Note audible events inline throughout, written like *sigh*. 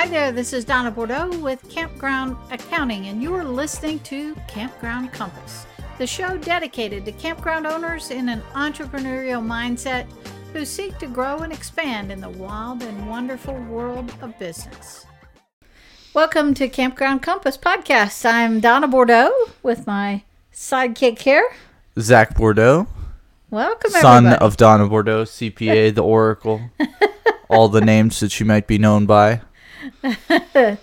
Hi there, this is Donna Bordeaux with Campground Accounting, and you are listening to Campground Compass, the show dedicated to campground owners in an entrepreneurial mindset who seek to grow and expand in the wild and wonderful world of business. Welcome to Campground Compass podcast. I'm Donna Bordeaux with my sidekick here. Zack Bordeaux, Welcome, son everybody. of Donna Bordeaux, CPA, the Oracle, *laughs* all the names that she might be known by. *laughs*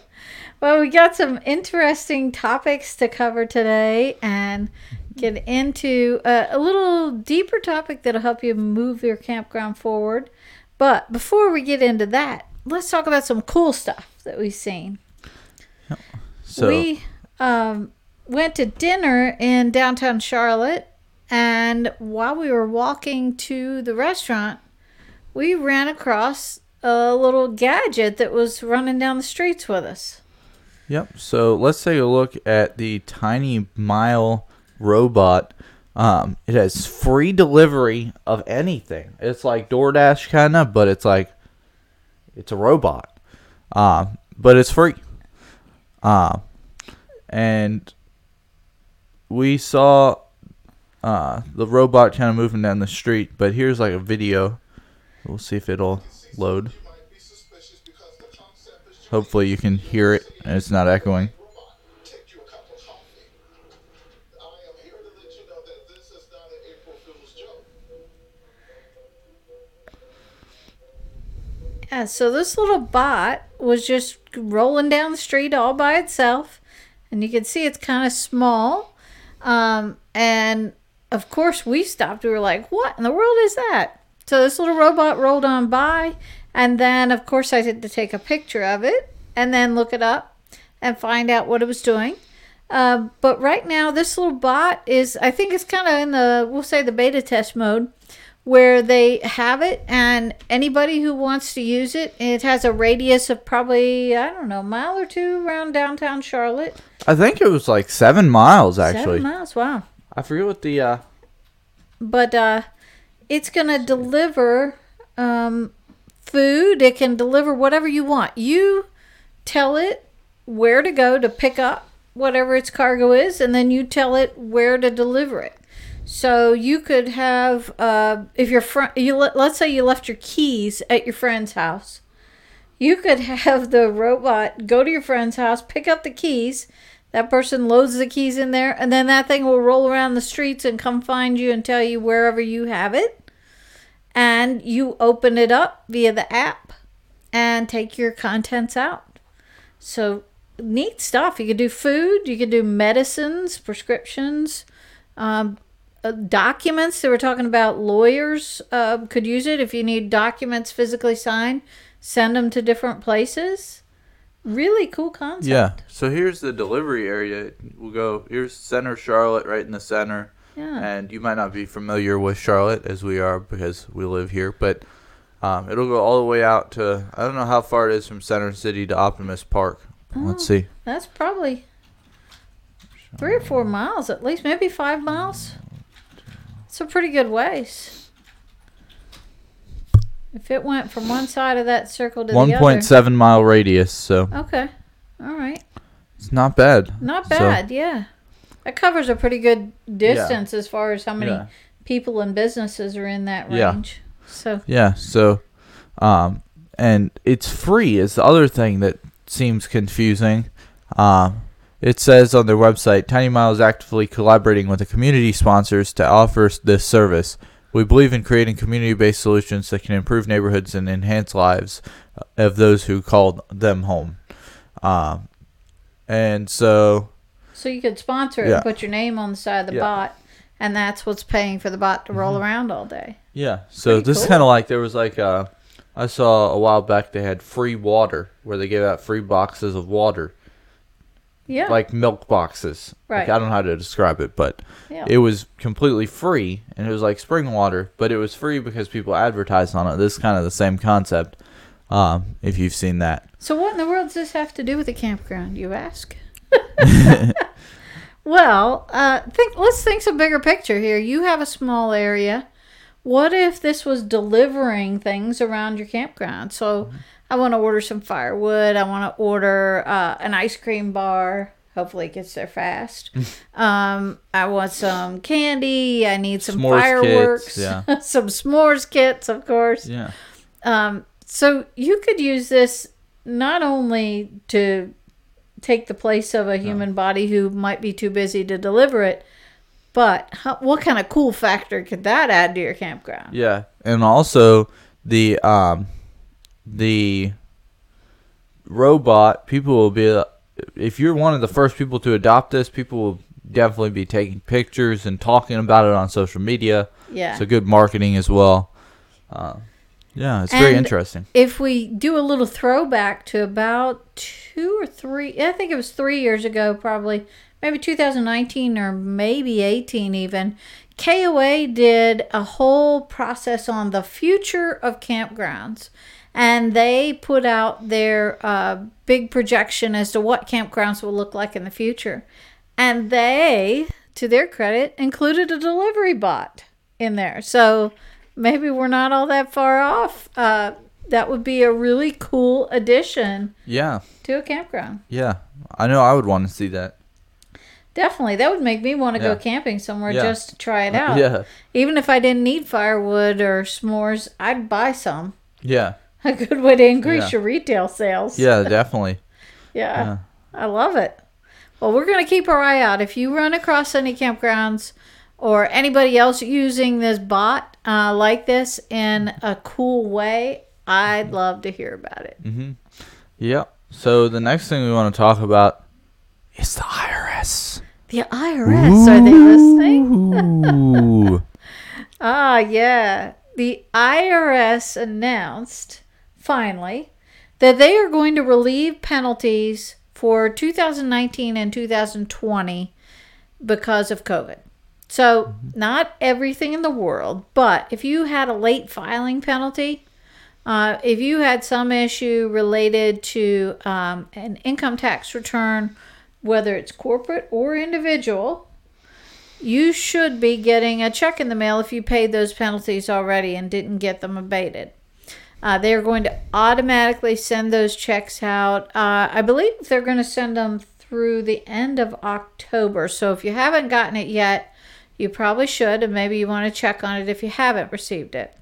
Well, we got some interesting topics to cover today and get into a, a little deeper topic that'll help you move your campground forward. But before we get into that, let's talk about some cool stuff that we've seen. So we um, went to dinner in downtown Charlotte, and while we were walking to the restaurant, we ran across a little gadget that was running down the streets with us. Yep. So let's take a look at the Tiny Mile robot. Um, it has free delivery of anything. It's like DoorDash kind of, but it's like it's a robot. Um, but it's free. Um, and we saw uh, the robot kind of moving down the street. But here's like a video. We'll see if it'll load. Hopefully you can hear it and it's not echoing. Yeah, so this little bot was just rolling down the street all by itself, and you can see it's kind of small. Um, and of course, we stopped. We were like, "What in the world is that?" So this little robot rolled on by, and then of course I had to take a picture of it and then look it up and find out what it was doing. Uh, but right now, this little bot is, I think it's kind of in the, we'll say the beta test mode where they have it and anybody who wants to use it, it has a radius of probably, I don't know, a mile or two around downtown Charlotte. I think it was like seven miles actually. Seven miles, wow. I forget what the uh But uh, it's going to deliver um, food. It can deliver whatever you want. You tell it where to go to pick up whatever its cargo is, and then you tell it where to deliver it. So you could have, uh, if your friend, you let, let's say you left your keys at your friend's house, you could *laughs* have the robot go to your friend's house, pick up the keys. That person loads the keys in there, and then that thing will roll around the streets and come find you and tell you wherever you have it. And you open it up via the app and take your contents out. So neat stuff. You could do food, you could do medicines, prescriptions, um, uh, documents. They were talking about lawyers uh, could use it if you need documents physically signed. Send them to different places. Really cool concept. Yeah. So here's the delivery area. We'll go here's center Charlotte right in the center. Yeah. And you might not be familiar with Charlotte as we are because we live here, but um, it'll go all the way out to I don't know how far it is from Center City to Optimist Park. Let's see. That's probably three or four miles at least, maybe five miles. It's a pretty good ways. If it went from one side of that circle to One the other. seven mile radius, so Okay. All right. it's not bad. Not So- bad, yeah. That covers a pretty good distance as far as how many Yeah. people and businesses are in that Yeah. range. So, Yeah, so um and it's free is the other thing that seems confusing. Um it says on their website Tiny Mile is actively collaborating with the community sponsors to offer this service. We believe in creating community-based solutions that can improve neighborhoods and enhance lives of those who call them home. Um and so so you could sponsor it Yeah. and put your name on the side of the Yeah. bot, and that's what's paying for the bot to roll around all day. Yeah. So Pretty this is cool. kind of like there was like uh, I saw a while back they had free water where they gave out free boxes of water, Yeah. like milk boxes. Like, Right. I don't know how to describe it, but yeah. it was completely free and it was like spring water, but it was free because people advertised on it. This is kind of the same concept. Um, if you've seen that. So what in the world does this have to do with a campground, you ask? *laughs* well, uh, think. Let's think some bigger picture here. You have a small area. What if this was delivering things around your campground? So, I want to order some firewood. I want to order uh, an ice cream bar. Hopefully, it gets there fast. *laughs* um, I want some candy. I need some S'mores fireworks. kits, yeah. *laughs* some s'mores kits, of course. Yeah. Um, so you could use this not only to take the place of a human body who might be too busy to deliver it, but how, what kind of cool factor could that add to your campground? Yeah, and also the um the robot people will be if you're one of the first people to adopt this, people will definitely be taking pictures and talking about it on social media. Yeah. So good marketing as well. Uh, yeah, it's very interesting. if we do a little throwback to about two or three, I think it was three years ago, probably, maybe 2019 or maybe 18 even, KOA did a whole process on the future of campgrounds. And they put out their uh, big projection as to what campgrounds will look like in the future. And they, to their credit, included a delivery bot in there. So maybe we're not all that far off. Uh, that would be a really cool addition Yeah, to a campground. yeah. I know I would want to see that. Definitely. That would make me want to Yeah. go camping somewhere Yeah. just to try it out. Yeah, Even if I didn't need firewood or s'mores, I'd buy some. yeah, *laughs* A good way to increase Yeah. your retail sales. yeah, definitely. *laughs* Yeah. Yeah. I love it. Well, we're going to keep our eye out. If you run across any campgrounds or anybody else using this bot uh, like this in a cool way, I'd love to hear about it. Mm-hmm. Yeah. So the next thing we want to talk about is the IRS. The IRS, are they listening? Ooh. *laughs* Ah, yeah. The IRS announced finally that they are going to relieve penalties for 2019 and 2020 because of COVID. So, not everything in the world, but if you had a late filing penalty, uh, if you had some issue related to um, an income tax return, whether it's corporate or individual, you should be getting a check in the mail if you paid those penalties already and didn't get them abated. Uh, they are going to automatically send those checks out. Uh, I believe they're going to send them through the end of October. So if you haven't gotten it yet, you probably should, and maybe you want to check on it if you haven't received it.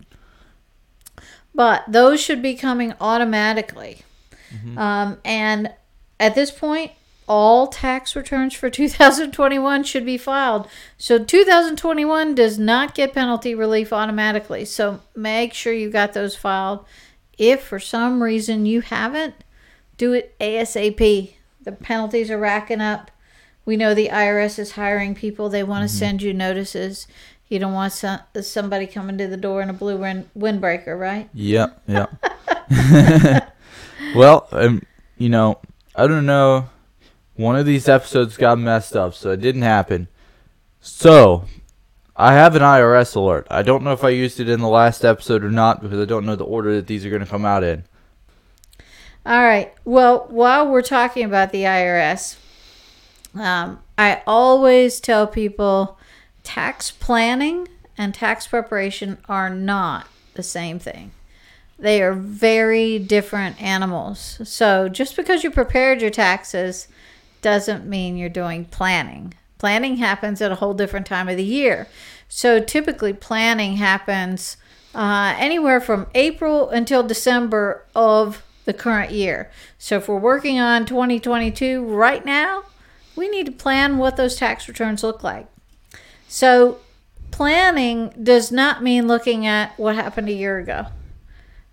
But those should be coming automatically. Um, and at this point, all tax returns for *laughs* 2021 should be filed. So 2021 does not get penalty relief automatically. So make sure you got those filed. If for some reason you haven't, do it ASAP. The penalties are racking up. We know the IRS is hiring people. They want to send you notices. You don't want some, somebody coming to the door in a blue wind, windbreaker, right? Yep, yep. *laughs* *laughs* well, um, you know, I don't know. One of these episodes got messed up, so it didn't happen. So, I have an IRS alert. I don't know if I used it in the last episode or not because I don't know the order that these are going to come out in. All right. Well, while we're talking about the IRS, um, I always tell people tax planning and tax preparation are not the same thing. They are very different animals. So just because you prepared your taxes doesn't mean you're doing planning. Planning happens at a whole different time of the year. So typically, planning happens uh, anywhere from April until December of the current year. So if we're working on 2022 right now, we need to plan what those tax returns look like. So planning does not mean looking at what happened a year ago.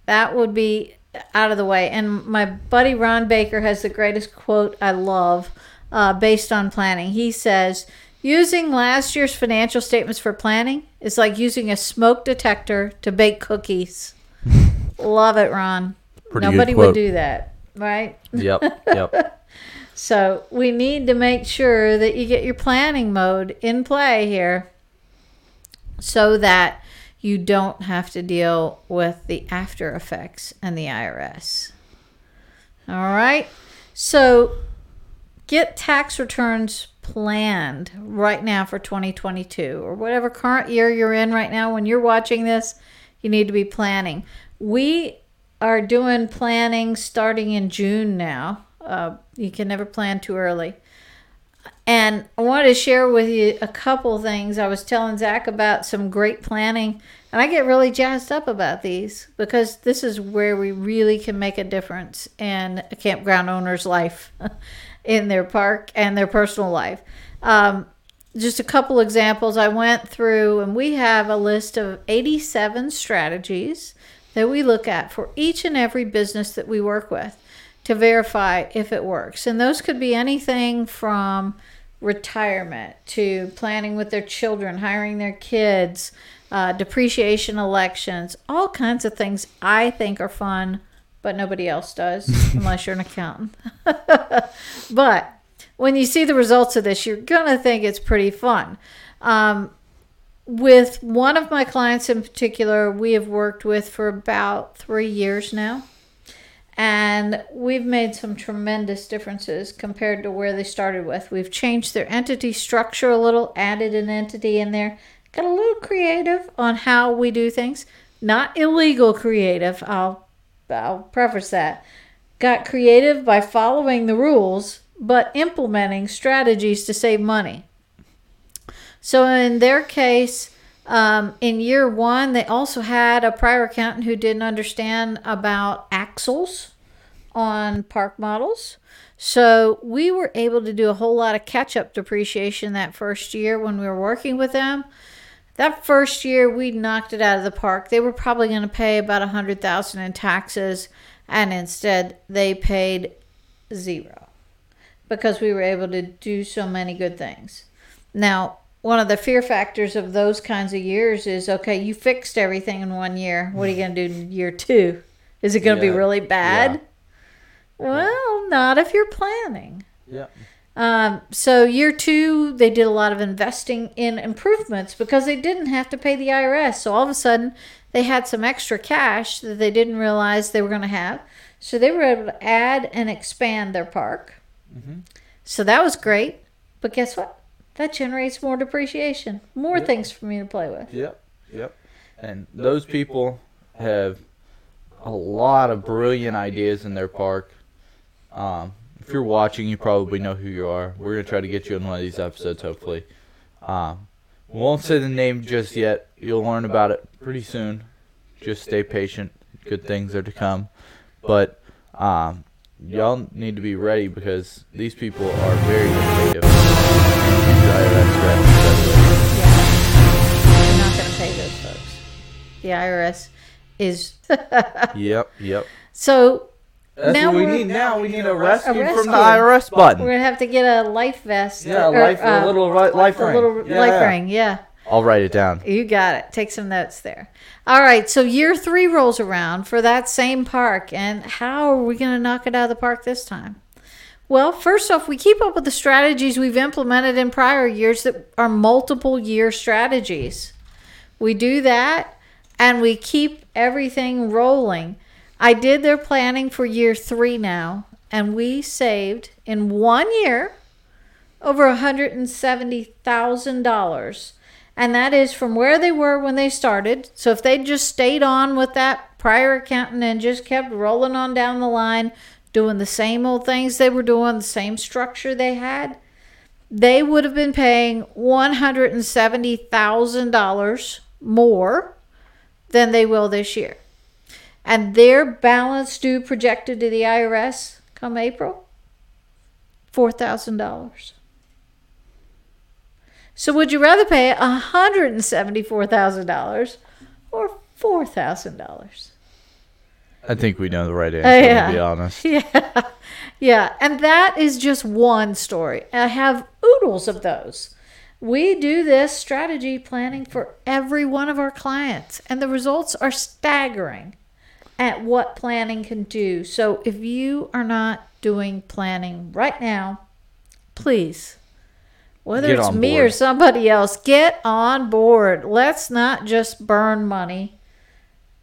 That would be out of the way. And my buddy Ron Baker has the greatest quote I love uh, based on planning. He says, Using last year's financial statements for planning is like using a smoke detector to bake cookies. *laughs* love it, Ron. Pretty Nobody would do that, right? Yep, yep. *laughs* So we need to make sure that you get your planning mode in play here so that you don't have to deal with the after effects and the IRS. All right. So get tax returns planned right now for 2022 or whatever current year you're in right now when you're watching this you need to be planning we are doing planning starting in June now. Uh, you can never plan too early. And I wanted to share with you a couple things. I was telling Zack about some great planning, and I get really jazzed up about these because this is where we really can make a difference in a campground owner's life, *laughs* in their park and their personal life. Um, just a couple examples I went through, and we have a list of 87 strategies that we look at for each and every business that we work with to verify if it works. And those could be anything from retirement to planning with their children, hiring their kids, uh, depreciation elections, all kinds of things I think are fun, but nobody else does *laughs* unless you're an accountant. *laughs* but when you see the results of this, you're going to think it's pretty fun. Um, with one of my clients in particular, we have worked with for about three years now. And we've made some tremendous differences compared to where they started with. We've changed their entity structure a little, added an entity in there, got a little creative on how we do things. Not illegal creative, I'll, I'll preface that. Got creative by following the rules, but implementing strategies to save money. So in their case, um, in year one, they also had a prior accountant who didn't understand about axles on park models. So we were able to do a whole lot of catch up depreciation that first year when we were working with them. That first year, we knocked it out of the park. They were probably going to pay about a hundred thousand in taxes, and instead they paid zero because we were able to do so many good things. Now, one of the fear factors of those kinds of years is okay, you fixed everything in one year. What are you going to do in year two? Is it going to Yeah. be really bad? Yeah. Well, not if you're planning. Yeah. Um, so year two, they did a lot of investing in improvements because they didn't have to pay the IRS. So all of a sudden, they had some extra cash that they didn't realize they were going to have. So they were able to add and expand their park. So that was great. But guess what? That generates more depreciation, more Yeah. things for me to play with. Yep. Yep. And those people have a lot of brilliant ideas in their park. Um, if you're watching, you probably know who you are. We're gonna try to get you in one of these episodes, hopefully. Um, we won't say the name just yet. You'll learn about it pretty soon. Just stay patient. Good things are to come. But um, y'all need to be ready because these people are very innovative. And the IRS strategies Yeah. You're not going to pay those folks. The IRS is. *laughs* Yep, yep. so That's Now what we need now. We need a rescue, A from the rescue. IRS we're going to have to get a life vest. Yeah, or, life, uh, a little ri- life ring. a little yeah. life ring. Yeah. I'll write it down. You got it. Take some notes there. All right. So year three rolls around for that same park. And how are we going to knock it out of the park this time? Well, first off, we keep up with the strategies we've implemented in prior years that are multiple year strategies. We do that and we keep everything rolling. I did their planning for year three now, and we saved in one year over $170,000. And that is from where they were when they started. So if they just stayed on with that prior accountant and just kept rolling on down the line, doing the same old things they were doing, the same structure they had, they would have been paying $170,000 more than they will this year. And their balance due projected to the IRS come April $4,000. So would you rather pay $174,000 or $4,000? I think we know the right answer, Uh, yeah. to be honest. *laughs* Yeah. Yeah. And that is just one story. I have oodles of those. We do this strategy planning for every one of our clients, and the results are staggering at what planning can do. So if you are not doing planning right now, please, whether Get it's me board. or somebody else, get on board. Let's not just burn money.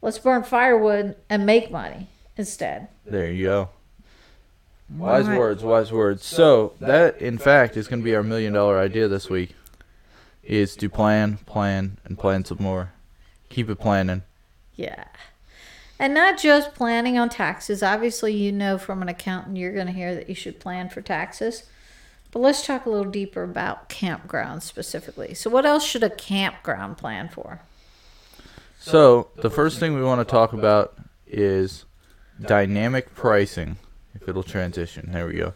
Let's burn firewood and make money instead. There you go. Wise Alright. words, wise words. So that, in fact, is going to be our million dollar idea this week. Is to plan, plan, and plan some more. Keep it planning. Yeah. And not just planning on taxes. Obviously, you know from an accountant you're going to hear that you should plan for taxes. But let's talk a little deeper about campgrounds specifically. So, what else should a campground plan for? So the first thing we want to talk about is dynamic pricing. If it'll transition, there we go.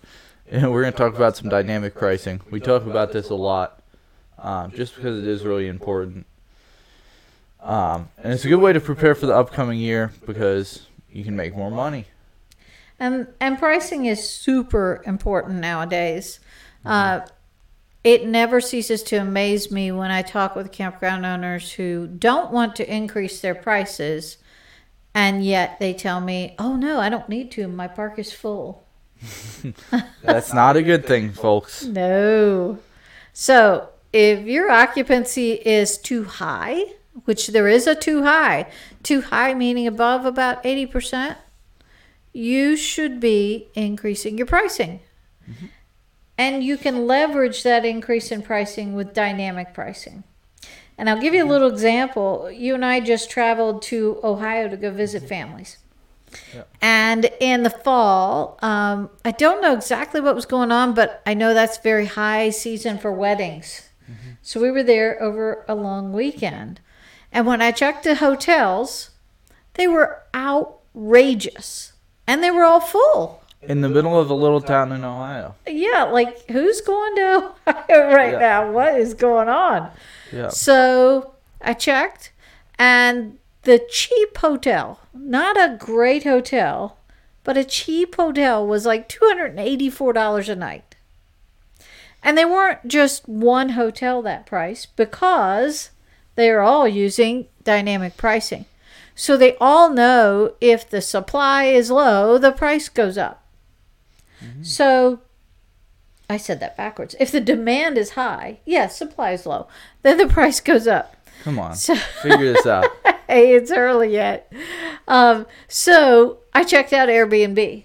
And *laughs* we're going to talk about some dynamic pricing. We talk about this a lot, um, just because it is really important. Um, and it's a good way to prepare for the upcoming year because you can make more money. And and pricing is super important nowadays. Uh, it never ceases to amaze me when I talk with campground owners who don't want to increase their prices, and yet they tell me, "Oh no, I don't need to. My park is full." *laughs* That's not a good thing, folks. No. So if your occupancy is too high, which there is a too high, too high meaning above about 80%, you should be increasing your pricing. Mm-hmm. And you can leverage that increase in pricing with dynamic pricing. And I'll give you a little example. You and I just traveled to Ohio to go visit mm-hmm. families. And in the fall, um, I don't know exactly what was going on, but I know that's very high season for weddings. Mm-hmm. So we were there over a long weekend. And when I checked the hotels, they were outrageous. And they were all full. In the middle of a little town in Ohio. Yeah, like who's going to *laughs* Ohio right Yeah. now? What is going on? Yeah. So I checked, and the cheap hotel, not a great hotel, but a cheap hotel was like $284 a night. And they weren't just one hotel that price because they are all using dynamic pricing. So they all know if the supply is low, the price goes up. So I said that backwards. If the demand is high, yes, supply is low, then the *laughs* price goes up. Come on. So Figure this out. *laughs* hey, it's early yet. Um, so I checked out Airbnb.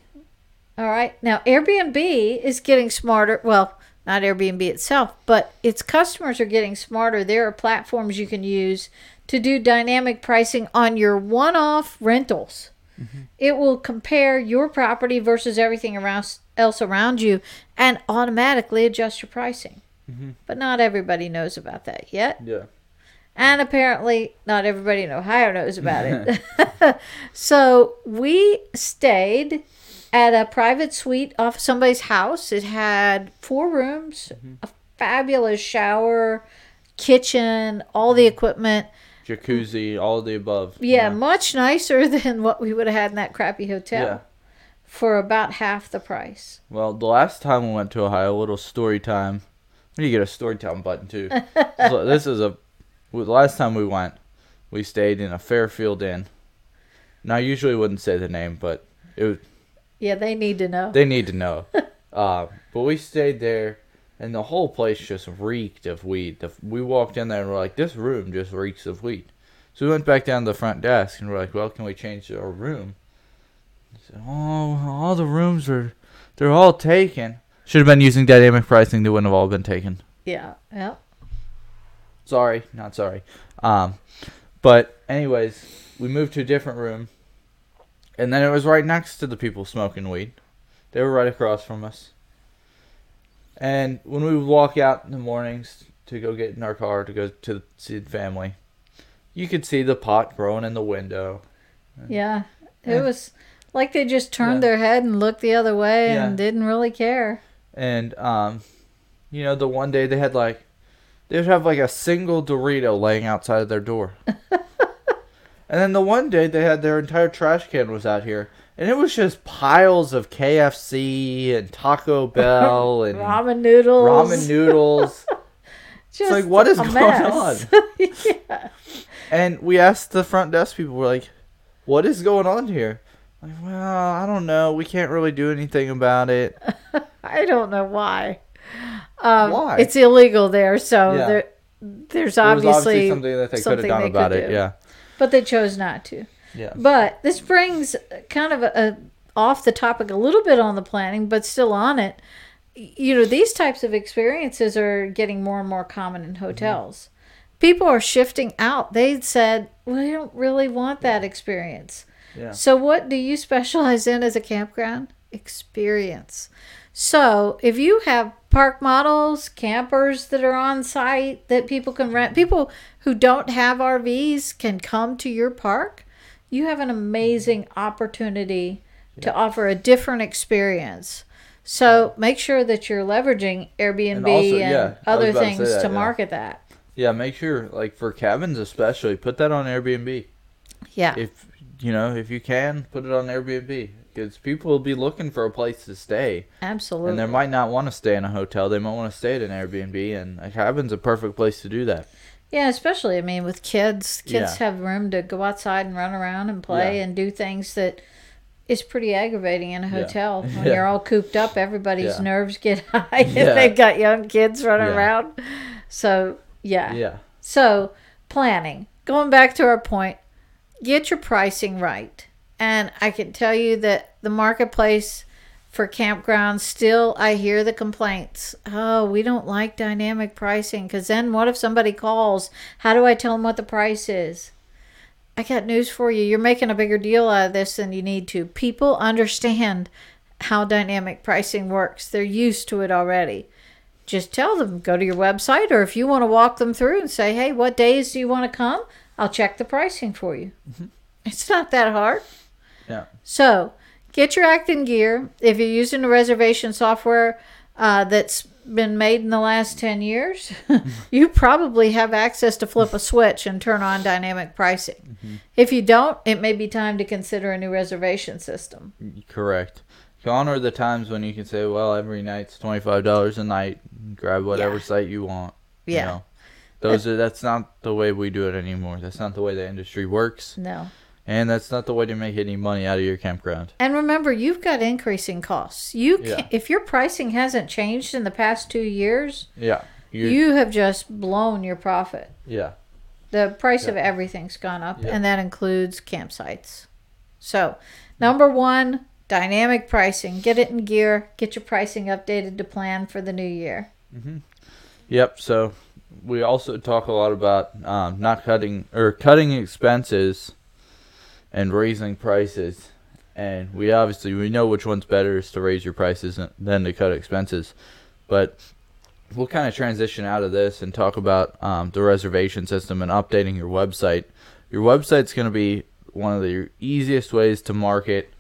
All right. Now, Airbnb is getting smarter. Well, not Airbnb itself, but its customers are getting smarter. There are platforms you can use to do dynamic pricing on your one off rentals. Mm-hmm. It will compare your property versus everything around, else around you and automatically adjust your pricing. Mm-hmm. But not everybody knows about that yet. Yeah. And apparently, not everybody in Ohio knows about it. *laughs* *laughs* so we stayed at a private suite off somebody's house. It had four rooms, mm-hmm. a fabulous shower, kitchen, all the equipment. Jacuzzi, all of the above. Yeah, much nicer *laughs* than what we would have had in that crappy hotel Yeah. for about half the price. Well, the last time we went to Ohio, a little story time. We need to get a story time button too. *laughs* so this is a. The last time we went, we stayed in a Fairfield Inn. Now, I usually wouldn't say the name, but it was, Yeah, they need to know. they need to know. *laughs* uh, but we stayed there, and the whole place just reeked of weed. The, we walked in there and we're like, this room just reeks of weed. So we went back down to the front desk and we're like, well, can we change our room? They said, oh, all the rooms are, they're all taken. Should have been using dynamic pricing. They wouldn't have all been taken. Yeah, yeah. Sorry, not sorry. Um, but anyways, we moved to a different room, and then it was right next to the people smoking weed. They were right across from us. And when we would walk out in the mornings to go get in our car to go to see the family, you could see the pot growing in the window. Yeah. It Yeah. was like they just turned Yeah. their head and looked the other way Yeah. and didn't really care. And um, you know, the one day they had like they'd have like a single Dorito laying outside of their door. *laughs* and then the one day they had their entire trash can was out here. And it was just piles of KFC and Taco *laughs* Bell and ramen noodles. ramen noodles. *laughs* Just like, what is going mess. *laughs* yeah. And we asked the front desk people, we're like, what is going on here? Like, well, I don't know. We can't really do anything about it. I don't know why. Um, Why? It's illegal there, so Yeah. there, there's obviously, obviously something that they could have done about it. Yeah. But they chose not to. Yeah. But this brings kind of a, a off the topic a little bit on the planning, but still on it. You know, these types of experiences are getting more and more common in mm-hmm. hotels. People are shifting out. They said, "We don't really want that experience." Yeah. So, what do you *laughs* specialize in as a campground? Experience. So, if you have park models, campers that are on site that people can rent, people who don't have RVs can come to your park, you have an amazing mm-hmm. opportunity to offer a different experience. So, make sure that you're leveraging Airbnb and, also, yeah, other about to things that, to yeah. market that. Yeah, make sure like for cabins especially, put that on Airbnb. Yeah. If you know, if you can, put it on Airbnb because people will be looking for a place to stay, Absolutely. and they might not want to stay in a hotel. They might want to stay at an Airbnb, and a cabin's a perfect place to do that. Yeah, especially I mean with kids, kids Yeah. have room to go outside and run around and play Yeah. and do things that is pretty aggravating in a hotel *laughs* when Yeah. you're all cooped up. Everybody's nerves get *laughs* high if they've got young kids running around. So yeah. Yeah, So planning. Going back to our point, get your pricing right. And I can tell you that the marketplace for campgrounds still I hear the complaints. Oh, we don't like dynamic pricing cuz then what if somebody calls? How do I tell them what the price is? I got news for you. You're making a bigger deal out of this than you need to. People understand how dynamic pricing works. They're used to it already. Just tell them, go to your website, or if you want to walk them through and say, hey, what days do you want to come? I'll check the pricing for you. Mm-hmm. It's not that hard. yeah, So get your act in gear. If you're using a reservation software uh, that's been made in the last 10 years, *laughs* you probably have access to flip a switch and turn on dynamic pricing. If you don't, it may be time to consider a new reservation system. correct. Gone are the times when you can say, "Well, every night's twenty five dollars a night. Grab whatever Yeah. site you want." you Yeah. know. those are that's not the way we do it anymore. That's not the way the industry works, No. And that's not the way to make any money out of your campground. And remember, you've got increasing costs. You can, Yeah. if your pricing hasn't changed in the past two years, Yeah, you, have just blown your profit. yeah, The price of everything's gone up, Yeah. and that includes campsites. So, number one, dynamic pricing. Get it in gear. Get your pricing updated to plan for the new year. Mm-hmm. Yep. So we also talk a lot about um, not cutting or cutting expenses and raising prices, and we obviously we know which one's better is to raise your prices than to cut expenses, but we'll kind of transition out of this and talk about um, the reservation system and updating your website. Your website's going to be one of the easiest ways to market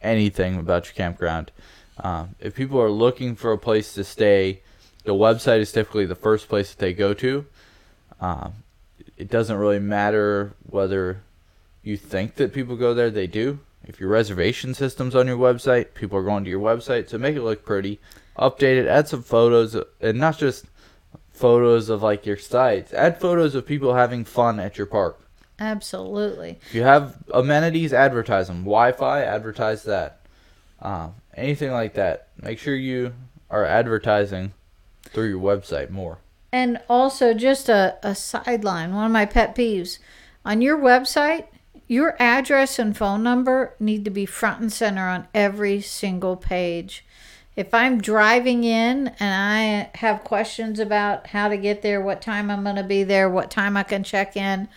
anything about your campground. Um, if people are looking for a place to stay, the website is typically the first place that they go to. Um, it doesn't really matter whether you think that people go there, they do. If your reservation system's on your website, people are going to your website. So make it look pretty, update it, add some photos, and not just photos of like your sites. Add photos of people having fun at your park. Absolutely. If you have amenities, advertise them. Wi-Fi, advertise that. Um, anything like that. Make sure you are advertising through your website more. And also, just a, a sideline one of my pet peeves on your website, your address and phone number need to be front and center on every single page. If I'm driving in and I have questions about how to get there, what time I'm going to be there, what time I can check in,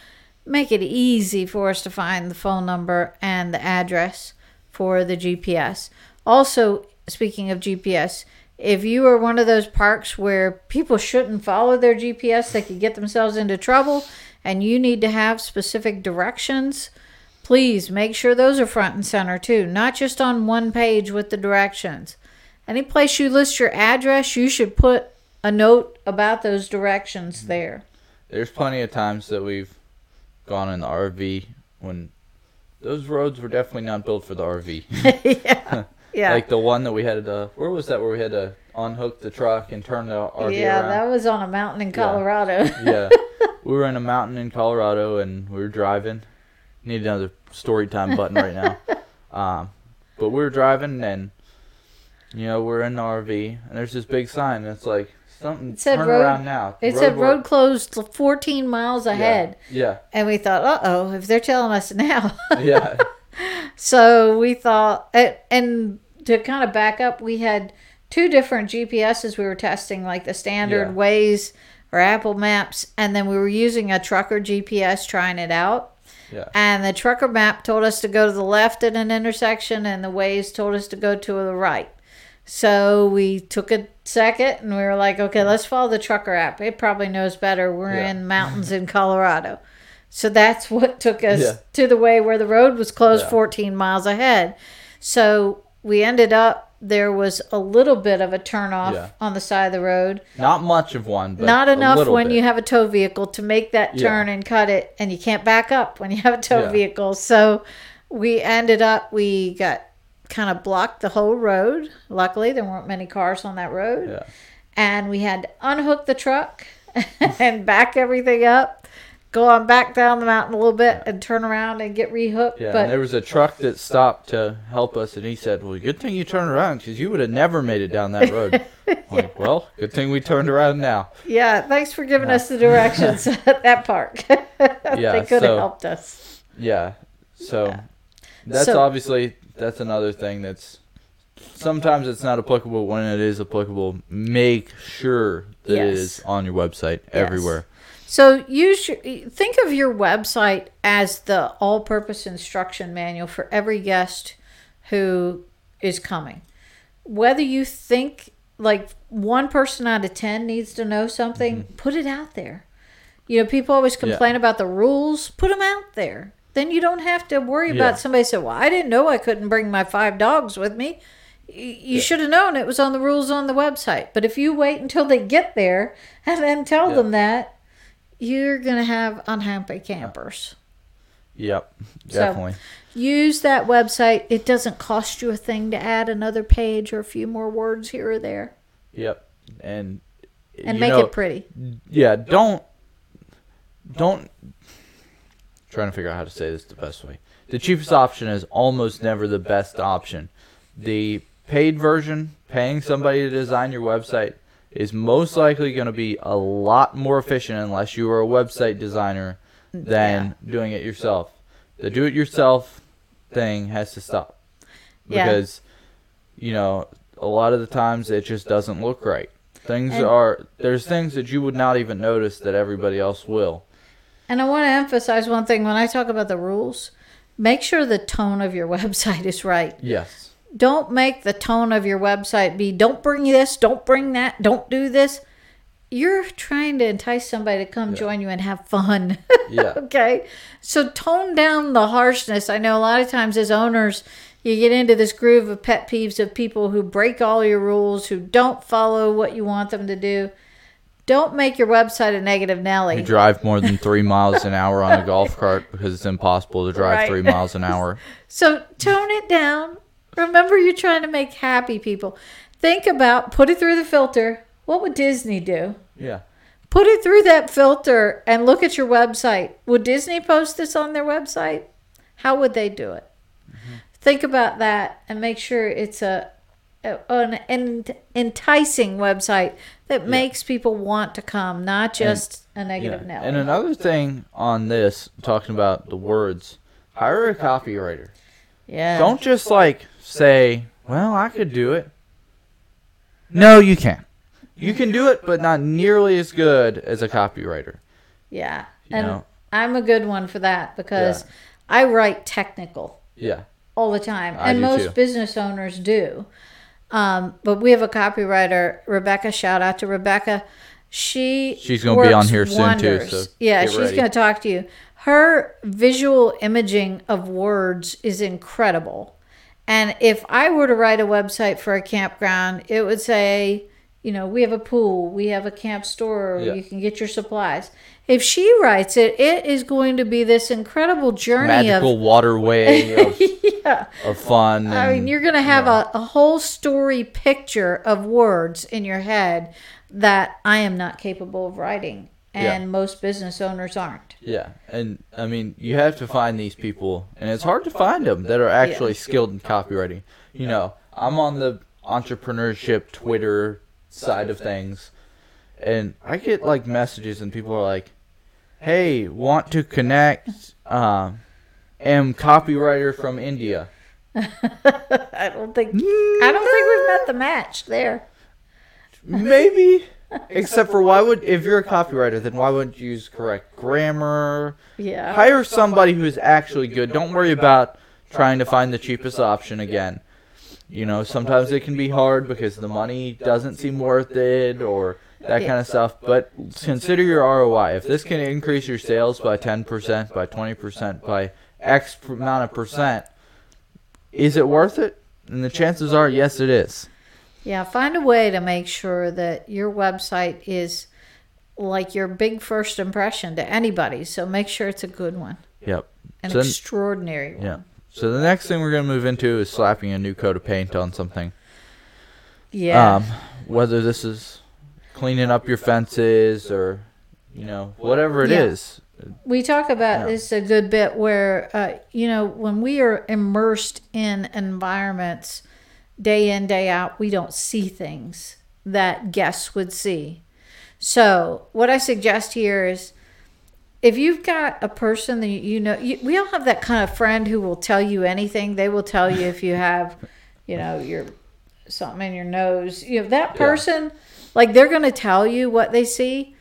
make it easy for us to find the phone number and the address for the GPS. Also, speaking of GPS, if you are one of those parks where people shouldn't follow their GPS, they could get themselves into trouble, and you need to have specific directions, please make sure those are front and center too, not just on one page with the directions. Any place you list your address, you should put a note about those directions mm-hmm. there. There's plenty of times that we've gone in the RV when those roads were definitely not built for the RV. *laughs* yeah. *laughs* Yeah. Like the one that we had to, where was that where we had to unhook the truck and turn the RV yeah, around? that was on a mountain in Colorado. *laughs* yeah. *laughs* We were in a mountain in Colorado and we were driving. Need another story time button right now. *laughs* Um, but we were driving and, you know, we're in the RV and there's this big sign that's like, something, It said turn road- around now. It said wor- road closed 14 miles ahead. Yeah. And we thought, uh oh, if they're telling us now. Yeah. so we thought, and to kind of back up, we had two different GPSs we were testing, like the standard Yeah. Waze or Apple Maps, and then we were using a trucker GPS trying it out. Yeah. And the trucker map told us to go to the left at an intersection, and the Waze told us to go to the right. So we took a second and we were like, okay, let's follow the trucker app. It probably knows better. We're Yeah. in mountains in Colorado. So that's *laughs* what took us Yeah. to the way where the road was closed Yeah. 14 miles ahead. So we ended up, there was a little bit of a turnoff Yeah. on the side of the road. Not much of one, but Not enough when bit. you have a tow vehicle to make that Yeah. turn and cut it, and you can't back up when you have a tow Yeah. vehicle. So we ended up, we got kind of blocked the whole road. Luckily, there weren't many cars on that road. Yeah. And we had to unhook the truck *laughs* and back everything up, go on back down the mountain a little bit, and turn around and get rehooked. Yeah, but and there was a truck that stopped to help us, and he said, "Well, good thing you turned around, because you would have never made it down that *laughs* road." I'm like, well, good thing we turned around now. yeah, thanks for giving us the directions *laughs* at that park. *laughs* Yeah, they could have so- helped us. Yeah, so that's So- obviously that's another thing that's sometimes it's not applicable. When it is applicable, make sure that it Yes. is on your website everywhere. So you should think of your website as the all-purpose instruction manual for every guest who is coming. Whether you think like one person out of 10 needs to know something, put it out there. You know, people always Mm-hmm. Yeah. complain about the rules, put them out there. Then you don't have to worry Yeah. about somebody said, "Well, I didn't know I couldn't bring my five dogs with me." You should have known it was on the rules on the website. But if you wait until they get there and then tell Yeah. them that, you're going to have unhappy campers. Yep, So- definitely. Use that website. It doesn't cost you a thing to add another page or a few more words here or there Yep, and and make know, it pretty. yeah don't don't trying to figure out how to say this the best way the cheapest option is almost never the best option the paid version paying somebody to design your website is most likely going to be a lot more efficient unless you are a website designer than doing it yourself. The do it yourself thing has to stop. Yeah. because you know a lot of the times it just doesn't look right. Things And- are there's things that you would not even notice that everybody else will. And I want to emphasize one thing. When I talk about the rules, make sure the tone of your *laughs* website is right. yes Don't make the tone of your website be don't bring this, don't bring that, don't do this. You're trying to entice somebody to come join you and have fun. *laughs* Yeah. okay. So tone down the harshness. I know a lot of times as owners, you get into this groove of pet peeves of people who break all your rules, who don't follow what you want them to do. Don't make your website a negative Nelly. you drive more than three miles an hour on a golf cart because it's impossible to drive Right. three miles an *laughs* hour So tone it down. Remember, you're trying to make happy people. Think about put it through the filter. What would Disney do? yeah Put it through that filter and look at your website. Would Disney post this on their website? How would they do it? Mm-hmm. Think about that and make sure it's a, an, enticing website that makes people want to come, not just a negative yeah. Nelly. and another thing on this talking about the words hire a copywriter yeah. don't just like say well i could do it no you can't you can do it but not nearly as good as a copywriter Yeah. You And know? I'm a good one for that because Yeah. I write technical yeah all the time. I and do most too. business owners do. Um, but we have a copywriter, Rebecca. Shout out to Rebecca. She She's gonna be on works here soon, too, so yeah, she's going to talk to you. Her visual imaging of words is incredible. And if I were to write a website for a campground, it would say, you know, we have a pool, we have a camp store, Yeah. you can get your supplies. If she writes it, it is going to be this incredible journey magical *laughs* of waterway of, yeah. of fun I mean, you're going to have a, a whole story picture of words in your head that I am not capable of writing, and Yeah. most business owners aren't. Yeah, and I mean, you have to find these people, and it's hard to find them that are actually skilled in copywriting. You know, I'm on the entrepreneurship Twitter side of things, and I get like messages, and people are like, "Hey, want to connect? Um, am copywriter from India." *laughs* I don't think I don't think we've met the match there. Maybe, Except for why would if you're a copywriter, then why wouldn't you use correct grammar? Yeah. Hire somebody who's actually good. Don't worry about trying to find the cheapest option again. You know, sometimes it can be hard because the money doesn't seem worth it or that kind of stuff. But consider your ROI. If this can increase your sales by 10%, by 20%, by X amount of percent, is it worth it? And the chances are, yes, it is. Yeah, find a way to make sure that your website is like your big first impression to anybody. So make sure it's a good one, Yep. an So then- extraordinary one. Yeah. So the next thing we're gonna move into is slapping a new coat of paint on something. Yeah. Um, whether this is cleaning up your fences or, you know, whatever it Yeah. is. we talk about Yeah. this a good bit where, uh, you know, when we are immersed in environments day in, day out, we don't see things that guests would see. So, what I suggest here is if you've got a person that you know, you, we all have that kind of friend who will tell you anything. They will tell you if you have, you know, your something in your nose. You know, that Yeah. person, like they're going to tell you what they see.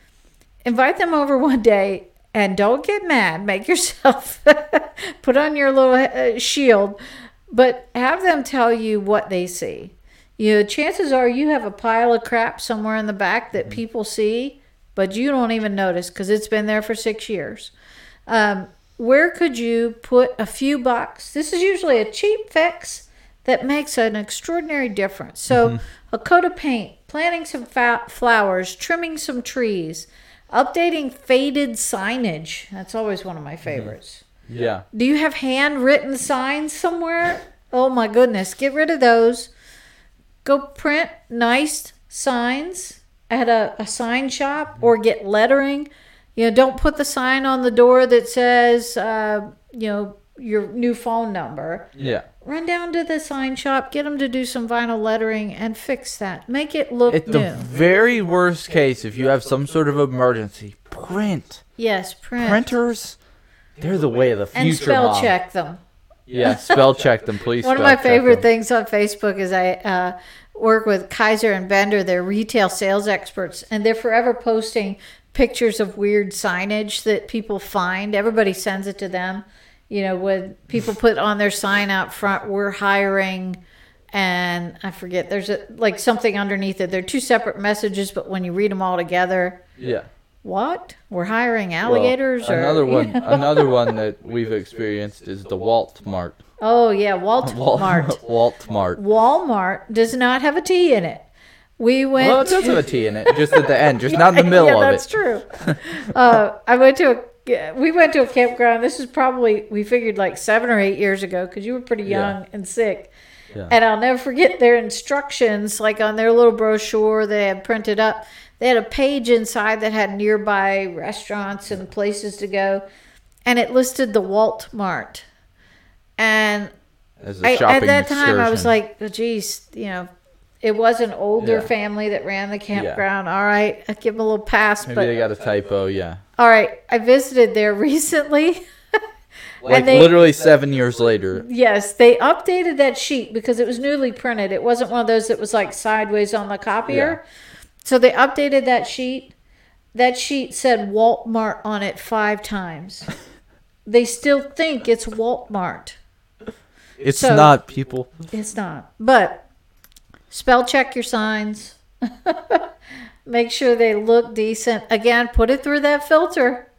Invite them over *laughs* one day and don't get mad. Make yourself *laughs* put on your little uh, shield, but have them tell you what they see. You know, chances are you have a pile of crap somewhere in the back that mm-hmm. people see, but you don't even notice because it's been there for six years. Um, where could you put a few bucks? This is usually a cheap fix that makes an extraordinary difference. So, mm-hmm. a coat of paint, planting some fa- flowers, trimming some trees, updating faded signage. That's always one of my mm-hmm. favorites. Yeah. Do you have handwritten signs somewhere? Oh my goodness, get rid of those. Go print nice signs at a, a sign shop or get lettering. You know, don't put the sign on the door that says, uh, you know, your new phone number. Yeah. Run down to the sign shop, get them to do some vinyl lettering and fix that. Make it look At the very worst case, if you have some sort of emergency, print. yes, print. Printers, they're the way of the future. and spell Mom. check them. Yeah, spell check them, please. One of my favorite things on Facebook is I uh, work with Kizer and Bender. They're retail sales experts, and they're forever posting pictures of weird signage that people find. Everybody sends it to them. You know, when people put on their sign out front, "We're hiring," and I forget there's a like something underneath it. They're two separate messages, but when you read them all together, Yeah. What? We're hiring Well, alligators or another you one. know? *laughs* Another one that we've experienced is the Walt Mart. Oh yeah, Walt *laughs* Mart. *laughs* Walt Mart. Walmart does not have a T in it. We went. Well, it does have a T in it, just at the end, just not in the middle yeah, of it. that's true. uh, I went to a. We went to a campground. This is probably we figured like seven or eight years ago because you were pretty Yeah. young and sick. Yeah. And I'll never forget their instructions, like on their little brochure they had printed up. They had a page inside that had nearby restaurants and places to go, and it listed the Walt Mart. And As a I, at that time, I was like, oh, geez, you know, it was an older Yeah. family that ran the campground. All right, I give them a little pass, maybe but they got a typo. Yeah, all right, I visited there *laughs* recently. *laughs* like they- literally seven years later. yes, they updated that sheet because it was newly printed. It wasn't one of those that was like sideways on the copier. So they updated that sheet. That sheet said Walmart on it five times. *laughs* they still think it's Walmart. It's So- not people. It's not. But spell check your signs. *laughs* Make sure they look decent. Again, put it through that filter.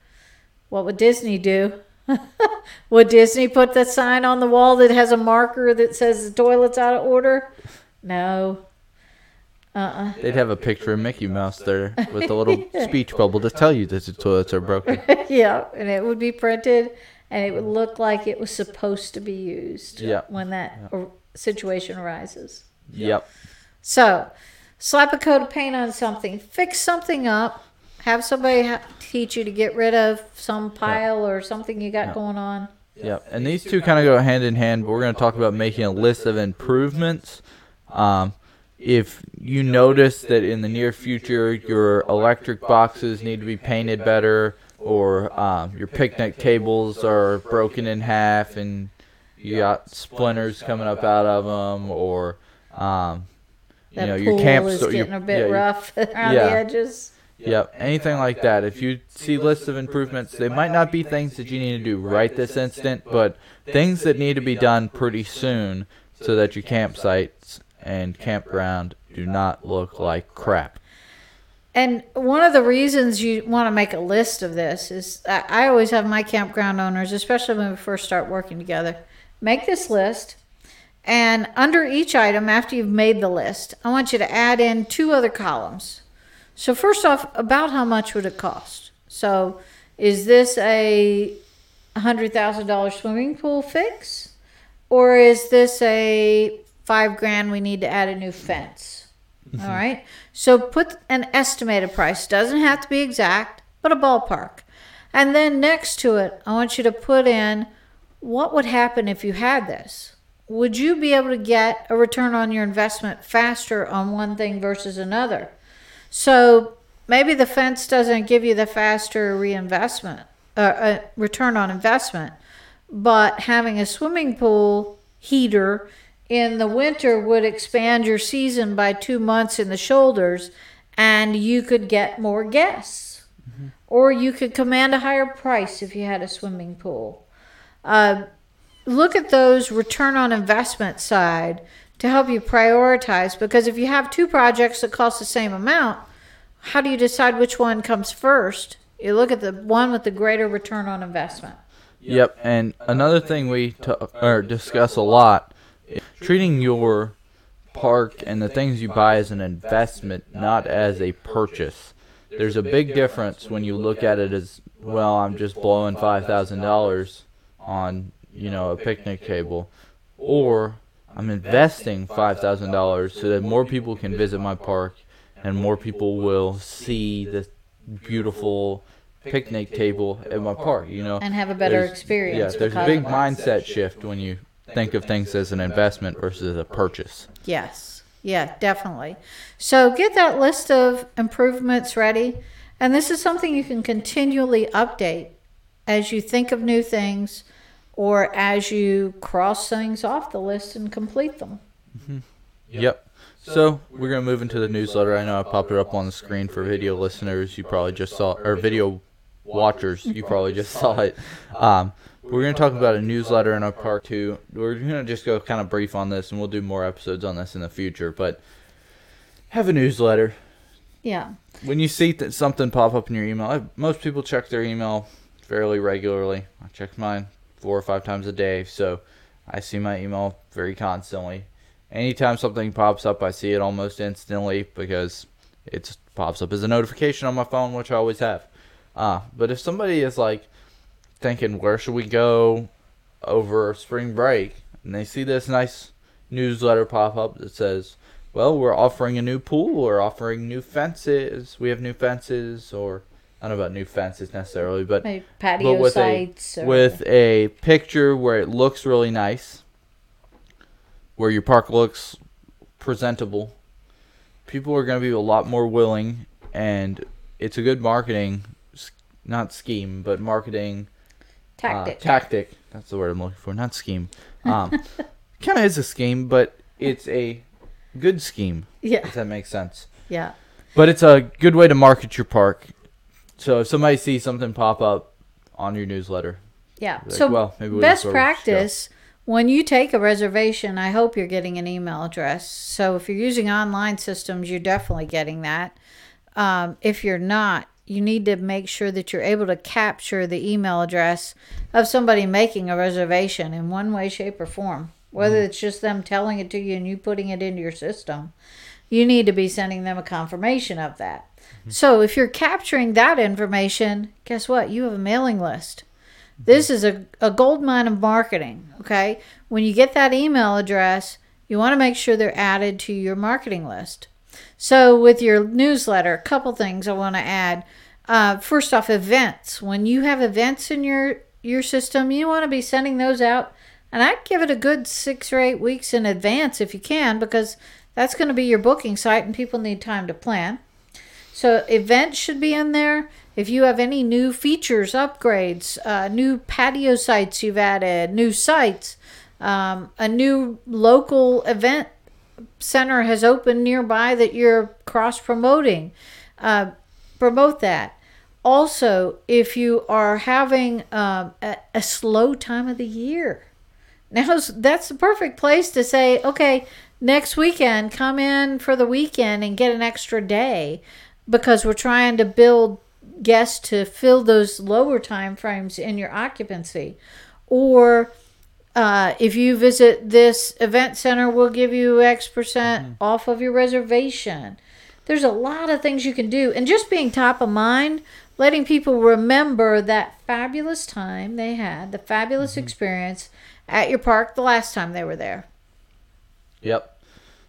What would Disney do? *laughs* would Disney put the sign on the wall that has a marker that says the toilet's out of order? No. Uh uh They'd have a picture of Mickey Mouse there with a little *laughs* speech bubble to tell you that the toilets are broken. *laughs* Yeah, and it would be printed and it would look like it was supposed to be used Yeah. when that or- situation arises. Yep. So, slap a coat of paint on something, fix something up, have somebody ha- teach you to get rid of some pile or something you got Yeah. going on. Yep. And these two kind of go hand in hand. But we're going to talk about making a list of improvements. Um, if you notice that in the near future your electric boxes need to be painted better, or um, your picnic tables are broken in half and you got splinters coming up out of them, or um, That know, your camp is your- getting a bit yeah, rough *laughs* around yeah. the edges. Yep, anything like that. If you see lists of improvements, they might not be things that you need to do right this instant, but things that need to be done pretty soon so that your campsites and campground do not look like crap. And one of the reasons you want to make a list of this is I always have my campground owners, especially when we first start working together, make this list. And under each item, after you've made the list, I want you to add in two other columns. So, first off, about how much would it cost? So, is this a $100,000 swimming pool fix? Or is this a five grand we need to add a new fence? All right. So put an estimated price. Doesn't have to be exact, but a ballpark. And then next to it, I want you to put in what would happen if you had this. Would you be able to get a return on your investment faster on one thing versus another? So maybe the fence doesn't give you the faster reinvestment, uh, uh, return on investment, but having a swimming pool heater in the winter would expand your season by two months in the shoulders and you could get more guests. Or you could command a higher price if you had a swimming pool. Uh, look at those return on investment side to help you prioritize because if you have two projects that cost the same amount how do you decide which one comes first? You look at the one with the greater return on investment. Yep, and another thing we t- or discuss a lot, is treating your park and the things you buy as an investment, not as a purchase. There's a big difference when you look at it as, well, I'm just blowing five thousand dollars on, you know, a picnic table, or I'm investing five thousand dollars so that more people can visit my park and more people will see the beautiful picnic table at my park. You know, and have a better There's- experience Yeah, there's a big mindset shift when you think of things as an investment versus a purchase. Yes. Yeah, definitely. So get that list of improvements ready. And this is something you can continually update as you think of new things or as you cross things off the list and complete them. Mm-hmm. Yep. So we're gonna move into the newsletter. I know I popped it up on the screen for video listeners. You probably just saw, or video watchers. You probably just saw it. Um, we're gonna talk about a newsletter in our part two. We're gonna just go kind of brief on this, and we'll do more episodes on this in the future. But have a newsletter. Yeah. when you see that something pop up in your email, I, most people check their email fairly regularly. I check mine four or five times a day, so I see my email very constantly. Anytime something pops up, I see it almost instantly because it pops up as a notification on my phone, which I always have. Uh, but if somebody is like thinking, where should we go over spring break? And they see this nice newsletter pop up that says, well, we're offering a new pool, we're offering new fences, we have new fences, or I don't know about new fences necessarily, but Maybe patio but with sites a or with a picture where it looks really nice, where your park looks presentable, people are going to be a lot more willing, and it's a good marketing, not scheme, but marketing tactic. uh, tactic. That's the word I'm looking for, not scheme. Um, *laughs* kind of is a scheme, but it's a good scheme. yeah. If that makes sense. Yeah. But it's a good way to market your park. So if somebody sees something pop up on your newsletter, Yeah. like, so well, maybe we'll best just go- just go. practice when you take a reservation, I hope you're getting an email address. So if you're using online systems, you're definitely getting that. Um, if you're not, you need to make sure that you're able to capture the email address of somebody making a reservation in one way, shape, or form. Whether Mm-hmm. it's just them telling it to you and you putting it into your system, you need to be sending them a confirmation of that. Mm-hmm. So if you're capturing that information, guess what? You have a mailing list. This is a, a gold mine of marketing. Okay. When you get that email address, you want to make sure they're added to your marketing list. So, with your newsletter, a couple things I want to add. Uh, first off, events. When you have events in your your system, you want to be sending those out, and I'd give it a good six or eight weeks in advance if you can, because that's going to be your booking site, and people need time to plan. So events should be in there. If you have any new features, upgrades, uh, new patio sites you've added, new sites, um, a new local event center has opened nearby that you're cross promoting. Uh, promote that. Also, if you are having um, a, a slow time of the year, *laughs* now that's the perfect place to say, okay, next weekend, come in for the weekend and get an extra day because we're trying to build guests to fill those lower time frames in your occupancy. Or uh, if you visit this event center, we'll give you X percent off of your reservation. There's a lot of things you can do. And just being top of mind, letting people remember that fabulous time they had, the fabulous experience at your park the last time they were there. Yep.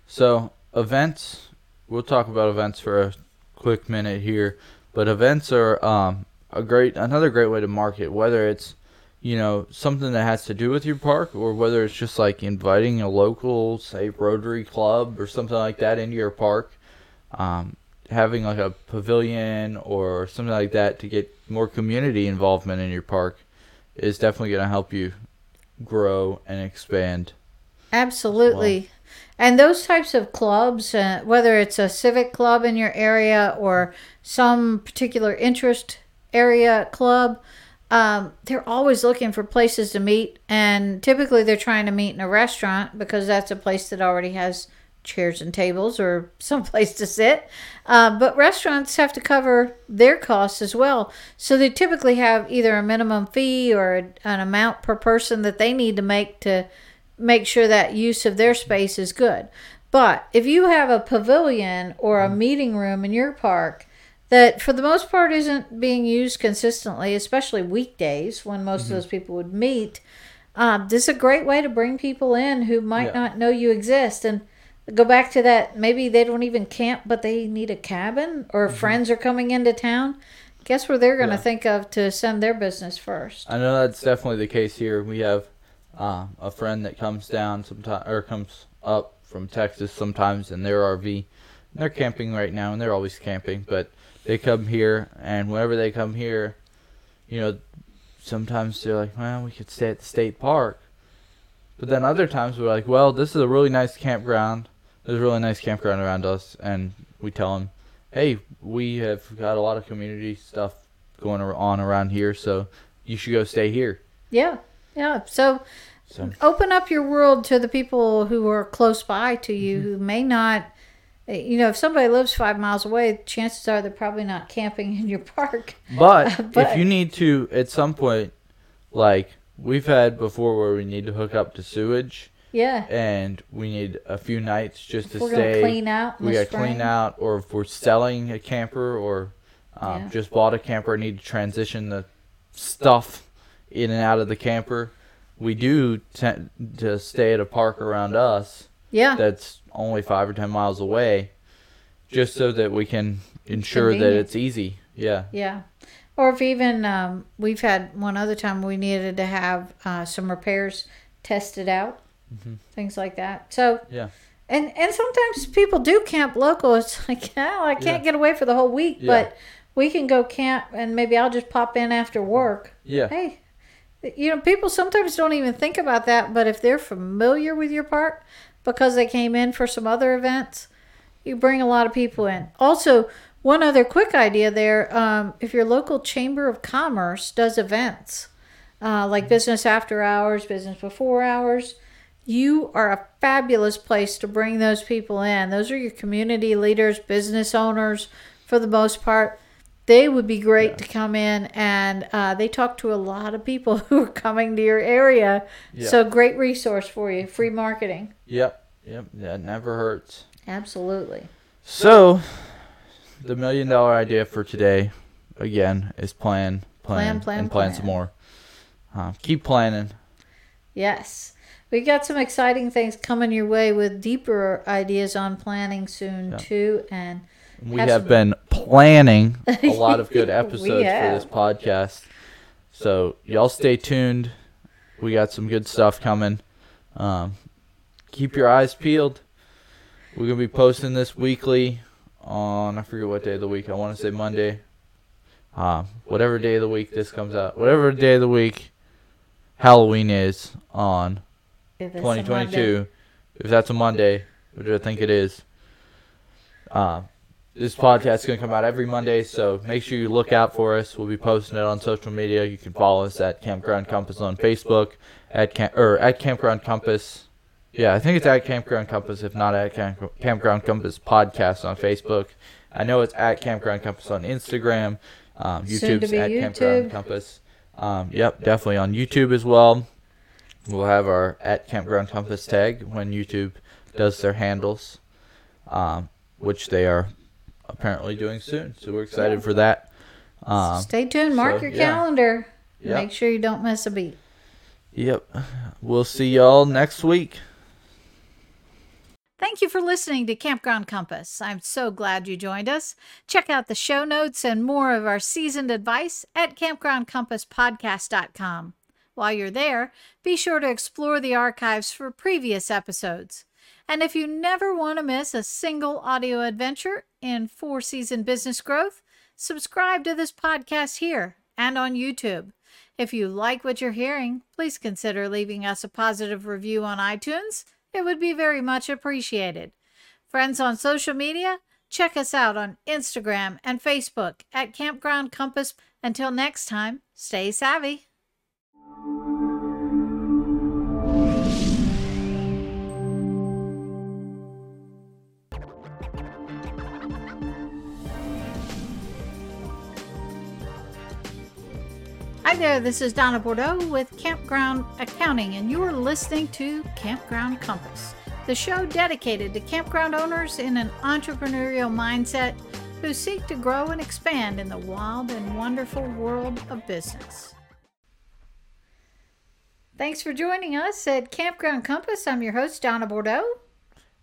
So events, we'll talk about events for a quick minute here, but events are um, a great another great way to market. Whether it's you know something that has to do with your park, or whether it's just like inviting a local, say Rotary Club or something like that into your park. Um, having like a pavilion or something like that to get more community involvement in your park is definitely going to help you grow and expand. Absolutely. And those types of clubs, uh, whether it's a civic club in your area or some particular interest area club, um, they're always looking for places to meet. And typically they're trying to meet in a restaurant because that's a place that already has chairs and tables or *laughs* some place to sit. Uh, but restaurants have to cover their costs as well. So they typically have either a minimum fee or an amount per person that they need to make to make sure that use of their space is good. But if you have a pavilion or a meeting room in your park that for the most part isn't being used consistently, especially weekdays when most of those people would meet, um, this is a great way to bring people in who might Yeah. not know you exist. And go back to that maybe they don't even camp, but they need a cabin or friends are coming into town. Guess where they're going to Yeah. think of to send their business first? I know that's definitely the case here. We have uh, a friend that comes down sometime or comes up from Texas sometimes in their RV. They're camping right now, and they're always camping. But they come here, and whenever they come here, you know, sometimes they're like, "Well, we could stay at the state park," but then other times we're like, "Well, this is a really nice campground. There's a really nice campground around us," and we tell them, "Hey, we have got a lot of community stuff going on around here, so you should go stay here." Yeah. Yeah. So So open up your world to the people who are close by to you Mm-hmm. who may not you know if somebody lives five miles away chances are they're probably not camping in your park *laughs* But, *laughs* But- if you need to, at some point, like we've had before, where we need to hook up to sewage, yeah and we need a few nights just to we're stay. gonna clean out we got to clean out, or if we're selling a camper, or um, Yeah. just bought a camper, and need to transition the stuff in and out of the camper. We do tend to stay at a park around us yeah that's only five or ten miles away, just so that we can ensure that it's easy. Yeah. yeah or if even um, we've had one other time we needed to have uh, some repairs tested out things like that so Mm-hmm. Yeah. and and sometimes people do camp local *laughs* it's like oh i can't Yeah. get away for the whole week Yeah. but we can go camp and maybe i'll just pop in after work Yeah. hey you know people sometimes don't even think about that but if they're familiar with your park because they came in for some other events you bring a lot of people in. Also one other quick idea there um, if your local chamber of commerce does events uh, like business after hours business before hours you are a fabulous place to bring those people in. Those are your community leaders business owners for the most part they would be great to come in and uh, they talk to a lot of people *laughs* who are coming to your area Yeah. so great resource for you free marketing Yep. Yep. That never hurts. absolutely So, the million dollar idea for today, again, is plan, plan, Plan, plan, and plan, plan. some more. Uh, keep planning. yes we got some exciting things coming your way with deeper ideas on planning soon Yeah. too and We Have have been planning *laughs* a lot of good episodes for this podcast. So, y'all stay tuned. We got some good stuff coming. Um, keep your eyes peeled. We're going to be posting this weekly on, I forget what day of the week. I want to say Monday. Um, whatever day of the week this comes out. Whatever day of the week Halloween is on if it's a Monday- 2022. If that's a Monday, which I think it is. Uh, this podcast is going to come out every Monday, so make sure you look out for us. We'll be posting it on social media. You can follow us at Campground Compass on Facebook, at camp or at Campground Compass. Yeah, I think it's at Campground Compass, if not at Camp- Campground Compass Podcast on Facebook. I know it's at Campground Compass on Instagram. Um, YouTube's be at Campground YouTube. Compass. Um, yep, definitely on YouTube as well. We'll have our at Campground Compass tag when YouTube does their handles, um, which they are apparently doing soon. So we're excited for that. Um, Stay tuned. Mark so, your yeah. calendar. Yep. Make sure you don't miss a beat. yep. We'll see y'all next week. Thank you for listening to Campground Compass. I'm so glad you joined us. Check out the show notes and more of our seasoned advice at campgroundcompasspodcast.com. While you're there, be sure to explore the archives for previous episodes. And if you never want to miss a single audio adventure in four season business growth, subscribe to this podcast here and on YouTube. If you like what you're hearing, please consider leaving us a positive review on iTunes. It would be very much appreciated. Friends on social media, check us out on Instagram and Facebook at Campground Compass. Until next time, stay savvy. Hi there, this is Donna Bordeaux with Campground Accounting, and you are listening to Campground Compass, the show dedicated to campground owners in an entrepreneurial mindset who seek to grow and expand in the wild and wonderful world of business. Thanks for joining us at Campground Compass. I'm your host, Donna Bordeaux.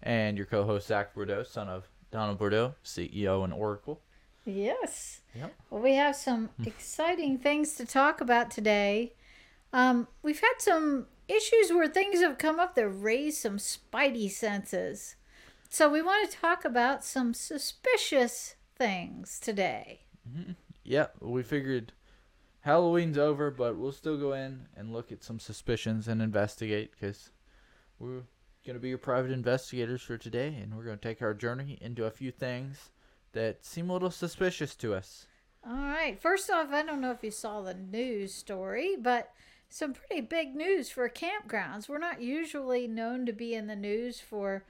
And your co-host Zack Bordeaux, son of Donald Bordeaux, CEO and Oracle. Yes. Yep. Well, we have some exciting things to talk about today. Um, we've had some issues where things have come up that raise some spidey senses. So we want to talk about some suspicious things today. Yeah, we figured Halloween's over, but we'll still go in and look at some suspicions and investigate because we're going to be your private investigators for today, and we're going to take our journey into a few things that seem a little suspicious to us. All right. First off, I don't know if you saw the news story, but some pretty big news for campgrounds. We're not usually known to be in the news for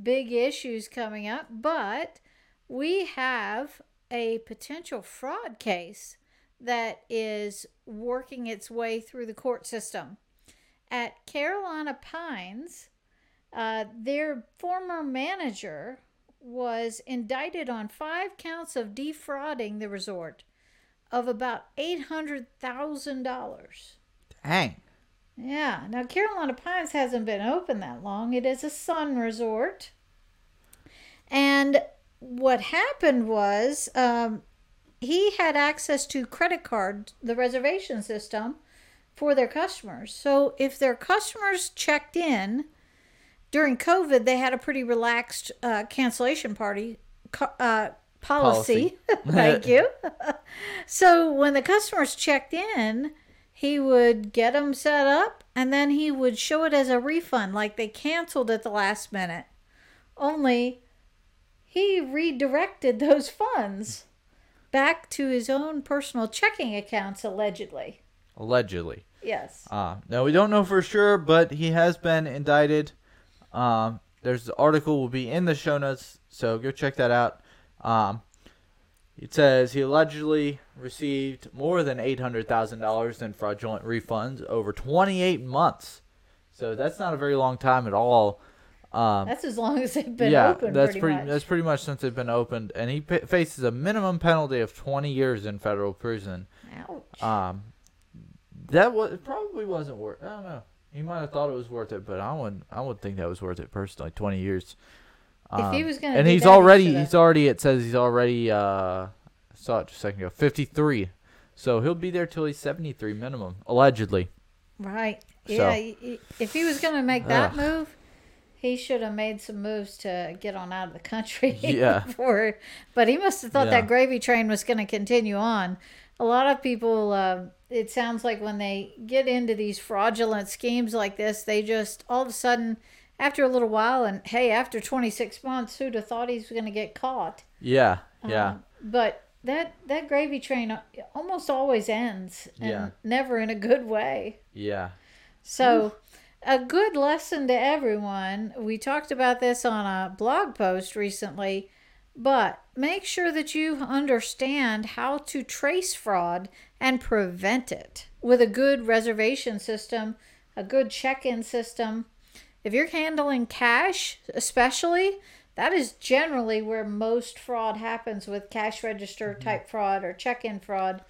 big issues coming up, but we have a potential fraud case that is working its way through the court system. At Carolina Pines, uh, their former manager was indicted on five counts of defrauding the resort of about $800,000. Dang. Yeah. Now, Carolina Pines hasn't been open that long. It is a sun resort. And what happened was um, he had access to credit card, the reservation system for their customers. So if their customers checked in during COVID, they had a pretty relaxed uh, cancellation party uh, policy. *laughs* Thank you. *laughs* so when the customers checked in, he would get them set up and then he would show it as a refund, like they canceled at the last minute. Only he redirected those funds back to his own personal checking accounts, allegedly. Allegedly. Yes. Uh, now, we don't know for sure, but he has been indicted. Um, there's the article will be in the show notes, so go check that out. Um, it says he allegedly received more than eight hundred thousand dollars in fraudulent refunds over twenty eight months. So that's not a very long time at all. Um, That's as long as they've been yeah, open, that's pretty, pretty. much. That's pretty much since they've been opened, and he pa faces a minimum penalty of twenty years in federal prison. Ouch. Um, that was it probably wasn't worth. I don't know. He might have thought it was worth it, but I wouldn't. I would think that was worth it personally. Twenty years. If he Um, was gonna and he's already. He's already. It says he's already. Uh, I saw it just a second ago. Fifty-three. So he'll be there till he's seventy-three minimum, allegedly. Right. So- Yeah. If he was going to make that Ugh. move, he should have made some moves to get on out of the country. *laughs* Yeah. before, but he must have thought Yeah. that gravy train was going to continue on. A lot of people, uh, it sounds like when they get into these fraudulent schemes like this, they just all of a sudden, after a little while, and hey, after 26 months, who'd have thought he was going to get caught? Yeah, yeah, Um, but that that gravy train uh, almost always ends, and Yeah. never in a good way. yeah, So, a good lesson to everyone. We talked about this on a blog post recently, but make sure that you understand how to trace fraud and prevent it with a good reservation system, a good check in system. If you're handling cash, especially, that is generally where most fraud happens with cash register type fraud or check in fraud.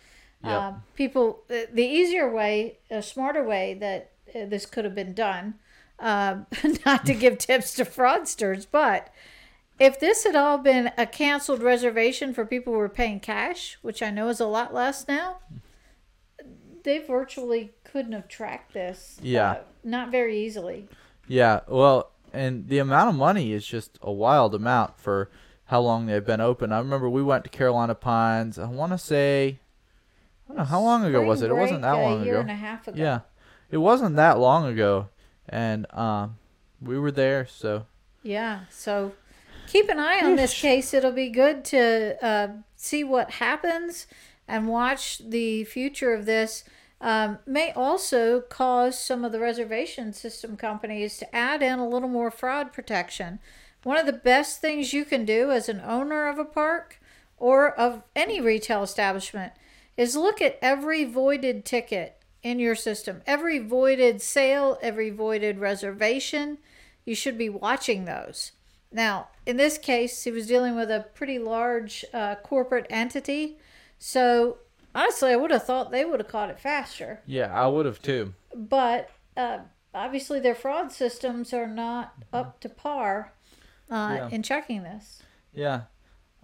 Yep. Uh, people, the easier way, a smarter way that this could have been done, um, *laughs* not to give tips to fraudsters, but if this had all been a canceled reservation for people who were paying cash, which I know is a lot less now, they virtually couldn't have tracked this. Yeah. uh, not very easily. yeah. Well, and the amount of money is just a wild amount for how long they've been open. I remember we went to Carolina Pines. I want to say, I don't know how long ago was it? It wasn't that long a year ago. and a half ago. Yeah, it wasn't that long ago, and um, we were there. So Yeah. So keep an eye on this case. It'll be good to uh, see what happens and watch the future of this. Um, may also cause some of the reservation system companies to add in a little more fraud protection. One of the best things you can do as an owner of a park or of any retail establishment is look at every voided ticket in your system, every voided sale, every voided reservation. You should be watching those. Now, in this case, he was dealing with a pretty large uh, corporate entity. So, honestly, I would have thought they would have caught it faster. yeah, I would have too. But uh, obviously, their fraud systems are not up to par uh, Yeah. in checking this. Yeah.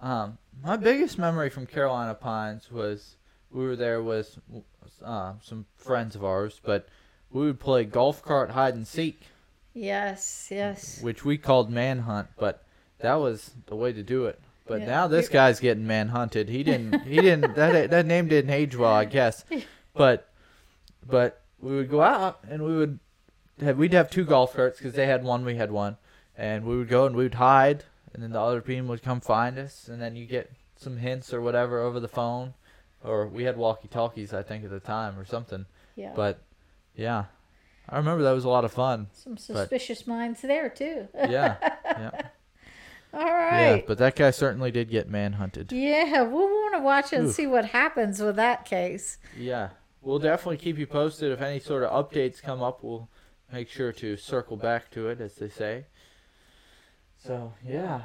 Um, my biggest memory from Carolina Pines was we were there with uh, some friends of ours, but we would play golf cart hide and seek, Yes, yes. which we called manhunt, but that was the way to do it. But Yeah. now this guy's getting manhunted. He didn't. He didn't. that that name didn't age well, I guess. *laughs* But but we would go out and we would have we'd have two golf carts because they had one, we had one, and we would go and we would hide, and then the other team would come find us, and then you get some hints or whatever over the phone, or we had walkie talkies I think at the time or something. Yeah. But yeah, I remember that was a lot of fun. Some suspicious minds there, too. Yeah, yeah, *laughs* All yeah. But that guy certainly did get manhunted. Yeah, we'll want to watch and Oof. see what happens with that case. Yeah, we'll definitely keep you posted if any sort of updates come up. We'll make sure to circle back to it, as they say. So yeah,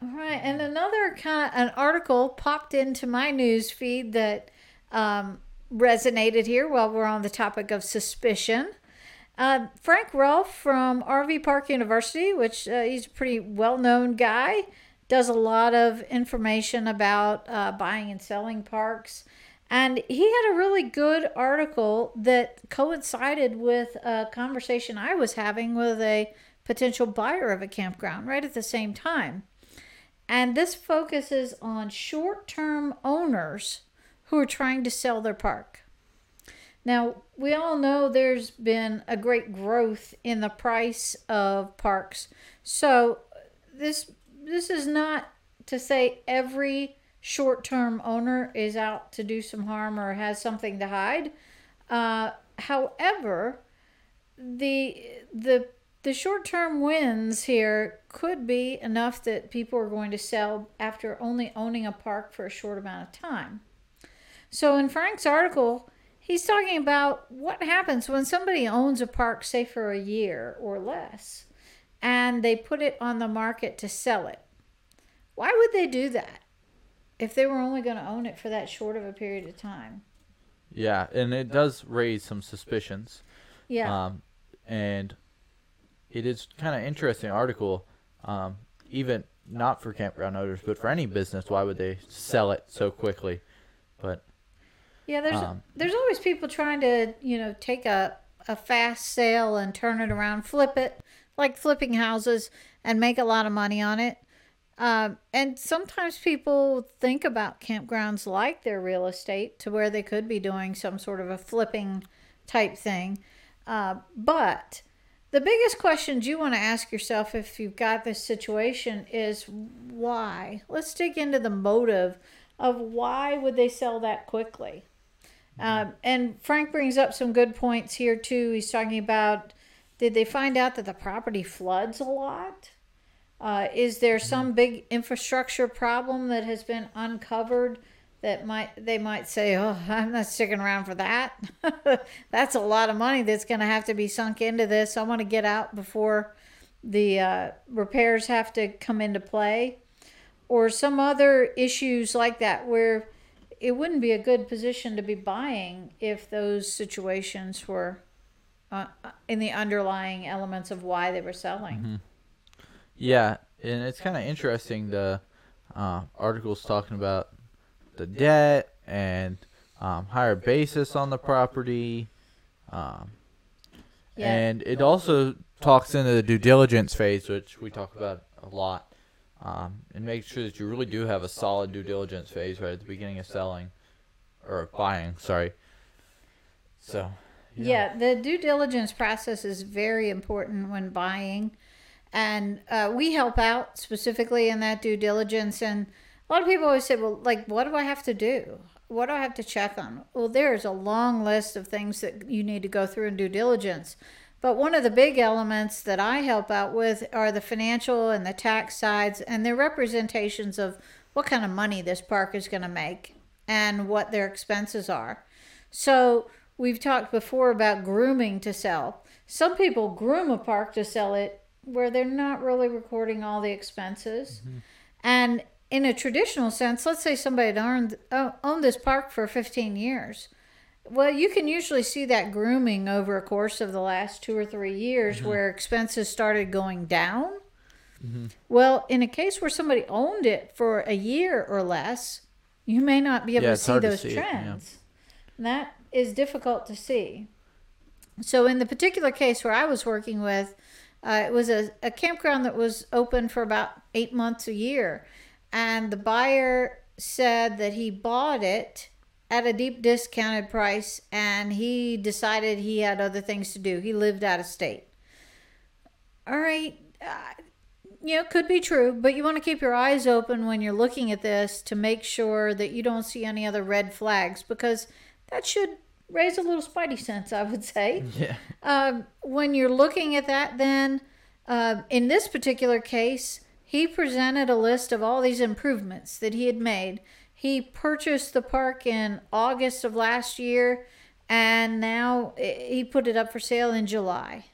All right, and another kind of an article popped into my news feed that um, resonated here while we're on the topic of suspicion. Uh, Frank Rolfe from RV Park University, which uh, he's a pretty well-known guy, does a lot of information about uh, buying and selling parks. And he had a really good article that coincided with a conversation I was having with a potential buyer of a campground right at the same time. And this focuses on short term owners who are trying to sell their park. Now, we all know there's been a great growth in the price of parks. So, this this is not to say every short-term owner is out to do some harm or has something to hide. Uh, however, the the the short-term wins here could be enough that people are going to sell after only owning a park for a short amount of time. So in Frank's article, he's talking about what happens when somebody owns a park say for a year or less and they put it on the market to sell it. Why would they do that if they were only going to own it for that short of a period of time? yeah, and it does raise some suspicions. Yeah. Um, and it is kind of interesting article. Um, even not for campground owners, but for any business, why would they sell it so quickly? But Yeah, there's Um, there's always people trying to you know take a a fast sale and turn it around, flip it like flipping houses, and make a lot of money on it. Um, and sometimes people think about campgrounds like their real estate to where they could be doing some sort of a flipping type thing. Uh, but the biggest questions you want to ask yourself if you've got this situation is why. Let's dig into the motive of why would they sell that quickly. Um, and Frank brings up some good points here too. He's talking about did they find out that the property floods a lot? Uh, is there some big infrastructure problem that has been uncovered that might they might say, "Oh, I'm not sticking around for that. *laughs* that's a lot of money that's going to have to be sunk into this. I want to get out before the uh, repairs have to come into play." Or some other issues like that where it wouldn't be a good position to be buying if those situations were uh, in the underlying elements of why they were selling. Yeah, and it's kind of interesting. The uh, articles talking about the debt and um, higher basis on the property, um, Yeah. and it also talks into the due diligence phase, which we talk about a lot, um, and make sure that you really do have a solid due diligence phase right at the beginning of selling or buying. Sorry. So. Yeah. the due diligence process is very important when buying. And uh, we help out specifically in that due diligence. And a lot of people always say, well, like, what do I have to do? What do I have to check on? Well, there's a long list of things that you need to go through and due diligence. But one of the big elements that I help out with are the financial and the tax sides and their representations of what kind of money this park is going to make and what their expenses are. So we've talked before about grooming to sell. Some people groom a park to sell it where they're not really recording all the expenses. Mm-hmm. And in a traditional sense, let's say somebody had uh, owned this park for 15 years. Well, you can usually see that grooming over a course of the last two or three years where expenses started going down. Well, in a case where somebody owned it for a year or less, you may not be able Yeah, to see hard to those see it, yeah. trends. That is difficult to see. So, in the particular case where I was working with, uh, it was a, a campground that was open for about eight months a year. And the buyer said that he bought it at a deep discounted price and he decided he had other things to do. He lived out of state. All right. Uh, you know, could be true, but you want to keep your eyes open when you're looking at this to make sure that you don't see any other red flags because that should raise a little spidey sense, I would say. *laughs* Yeah. Um, when you're looking at that, then uh, in this particular case, he presented a list of all these improvements that he had made. He purchased the park in August of last year, and now he put it up for sale in July.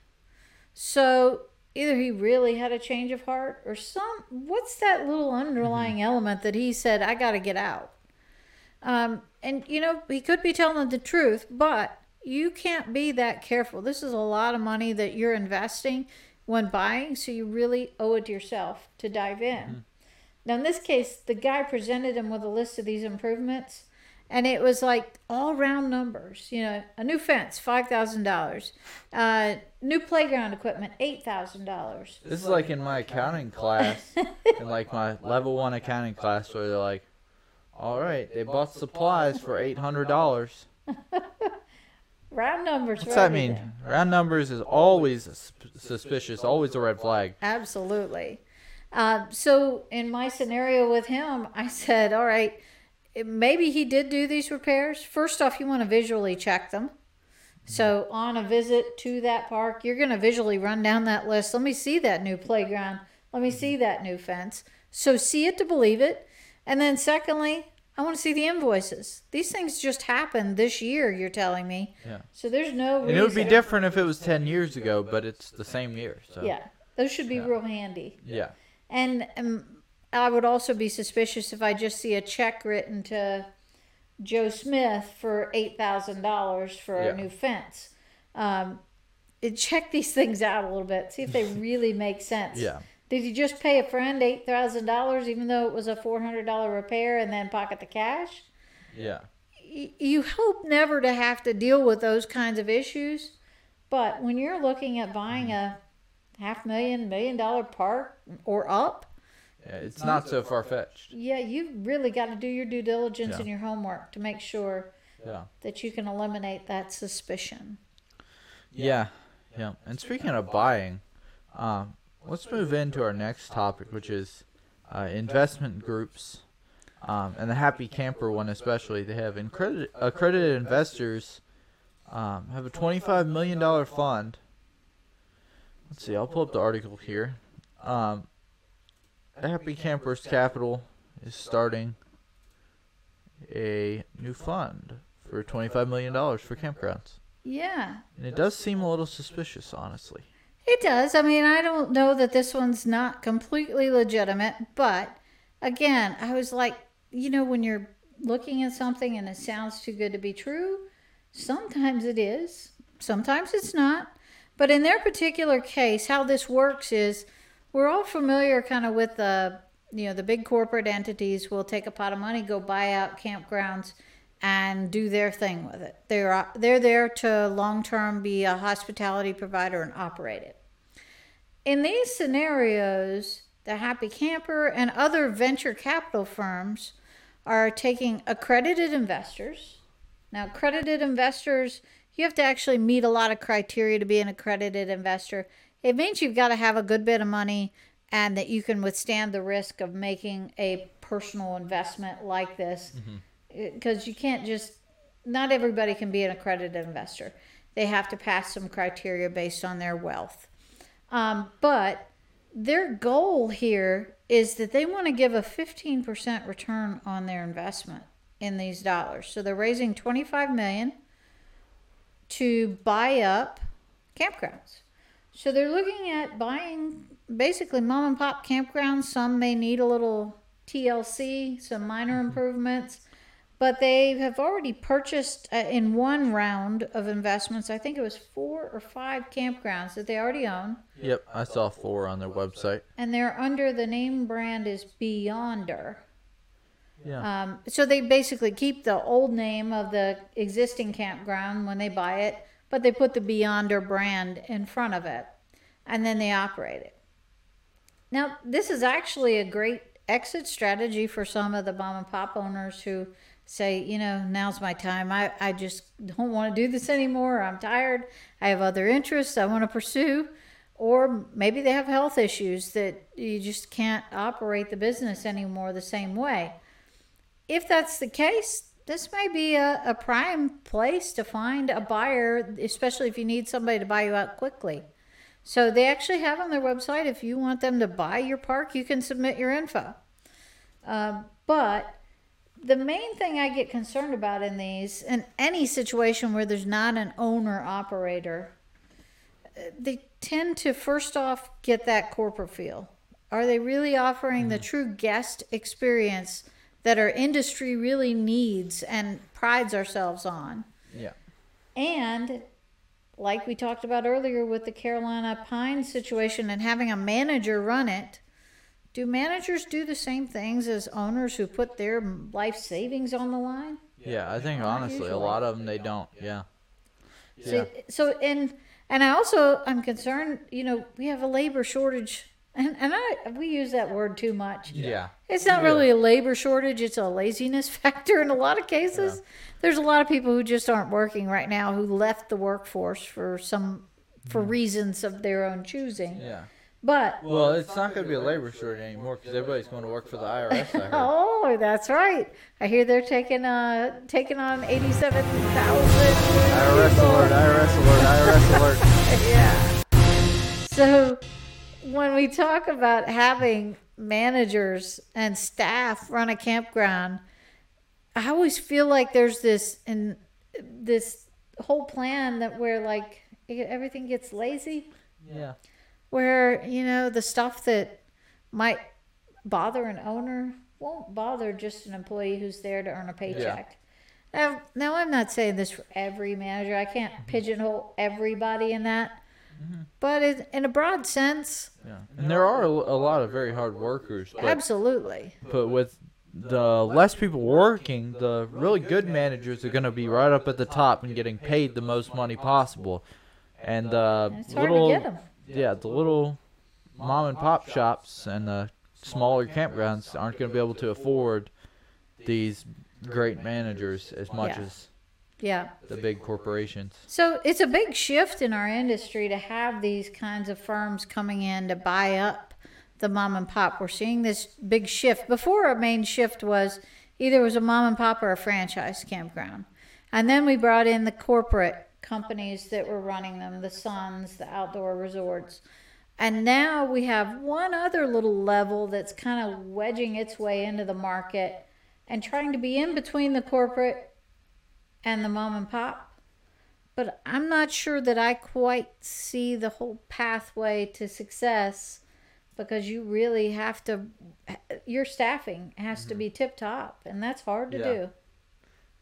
So either he really had a change of heart, or some. What's that little underlying element that he said, "I got to get out"? Um, and you know, he could be telling the truth, but you can't be that careful. This is a lot of money that you're investing when buying, so you really owe it to yourself to dive in. Now, in this case, the guy presented him with a list of these improvements, and it was like all round numbers. You know, a new fence, five thousand dollars, uh, new playground equipment, eight thousand dollars. This is like in my accounting class, in like my level one accounting class, where they're like, "All right, they bought supplies for eight hundred dollars." *laughs* Round numbers. What's that everything. mean? Round numbers is always sus- suspicious, always a red flag. Absolutely. Uh, so in my scenario with him, *laughs* I said, all right, maybe he did do these repairs. First off, you want to visually check them. So on a visit to that park, you're going to visually run down that list. Let me see that new playground. Let me see that new fence. So see it to believe it. And then secondly, I want to see the invoices. These things just happened this year, you're telling me. Yeah. So there's no And it would be different if it was ten years ago, but it's the same year. So Yeah. Those should be Yeah. real handy. yeah, And um, I would also be suspicious if I just see a check written to Joe Smith for eight thousand dollars for Yeah. a new fence. Um, it- check these things out a little bit, see if they *laughs* really make sense. Yeah. Did you just pay a friend eight thousand dollars, even though it was a four hundred dollar repair, and then pocket the cash? yeah, y- you hope never to have to deal with those kinds of issues. But when you're looking at buying a half million, million dollar park or up, yeah. It's not so far fetched. yeah, you've really got to do your due diligence Yeah. and your homework to make sure Yeah, that you can eliminate that suspicion. yeah, Yeah. And speaking of buying, um, let's move into our next topic, which is uh, investment groups. Um, and the Happy Camper one, especially, they have accredited, accredited investors um, have a $25 million fund. Let's see, I'll pull up the article here. Um, Happy Campers Capital is starting a new fund for $25 million for campgrounds. Yeah, And it does seem a little suspicious, honestly. It does. I mean, I don't know that this one's not completely legitimate, but again, I was like, you know, when you're looking at something and it sounds too good to be true, sometimes it is, sometimes it's not. But in their particular case, how this works is we're all familiar kind of with the you know the big corporate entities will take a pot of money, go buy out campgrounds, and do their thing with it. They're uh, they're there to long term be a hospitality provider and operate it. In these scenarios, the Happy Camper and other venture capital firms are taking accredited investors. Now, accredited investors, you have to actually meet a lot of criteria to be an accredited investor. It means you've got to have a good bit of money and that you can withstand the risk of making a personal investment like this. Mm-hmm. Because you can't just, not everybody can be an accredited investor. They have to pass some criteria based on their wealth. Um, but their goal here is that they want to give a 15% return on their investment in these dollars. So they're raising 25 million to buy up campgrounds. So they're looking at buying basically mom and pop campgrounds. Some may need a little TLC, some minor improvements, but they have already purchased uh, in one round of investments. I think it was four or five campgrounds that they already own, Yep, I saw four on their website. and they're under the name brand is Beyonder. Yeah. Um, so they basically keep the old name of the existing campground when they buy it, but they put the Beyonder brand in front of it, and then they operate it. Now, this is actually a great exit strategy for some of the mom and pop owners who say, you know, now's my time. I, I just don't want to do this anymore. I'm tired. I have other interests I want to pursue. Or maybe they have health issues that you just can't operate the business anymore the same way if that's the case, this may be a, a prime place to find a buyer, especially if you need somebody to buy you out quickly. So they actually have on their website, if you want them to buy your park, you can submit your info. Um, but the main thing I get concerned about in these, in any situation where there's not an owner operator, they tend to first off get that corporate feel. Are they really offering the mm-hmm. true guest experience that our industry really needs and prides ourselves on? Yeah. And like we talked about earlier with the Carolina Pine situation and having a manager run it, do managers do the same things as owners who put their life savings on the line? Yeah, I think Not honestly, a lot of them they don't. Yeah. So, so and and I also I'm concerned. You know, we have a labor shortage, and and I we use that word too much. Yeah. It's not really a labor shortage; it's a laziness *laughs* factor in a lot of cases. There's a lot of people who just aren't working right now who left the workforce for some for mm. reasons of their own choosing. Yeah. But Well, it's not going to be a labor shortage anymore because everybody's going to work for the IRS. *laughs* Oh, that's right. I hear they're taking uh taking on eighty-seven thousand. IRS alert! IRS alert! IRS *laughs* alert! yeah. So when we talk about having managers and staff run a campground, I always feel like there's this and this whole plan that where like everything gets lazy, Yeah. Where you know the stuff that might bother an owner won't bother just an employee who's there to earn a paycheck. Now, now I'm not saying this for every manager. I can't mm-hmm. pigeonhole everybody in that. Mm-hmm. But it, in a broad sense, Yeah. And there are a, a lot of very hard workers, but absolutely. but with the less people working, the really good managers are going to be right up at the top and getting paid the most money possible. And the And it's hard little, them. yeah, the little mom and pop shops and the smaller campgrounds aren't going to be able to afford these great managers as much Yeah. as Yeah. the big corporations. So it's a big shift in our industry to have these kinds of firms coming in to buy up the mom and pop. We're seeing this big shift. Before our main shift was either it was a mom and pop or a franchise campground. And then we brought in the corporate companies that were running them, the Suns, the outdoor resorts. And now we have one other little level that's kind of wedging its way into the market and trying to be in between the corporate and the mom and pop. But I'm not sure that I quite see the whole pathway to success because you really have to, your staffing has to be tip top, and that's hard to Yeah. do.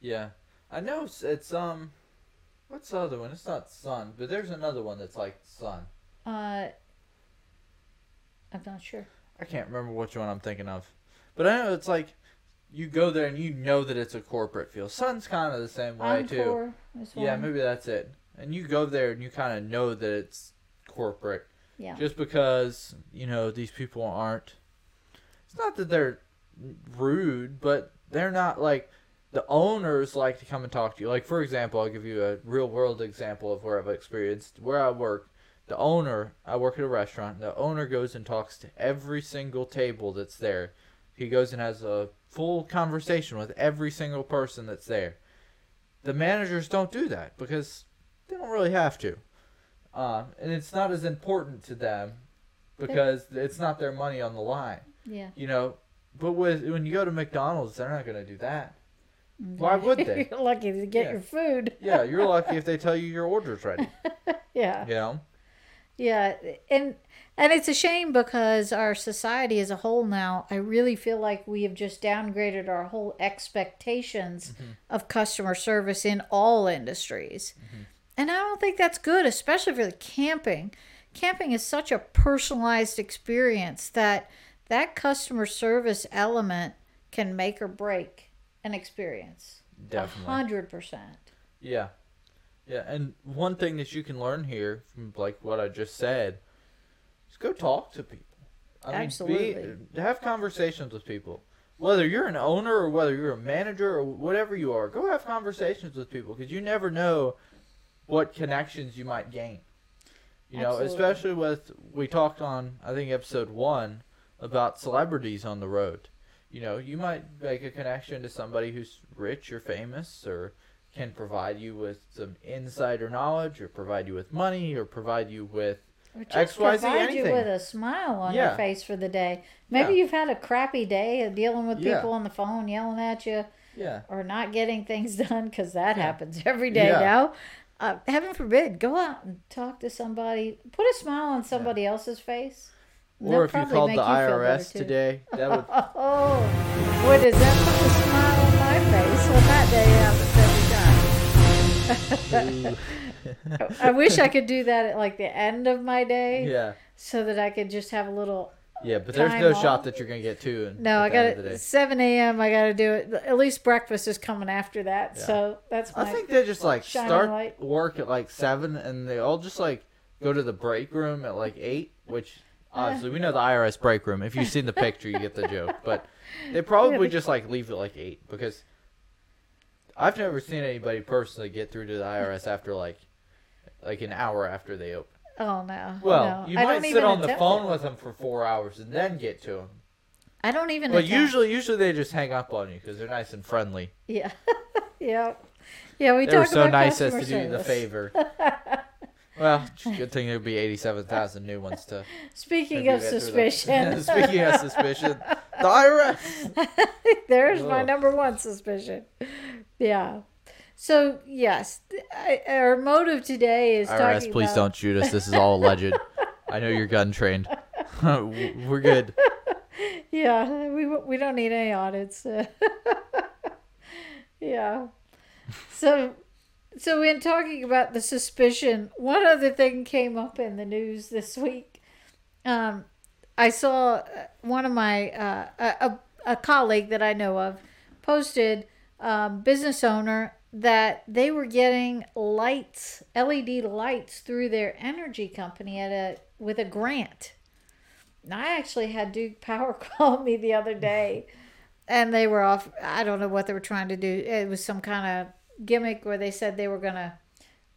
Yeah, I know it's, it's um, what's the other one? It's not Sun, but there's another one that's like Sun. Uh, I'm not sure. I can't remember which one I'm thinking of, but I know it's like you go there and you know that it's a corporate feel. Sun's kind of the same way too. Encore is. Yeah, maybe that's it. And you go there and you kind of know that it's corporate, Yeah. just because you know these people aren't. It's not that they're rude, but they're not like the owners like to come and talk to you. Like for example, I'll give you a real world example of where I've experienced where I work. The owner, I work at a restaurant. The owner goes and talks to every single table that's there. He goes and has a full conversation with every single person that's there. The managers don't do that because they don't really have to, uh, and it's not as important to them because it's not their money on the line yeah. you know. But with when you go to McDonald's, they're not going to do that. Why would they? You're *laughs* lucky to get Yeah. your food. *laughs* Yeah, you're lucky if they *laughs* tell you your order's ready. Yeah. You know. Yeah, and and it's a shame because our society as a whole now, I really feel like we have just downgraded our whole expectations mm-hmm. of customer service in all industries. Mm-hmm. And I don't think that's good, especially for the camping. Camping is such a personalized experience that that customer service element can make or break an experience. Definitely. Hundred percent. Yeah. Yeah, and one thing that you can learn here from like what I just said is go talk to people. I Absolutely. Mean, be, have conversations with people. Whether you're an owner or whether you're a manager or whatever you are, go have conversations with people because you never know what connections you might gain. You know, Absolutely. especially with we talked on I think episode one about celebrities on the road. You know, you might make a connection to somebody who's rich or famous or can provide you with some insider knowledge or provide you with money or provide you with Or just XYZ provide anything. you with a smile on Yeah. your face for the day. Maybe Yeah. you've had a crappy day of dealing with Yeah. people on the phone yelling at you yeah or not getting things *laughs* done because that happens every day now. Uh, heaven forbid, go out and talk to somebody. Put a smile on somebody else's face. Or if you called the IRS today that would *laughs* Oh, boy, does that put a smile on my face when that day every time. *laughs* I wish I *laughs* could do that at like the end of my day yeah so that I could just have a little yeah but there's no off. shot that you're gonna get to in, No, I got end of the it. Seven a.m. I got to do it. At least breakfast is coming after that, Yeah. so that's my. I think they just like start light. work at like seven, and they all just like go to the break room at like eight. Which obviously we know the IRS break room. If you've seen the picture, you get the joke. But they probably just like leave it like eight because I've never seen anybody personally get through to the IRS after like like an hour after they open. oh no. Oh, well, no. you I might sit on the phone it. with them for four hours and then get to them. I don't even. But attempt- usually, usually they just hang up on you because they're nice and friendly. Yeah. *laughs* yeah. Yeah. We They were talk so about nice as to do you the favor. *laughs* well, good thing there'd be eighty-seven thousand new ones to. Speaking of suspicion. *laughs* Speaking of suspicion, the IRS. *laughs* there's my number one suspicion. Yeah. So yes, I, our motive today is IRS, please about, don't shoot us. This is all alleged. I know you're gun trained. *laughs* We're good. Yeah, we we don't need any audits. yeah. So so in talking about the suspicion, one other thing came up in the news this week. Um, I saw uh, one of my uh, a, a colleague that I know of posted um, business owner that they were getting lights LED lights through their energy company at a with a grant. Now, I actually had Duke Power *laughs* call me the other day, and they were off. I don't know what they were trying to do. It was some kind of gimmick where they said they were gonna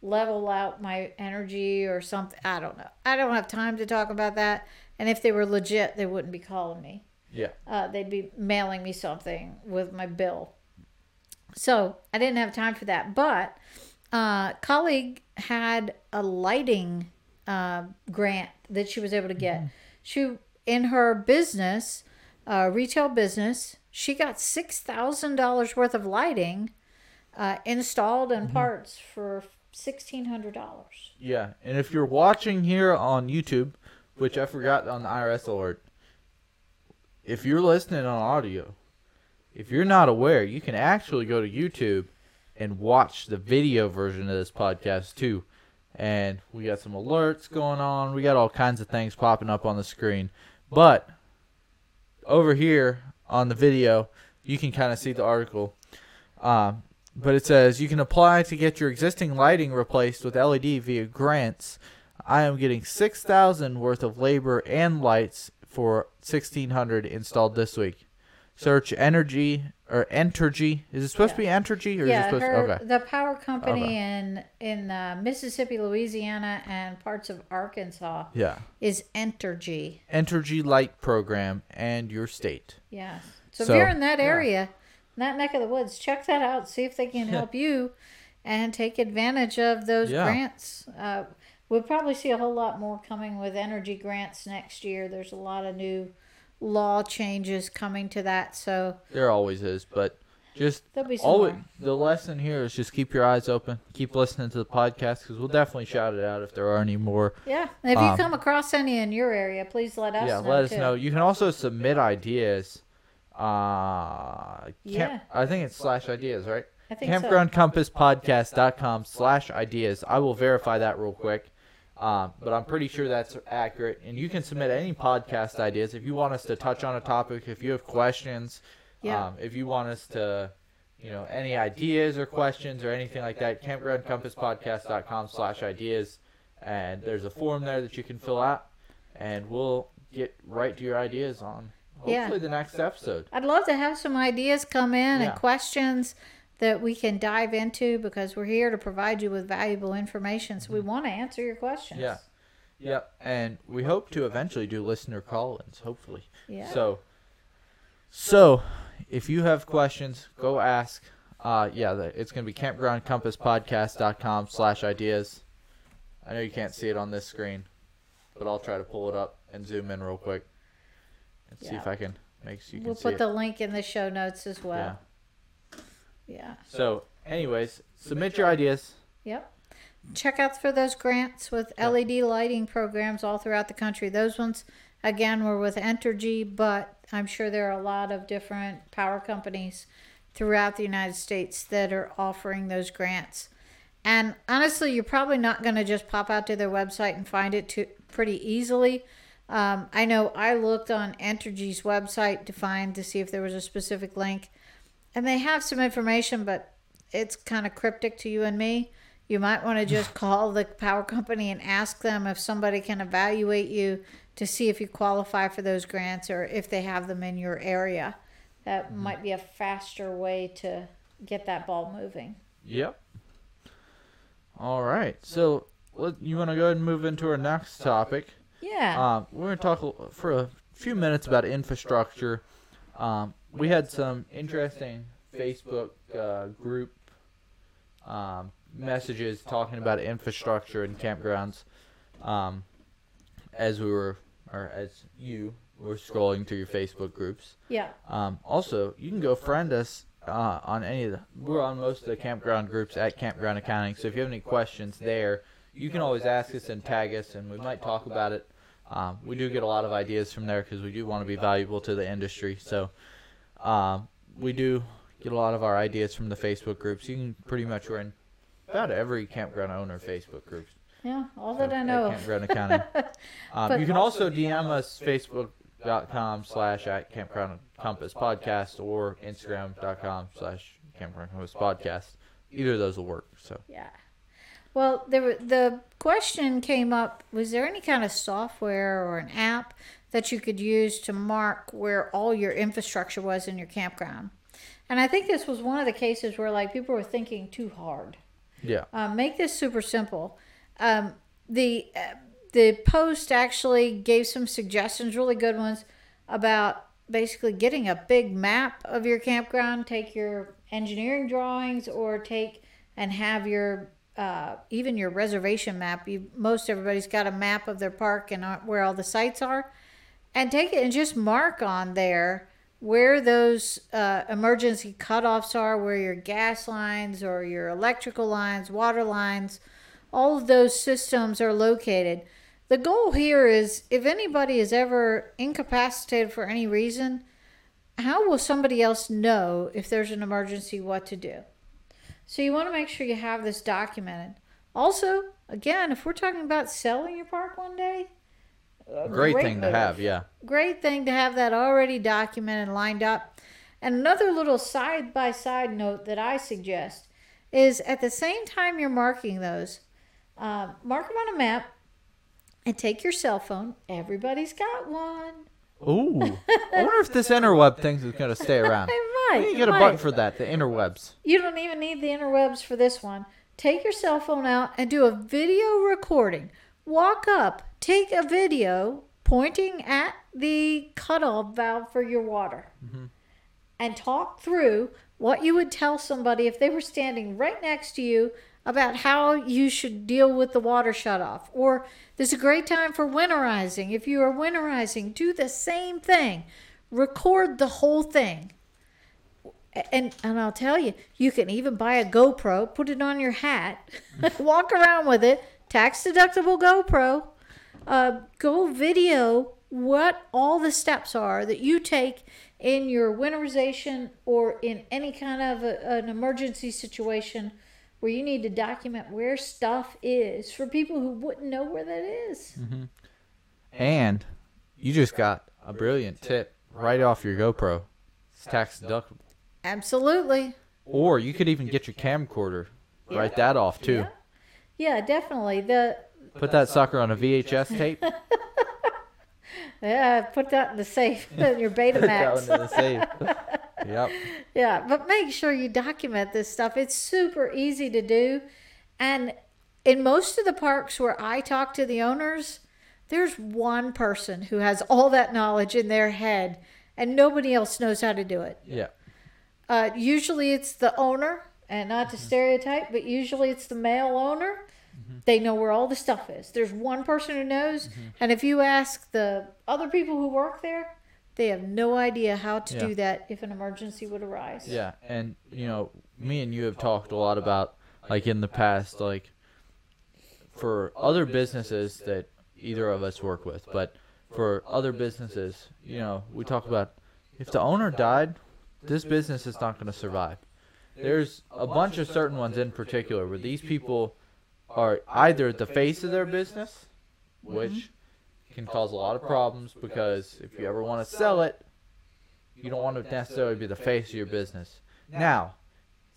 level out my energy or something. I don't know. I don't have time to talk about that. And if they were legit, they wouldn't be calling me. Yeah. Uh, they'd be mailing me something with my bill. So I didn't have time for that. But uh, colleague had a lighting uh, grant that she was able to get. She in her business, uh, retail business, she got six thousand dollars worth of lighting uh, installed and parts for sixteen hundred dollars. Yeah, and if you're watching here on YouTube, which I forgot on the IRS alert, if you're listening on audio, if you're not aware, you can actually go to YouTube and watch the video version of this podcast too. And we got some alerts going on. We got all kinds of things popping up on the screen. But over here on the video, you can kind of see the article. Um, but it says you can apply to get your existing lighting replaced with LED via grants. I am getting six thousand worth of labor and lights for sixteen hundred installed this week. Search energy or Entergy. Is it supposed to be Entergy or is it supposed her, to okay? the power company Okay. in in uh, Mississippi, Louisiana, and parts of Arkansas Yeah. is Entergy. Entergy Light Program and your state. Yes. So, So, if you're in that yeah. area, in that neck of the woods, check that out. See if they can *laughs* help you and take advantage of those Yeah. grants. Uh, we'll probably see a whole lot more coming with energy grants next year. There's a lot of new law changes coming to that. So There always is, but just there'll be always more. the lesson here is just keep your eyes open, keep listening to the podcast because we'll definitely shout it out if there are any more. Yeah. If you Um, come across any in your area, please let us yeah, know. let us too. know. You can also submit ideas. Uh, Yeah. I think it's slash ideas, right? I think so. campgroundcompasspodcast.com slash ideas. I will verify that real quick. Um, but I'm pretty sure that's accurate. And you can submit any podcast ideas if you want us to touch on a topic, if you have questions, Yeah. um, if you want us to, you know, any ideas or questions or anything like that, campgroundcompasspodcast.com slash ideas. And there's a form there that you can fill out, and we'll get right to your ideas on hopefully Yeah. the next episode. I'd love to have some ideas come in Yeah. and questions that we can dive into because we're here to provide you with valuable information. So we want to answer your questions. Mm-hmm. Yeah. And we hope to eventually do listener call-ins, hopefully. Yeah. So, so if you have questions, go ask. Uh, yeah, the, it's gonna be campgroundcompasspodcast.com slash ideas. I know you can't see it on this screen, but I'll try to pull it up and zoom in real quick and see Yeah. if I can make so you can we'll see put the link in the show notes as yeah. well. Yeah. So, anyways, submit your ideas. Yep. Check out for those grants with LED lighting programs all throughout the country. Those ones, again, were with Entergy, but I'm sure there are a lot of different power companies throughout the United States that are offering those grants. And honestly, you're probably not going to just pop out to their website and find it too, pretty easily. Um, I know I looked on Entergy's website to find to see if there was a specific link, and they have some information, but it's kind of cryptic to you and me. You might want to *sighs* just call the power company and ask them if somebody can evaluate you to see if you qualify for those grants or if they have them in your area. That might be a faster way to get that ball moving. Yep. All right. So, you want to go ahead and move into our next topic? Yeah. Um, we're going to talk for a few minutes about infrastructure. Um, we had some interesting Facebook uh, group um, messages talking about infrastructure and campgrounds um, as we were, or as you were scrolling through your Facebook groups. yeah. Um, also, you can go friend us uh, on any of the. We're on most of the campground groups at Campground Accounting. So if you have any questions there, you can always ask us and tag us, and we might talk about it. Um, we do get a lot of ideas from there because we do want to be valuable to the industry. So um, we do get a lot of our ideas from the Facebook groups. You can pretty much we're in about every campground owner Facebook groups. Yeah. All that I know. Campground Accounting. *laughs* Um, you can also DM us Facebook.com slash at Campground Compass Podcast or Instagram.com slash Campground Compass Podcast. Either of those will work. So Yeah. Well, there were, the question came up: Was there any kind of software or an app that you could use to mark where all your infrastructure was in your campground? And I think this was one of the cases where like people were thinking too hard. Yeah. Um, make this super simple. Um, the uh, the post actually gave some suggestions, really good ones, about basically getting a big map of your campground. Take your engineering drawings, or take and have your uh, even your reservation map. You, most everybody's got a map of their park and uh, where all the sites are, and take it and just mark on there where those uh, emergency cutoffs are, where your gas lines or your electrical lines, water lines, all of those systems are located. The goal here is if anybody is ever incapacitated for any reason, how will somebody else know if there's an emergency what to do? So you want to make sure you have this documented. Also, again, if we're talking about selling your park one day, a Great, thing to have. Yeah. great thing to have that already documented and lined up. And another little side by side note that I suggest is at the same time you're marking those, uh, mark them on a map and take your cell phone. Everybody's got one. Ooh. *laughs* I wonder if this interweb thing is going to stay *laughs* around. It might. Can get a might. button for that. The interwebs. You don't even need the interwebs for this one. Take your cell phone out and do a video recording. Walk up, take a video pointing at the cutoff valve for your water. Mm-hmm. And talk through what you would tell somebody if they were standing right next to you about how you should deal with the water shutoff. Or this is a great time for winterizing. If you are winterizing, do the same thing. Record the whole thing and and I'll tell you, you can even buy a GoPro, put it on your hat, *laughs* walk around with it, tax deductible GoPro. Uh, go video what all the steps are that you take in your winterization or in any kind of a, an emergency situation where you need to document where stuff is for people who wouldn't know where that is. Mm-hmm. And you just got a brilliant tip right off your GoPro. It's tax deductible. Absolutely. Or you could even get your camcorder. Write that off too. Yeah. Yeah, definitely. The Put that sucker on a VHS tape. *laughs* yeah, put that in the safe, *laughs* in your Betamax. That one in the safe. *laughs* yep. Yeah, but make sure you document this stuff. It's super easy to do. And in most of the parks where I talk to the owners, there's one person who has all that knowledge in their head and nobody else knows how to do it. Yeah. Uh, usually it's the owner, and not to stereotype, but usually it's the male owner. Mm-hmm. They know where all the stuff is. There's one person who knows, mm-hmm. and if you ask the other people who work there, they have no idea how to Yeah. do that if an emergency would arise. Yeah, and you know, me and you have talked a lot about like in the past, like for other businesses that either of us work with, but for other businesses, you know, we talk about if the owner died, this business is not going to survive. There's a bunch of certain ones in particular where these people are either the face of their business, which can cause a lot of problems because if you ever want to sell it, you don't want to necessarily be the face of your business. Now,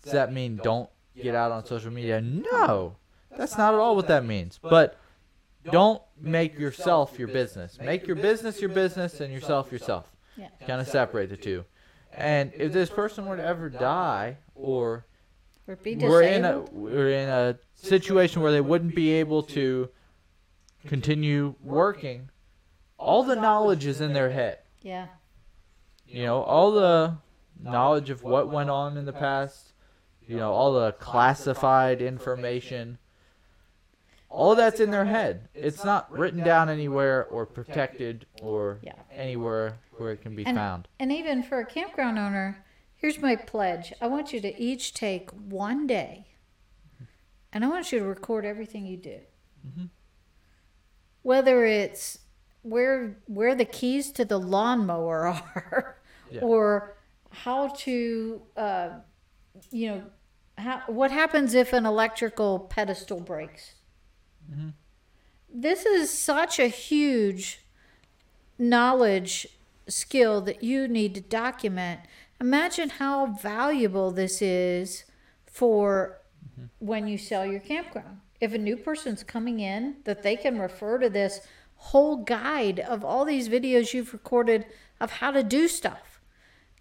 does that mean don't get out on social media? No, that's not at all what that means. But don't make yourself your business. Make your business your business and yourself yourself. Yeah. Kind of separate the two. And if this person were to ever die, or Or be we're in a disabled. we're in a situation where they wouldn't be able to continue working, all the knowledge is in their head. yeah. You know, all the knowledge of what went on in the past, you know, all the classified information, all that's in their head. It's not written down anywhere or protected or Yeah. anywhere where it can be And, found. and even for a campground owner, here's my pledge. I want you to each take one day and I want you to record everything you do. Whether it's where where the keys to the lawnmower *laughs* are Yeah. or how to uh, you know how, what happens if an electrical pedestal breaks. This is such a huge knowledge skill that you need to document. Imagine how valuable this is for when you sell your campground. If a new person's coming in, that they can refer to this whole guide of all these videos you've recorded of how to do stuff.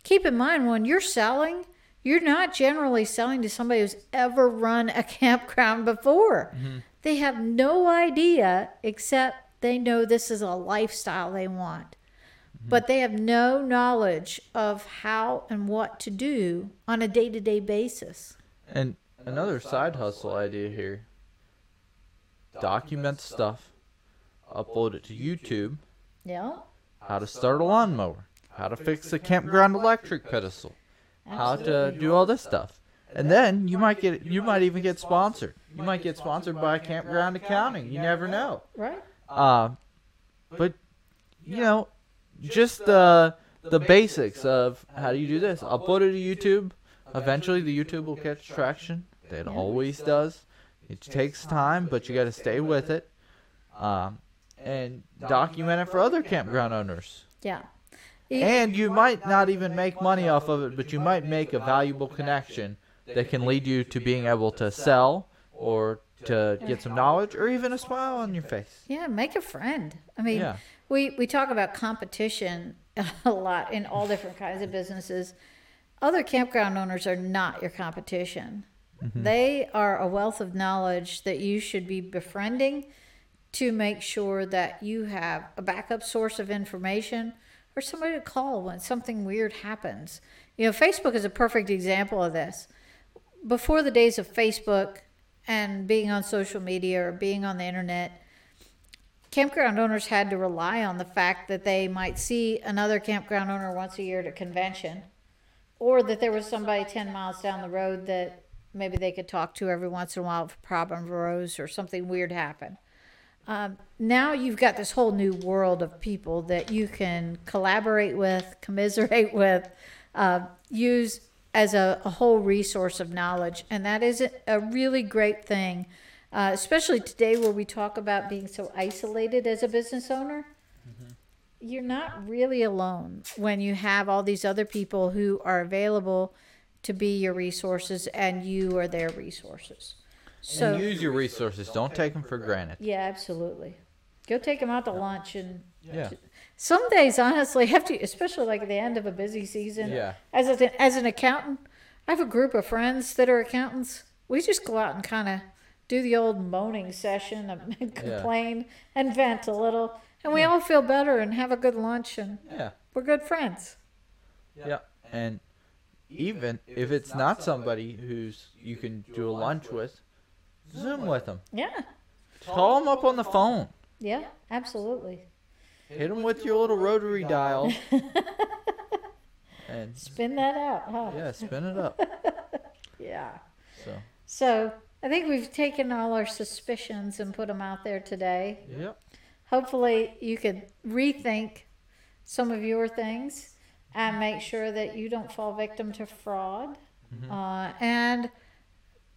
Keep in mind when you're selling, you're not generally selling to somebody who's ever run a *laughs* campground before. Mm-hmm. They have no idea except they know this is a lifestyle they want. But they have no knowledge of how and what to do on a day to day basis. And another side hustle idea here document stuff, upload it to YouTube, Yeah. how to start a lawnmower, how to fix a campground electric pedestal, how to do all this stuff. And then you might get you might even get sponsored. You might get sponsored by campground accounting. You never know. Right? Uh, but you know, just the the basics of how do you do this? Upload it to YouTube. Eventually, the YouTube will catch traction. It always does. It takes time, but you got to stay with it. Um, and document it for other campground owners. Yeah. And you might not even make money off of it, but you might make a valuable connection that can lead you to being able to sell or to get some knowledge or even a smile on your face. Yeah, make a friend. I mean, Yeah. We we talk about competition *laughs* a lot in all different kinds of businesses. Other campground owners are not your competition. Mm-hmm. They are a wealth of knowledge that you should be befriending to make sure that you have a backup source of information or somebody to call when something weird happens. You know, Facebook is a perfect example of this. Before the days of Facebook and being on social media or being on the internet, campground owners had to rely on the fact that they might see another campground owner once a year at a convention or that there was somebody 10 miles down the road that maybe they could talk to every once in a while if a problem arose or something weird happened. Um, now you've got this whole new world of people that you can collaborate with, *laughs* commiserate with, uh, use as a, a whole resource of knowledge. And that is a, a really great thing, uh, especially today where we talk about being so isolated as a business owner. You're not really alone when you have all these other people who are available to be your resources and you are their resources. So, and use your resources. Don't take them for granted. yeah, absolutely. Go take them out to lunch and Yeah. some days, honestly, *laughs* have to, especially like at the end of a busy season. Yeah. As a, as an accountant, I have a group of friends that are accountants. We just go out and kind of do the old moaning session and *laughs* complain and vent a little, and we all feel better and have a good lunch and Yeah. we're good friends. Yeah. And even if it's not somebody who's you can do a lunch with, Zoom with them. Yeah. Call them up on the phone. Yeah. Absolutely. Hit them with your little rotary dial. *laughs* and Spin that out, huh? yeah, spin it up. *laughs* Yeah. So So I think we've taken all our suspicions and put them out there today. yep. hopefully you could rethink some of your things and make sure that you don't fall victim to fraud uh, and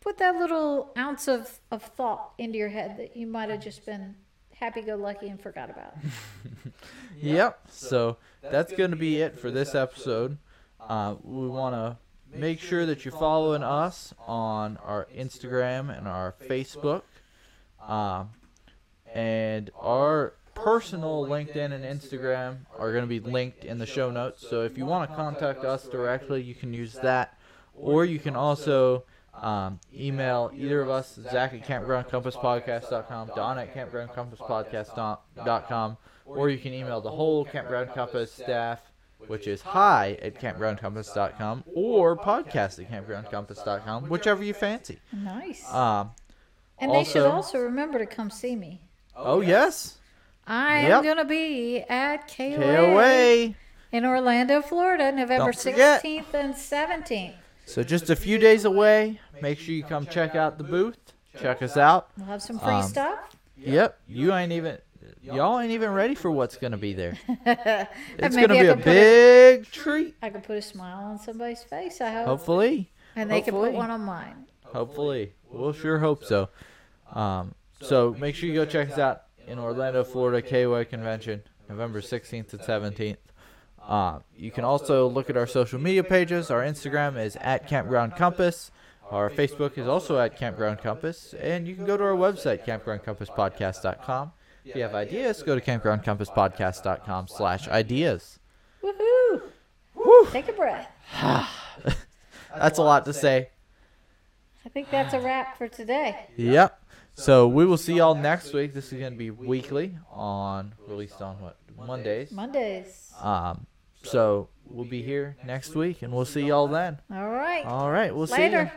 put that little ounce of, of thought into your head that you might have just been happy-go-lucky and forgot about *laughs* Yep. So that's going to be it for this episode. Uh, we want to make sure that you're following us on our Instagram and our Facebook. Um, and our personal LinkedIn and Instagram are going to be linked in the show notes. So if you want to contact us directly, you can use that. Or you can also um, email either of us, Zack at campgroundcompasspodcast.com, Don at campgroundcompasspodcast.com, or you can email the whole Campground Compass staff, which is hi at campgroundcompass.com or podcast at campgroundcompass.com, whichever you fancy. nice Um, and they should also- also remember to come see me oh, yes. i Yep. am going to be at KOA, KOA. in orlando florida november 16th and 17th So just a few days away. Make sure you come check out the booth. Check us out. we'll have some free Um, stuff Yep, you ain't even y'all ain't even ready for what's gonna be there. *laughs* It's gonna be a could put a- big treat. I could put a smile on somebody's face. I hope, Hopefully, and they could hopefully. put one on mine. hopefully, we'll sure hope so. Um, so make sure you go check us out in Orlando, Florida, KOA Convention, November 16th to 17th. Uh, you can also look at our social media pages. Our Instagram is at Campground Compass. Our Facebook is also at Campground Compass. And you can go to our website, campgroundcompasspodcast.com. If you have ideas, go to campgroundcompasspodcast.com slash ideas. Woohoo! Whew. Take a breath. *sighs* That's a lot to say. I think that's a wrap for today. Yep. So we will see y'all next week. This is gonna be weekly on released on what Mondays. Mondays. Um. So we'll be here next week, and we'll see y'all then. All right. All right. We'll see you. Later.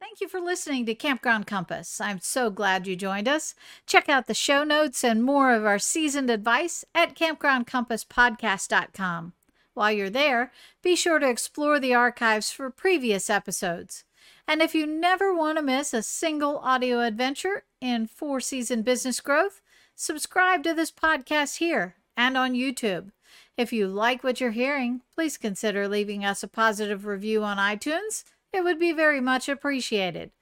Thank you for listening to Campground Compass. I'm so glad you joined us. Check out the show notes and more of our seasoned advice at campgroundcompasspodcast.com. While you're there, be sure to explore the archives for previous episodes. And if you never want to miss a single audio adventure in four season business growth, subscribe to this podcast here and on YouTube. If you like what you're hearing, please consider leaving us a positive review on iTunes. It would be very much appreciated.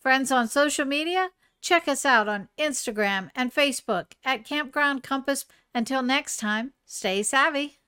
Friends on social media, check us out on Instagram and Facebook at Campground Compass. Until next time, stay savvy.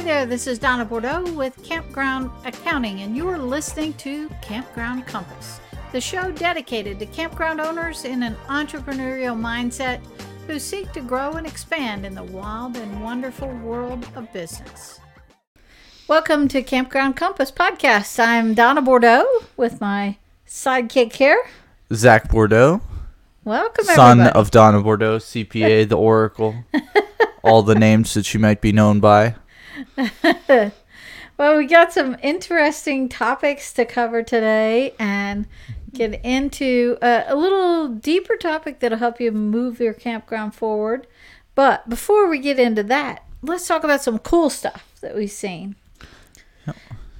Hi there, this is Donna Bordeaux with Campground Accounting, and you are listening to Campground Compass, the show dedicated to campground owners in an entrepreneurial mindset who seek to grow and expand in the wild and wonderful world of business. Welcome to Campground Compass podcast. I'm Donna Bordeaux with my sidekick here. Zack Bordeaux, Welcome, son everybody. of Donna Bordeaux, CPA, the Oracle, *laughs* all the names that you might be known by. *laughs* Well, we got some interesting topics to cover today and get into a, a little deeper topic that'll help you move your campground forward. But before we get into that, let's talk about some cool stuff that we've seen.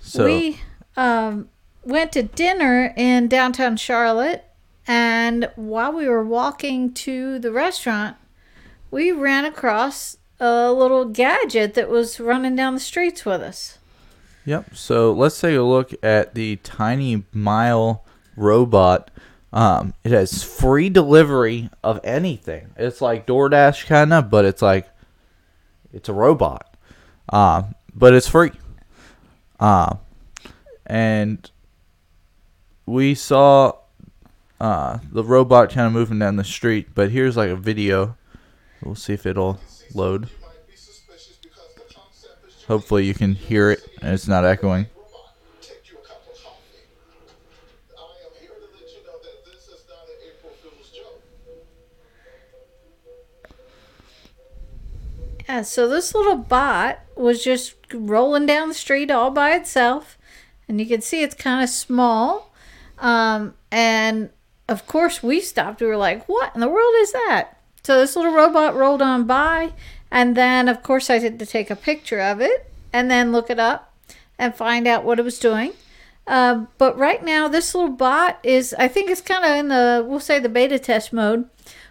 So we um, went to dinner in downtown Charlotte, and while we were walking to the restaurant, we ran across a little gadget that was running down the streets with us. Yep. So let's take a look at the Tiny Mile robot. Um, it has free delivery of anything. It's like DoorDash kind of, but it's like it's a robot. Um, but it's free. Um, and we saw uh the robot kind of moving down the street. But here's like a video. We'll see if it'll load. Hopefully you can hear it and it's not echoing. Yeah, so this little bot was just rolling down the street all by itself, and you can see it's kind of small. Um, and of course, we stopped. We were like, "What in the world is that?" So this little robot rolled on by, and then of course I had to take a picture of it and then look it up and find out what it was doing. Uh, but right now, this little bot is, I think it's kind of in the, we'll say the beta test mode,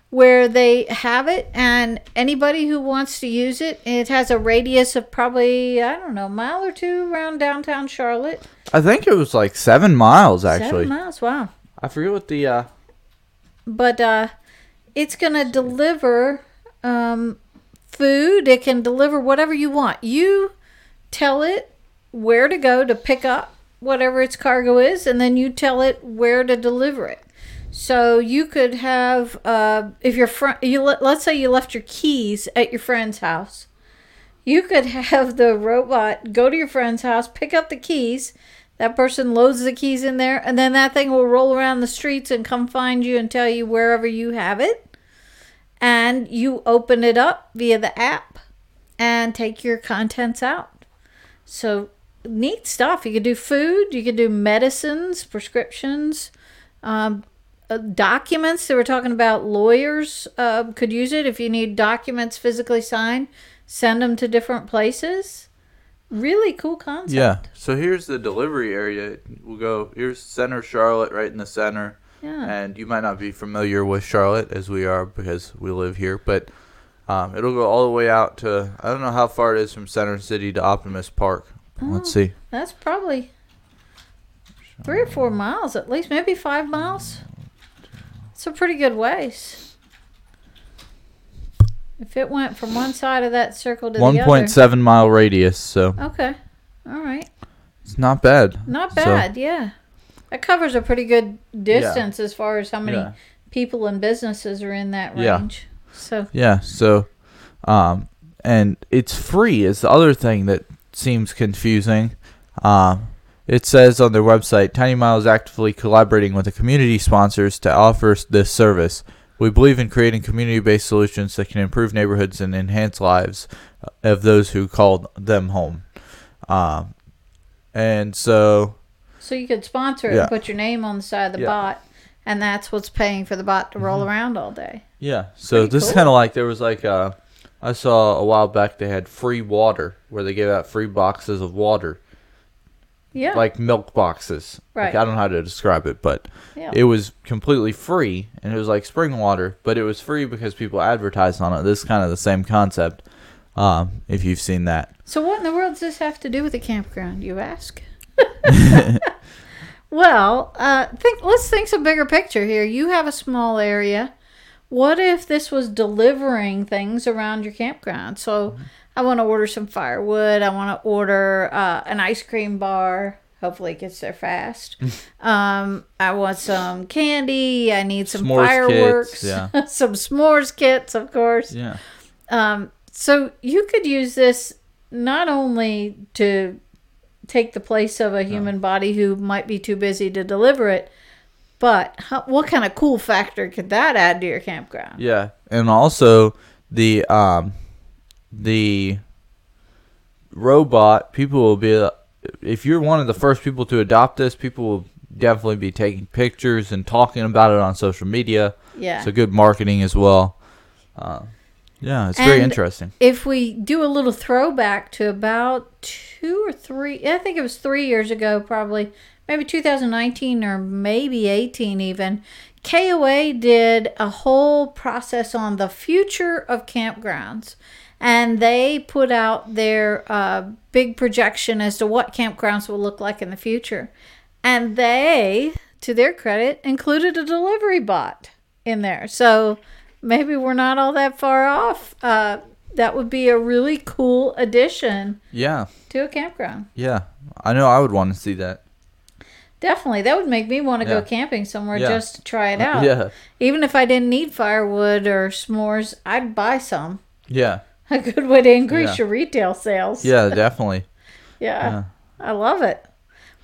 where they have it, and anybody who wants to use it, it has a radius of probably, I don't know, a mile or two around downtown Charlotte. I think it was like seven miles actually. Seven miles, wow. I forget what the uh But uh, it's going to deliver um, food, it can deliver whatever you want. You tell it where to go to pick up whatever its cargo is, and then you tell it where to deliver it. So you could have, uh, if your friend, you let, let's say you left your keys at your friend's house, you could *laughs* have the robot go to your friend's house, pick up the keys. That person loads the keys in there, and then that thing will roll around the streets and come find you and tell you wherever you have it. And you open it up via the app and take your contents out. So neat stuff. You can do food, you can do medicines, prescriptions, um, uh, documents. They were talking about lawyers uh, could use it if you need documents physically signed. Send them to different places. Really cool concept. Yeah. So here's the delivery area. We'll go here's center Charlotte right in the center. Yeah. And you might not be familiar with Charlotte as we are because we live here, but um, it'll go all the way out to I don't know how far it is from Center City to Optimist Park. Let's see. That's probably three or four miles at least, maybe five miles. It's a pretty good ways. If it went from one side of that circle to the One other. point seven mile radius, so Okay. All right. it's not bad. Not So- bad, yeah. That covers a pretty good distance as far as how many Yeah. people and businesses are in that Yeah. range. So Yeah, so um and it's free is the other thing that seems confusing. Um it says on their website Tiny Mile is actively collaborating with the community sponsors to offer s- this service. We believe in creating community-based solutions that can improve neighborhoods and enhance lives uh, of those who called them home. Um and so so you could sponsor it Yeah. and put your name on the side of the Yeah. bot, and that's what's paying for the bot to roll around all day. Yeah. So Pretty this is cool. kind of like there was like uh, I saw a while back they had free water where they gave out free boxes of water, Yeah. like milk boxes. Like, Right. I don't know how to describe it, but yeah. it was completely free and it was like spring water, but it was free because people advertised on it. This is kind of the same concept. Um, if you've seen that. So what in the world does this have to do with the campground, you ask? *laughs* well, uh, think. Let's think some bigger picture here. You have a small area. What if this was delivering things around your campground? So I want to order some firewood. I want to order uh, an ice cream bar. Hopefully it gets there fast. *laughs* um, I want some candy. I need some S'mores kits, fireworks. yeah. *laughs* some s'mores kits, of course. Yeah. Um, so you could use this not only to take the place of a human body who might be too busy to deliver it, but how, what kind of cool factor could that add to your campground? Yeah, and also the um the robot people will be if you're one of the first people to adopt this, people will definitely be taking pictures and talking about it on social media. Yeah. So good marketing as well. Uh, yeah, it's very interesting. if we do a little throwback to about two or three, I think it was three years ago, probably, maybe 2019 or maybe 18 even, KOA did a whole process on the future of campgrounds. And they put out their uh, big projection as to what campgrounds will look like in the future. And they, to their credit, included a delivery bot in there. So maybe we're not all that far off. Uh, that would be a really cool addition Yeah, to a campground. yeah. I know I would want to see that. Definitely, that would make me want to Yeah. go camping somewhere Yeah. just to try it *laughs* out. Yeah, Even if I didn't need firewood or s'mores, I'd buy some. yeah, *laughs* A good way to increase Yeah. your retail sales. yeah, *laughs* definitely. Yeah. Yeah. I love it.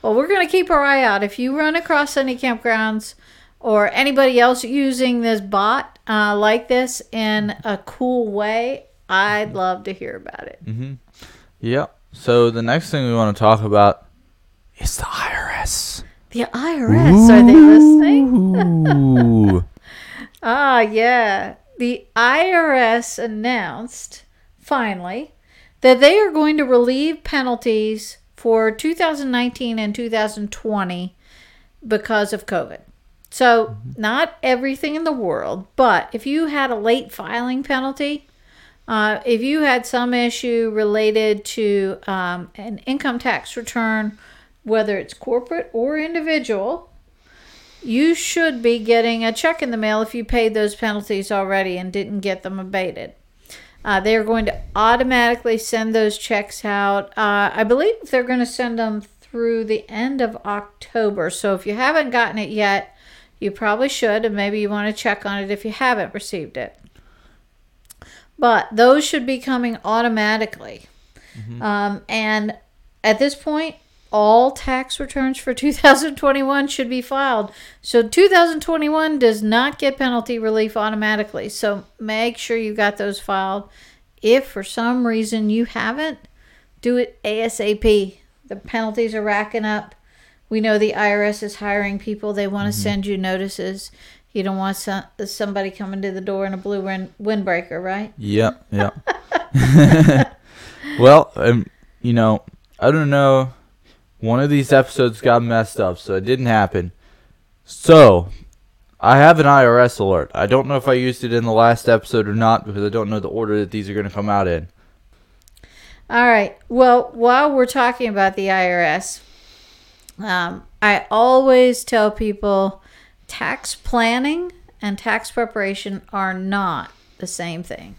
Well, we're going to keep our eye out. If you run across any campgrounds or anybody else using this bot uh, like this in a cool way, I'd love to hear about it. Mm-hmm. Yep. So the next thing we want to talk about is the IRS. The IRS, are they listening? Ooh. *laughs* Ah, yeah. The IRS announced finally that they are going to relieve penalties for 2019 and 2020 because of COVID. So, not everything in the world, but if you had a late filing penalty, uh, if you had some issue related to um, an income tax return, whether it's corporate or individual, you should be getting a check in the mail if you paid those penalties already and didn't get them abated. Uh, they're going to automatically send those checks out. Uh, I believe they're going to send them through the end of October. So if you haven't gotten it yet, you probably should, and maybe you want to check on it if you haven't received it. But those should be coming automatically. Um, and at this point, all tax returns for *laughs* 2021 should be filed. So 2021 does not get penalty relief automatically. So make sure you got those filed. If for some reason you haven't, do it ASAP. The penalties are racking up. We know the IRS is hiring people. They want to send you notices. You don't want some, somebody coming to the door in a blue wind, windbreaker, right? Yep, yep. *laughs* *laughs* well, um, you know, I don't know. One of these episodes got messed up, so it didn't happen. So, I have an IRS alert. I don't know if I used it in the last episode or not because I don't know the order that these are going to come out in. All right. Well, while we're talking about the IRS, um, I always tell people tax planning and tax preparation are not the same thing.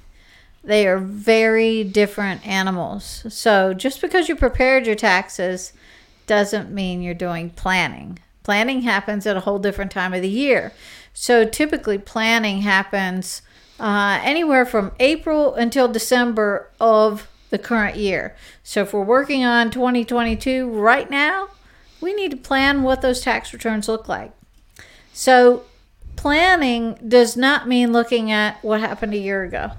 They are very different animals. So just because you prepared your taxes doesn't mean you're doing planning. Planning happens at a whole different time of the year. So typically, planning happens uh, anywhere from April until December of the current year. So if we're working on 2022 right now, we need to plan what those tax returns look like. So planning does not mean looking at what happened a year ago.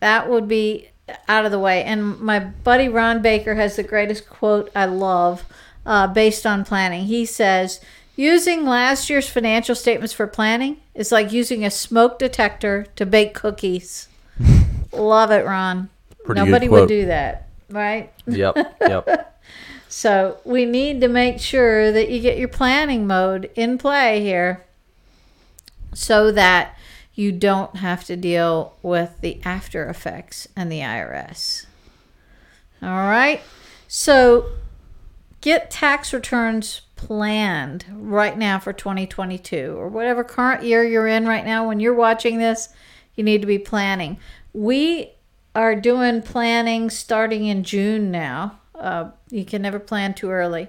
That would be out of the way. And my buddy Ron Baker has the greatest quote I love uh, based on planning. He says, Using last year's financial statements for planning is like using a smoke detector to bake cookies. *laughs* love it, Ron. Pretty good Nobody would do that, right? Yep. Yep. *laughs* So we need to make sure that you get your planning mode in play here so that you don't have to deal with the after effects and the IRS. All right. So get tax returns planned right now for 2022 or whatever current year you're in right now. When you're watching this, you need to be planning. We are doing planning starting in June now. Uh, you can never plan too early.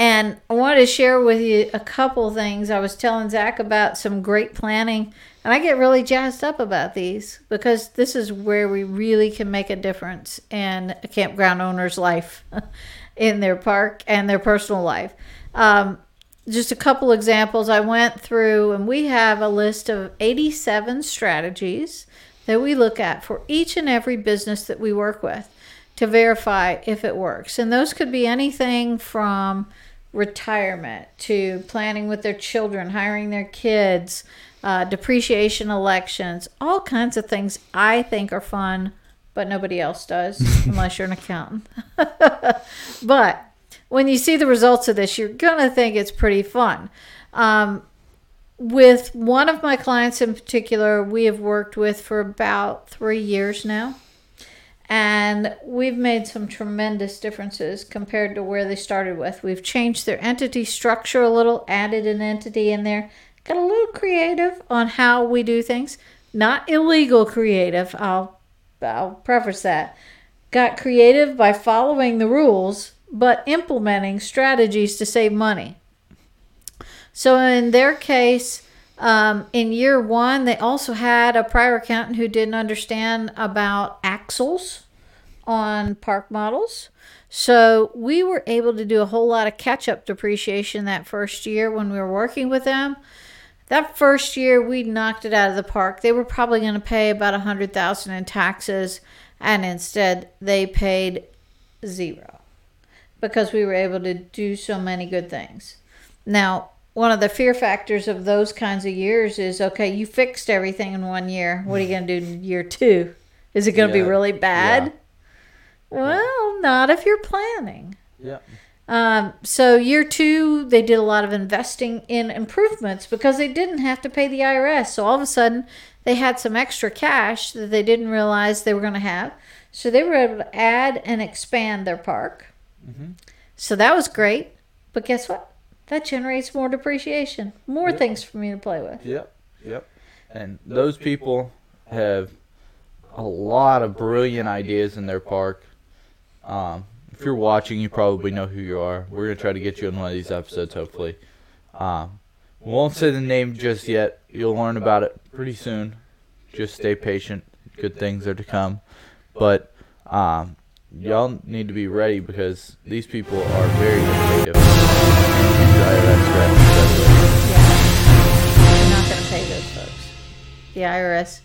And I wanted to share with you a couple things. I was telling Zack about some great planning, and I get really jazzed up about these because this is where we really can make a difference in a campground owner's life, *laughs* in their park and their personal life. Um, just a couple examples I went through, and we have a list of 87 strategies that we look at for each and every business that we work with to verify if it works. And those could be anything from retirement to planning with their children, hiring their kids, uh, depreciation elections, all kinds of things I think are fun, but nobody else does *laughs* unless you're an accountant. *laughs* but when you see the results of this, you're going to think it's pretty fun. Um, with one of my clients in particular, we have worked with for about three years now. And we've made some tremendous differences compared to where they started with. We've changed their entity structure a little, added an entity in there, got a little creative on how we do things. Not illegal creative, I'll, I'll preface that. Got creative by following the rules, but implementing strategies to save money. So in their case, um, in year one, they also had a prior accountant who didn't understand about axles on park models. So we were able to do a whole lot of catch up depreciation that first year when we were working with them. That first year, we knocked it out of the park. They were probably going to pay about a hundred thousand in taxes, and instead they paid zero because we were able to do so many good things. Now, one of the fear factors of those kinds of years is okay, you fixed everything in one year. What are you going to do in year two? Is it going to Yeah, be really bad? yeah. Well, not if you're planning. Yep. Um, so year two, they did a lot of investing in improvements because they didn't have to pay the IRS. So all of a sudden, they had some extra cash that they didn't realize they were going to have. So they were able to add and expand their park. So that was great. But guess what? That generates more depreciation, more Yeah. things for me to play with. Yep. Yep. And those people have a lot of brilliant ideas in their park. Um, if you're watching, you probably know who you are. We're gonna try to get you in one of these episodes, hopefully. Um, we won't say the name just yet. You'll learn about it pretty soon. Just stay patient. Good things are to come. But um, y'all need to be ready because these people are very innovative. And the IRS grabs Yeah. You're not going to pay those folks. The IRS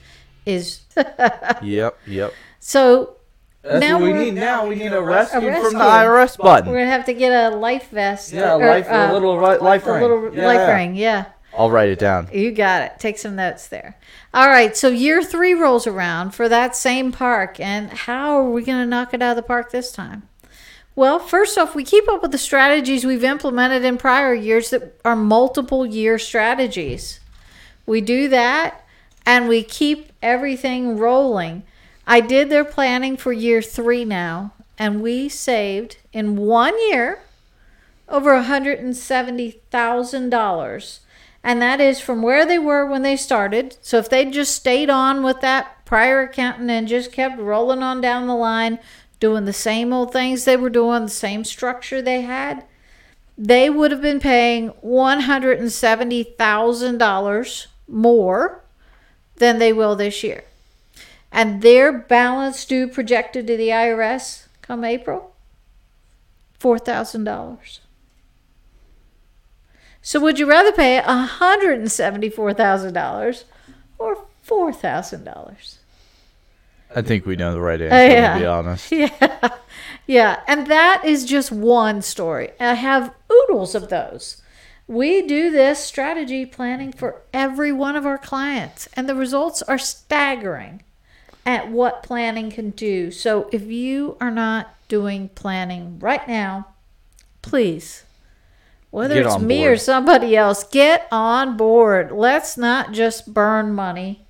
is. *laughs* Yep. Yep. so That's Now what we need now. We need a rescue, A from the IRS button. we're going to have to get a life vest. Yeah, or, life, uh, a little ri- life a ring. little Yeah. life ring. Yeah. I'll write it down. You got it. Take some notes there. All right. So year three rolls around for that same park. And how are we going to knock it out of the park this time? Well, first off, we keep up with the strategies we've implemented in prior years that are multiple year strategies. We do that and we keep everything rolling. I did their planning for year three now, and we saved in one year over $170,000. And that is from where they were when they started. So if they just stayed on with that prior accountant and just kept rolling on down the line, doing the same old things they were doing, the same structure they had, they would have been paying $170,000 more than they will this year. And their balance due projected to the IRS come April $4,000. So would you rather pay $174,000 or $4,000? I think we know the right answer. Uh, yeah. To be honest. *laughs* Yeah. Yeah. And that is just one story. I have oodles of those. We do this strategy planning for every one of our clients, and the results are staggering at what planning can do. So if you are not doing planning right now, please, whether it's me or somebody else, get on board. Let's not just burn money.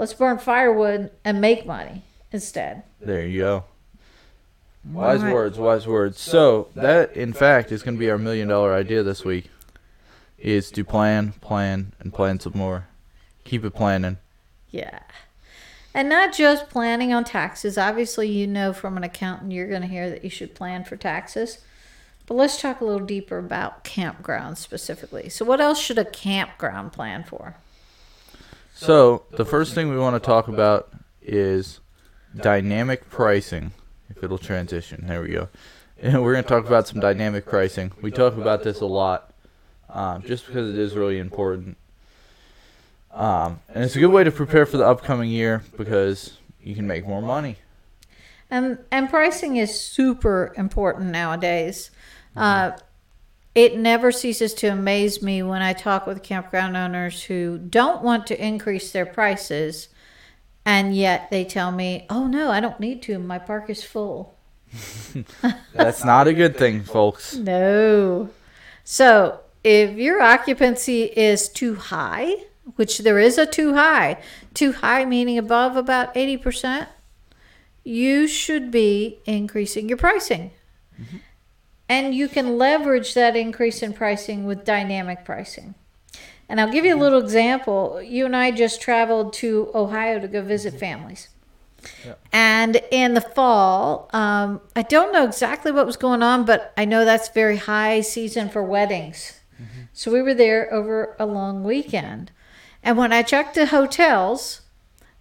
Let's burn firewood and make money instead. There you go. Wise Alright. words, wise words. So that, in fact, is going to be our million dollar idea this week. Is to plan, plan, and plan some more. Keep it planning. Yeah. And not just planning on taxes. Obviously, you know from an accountant you're going to hear that you should plan for taxes. But let's talk a little deeper about campgrounds specifically. So, what else should a campground plan for? So the first thing we want to talk about is dynamic pricing. If it'll transition, there we go. And *laughs* we're going to talk about some dynamic pricing. We talk about this a lot, um, just because it is really important. Um, and it's a good way to prepare for the upcoming year because you can make more money. And and pricing is super important nowadays. Uh, it never ceases to amaze me when I talk with campground owners who don't want to increase their prices, and yet they tell me, "Oh no, I don't need to. My park is full." *laughs* That's not a good thing, folks. No. So if your occupancy is too high, which there is a too high, too high meaning above about 80%, you should be increasing your pricing. Mm-hmm. And you can leverage that increase in pricing with dynamic pricing. And I'll give you a mm-hmm. little example. You and I just traveled to Ohio to go visit mm-hmm. families. And in the fall, um, I don't know exactly what was going on, but I know that's very high season for weddings. Mm-hmm. So we were there over a long weekend. And when I checked the hotels,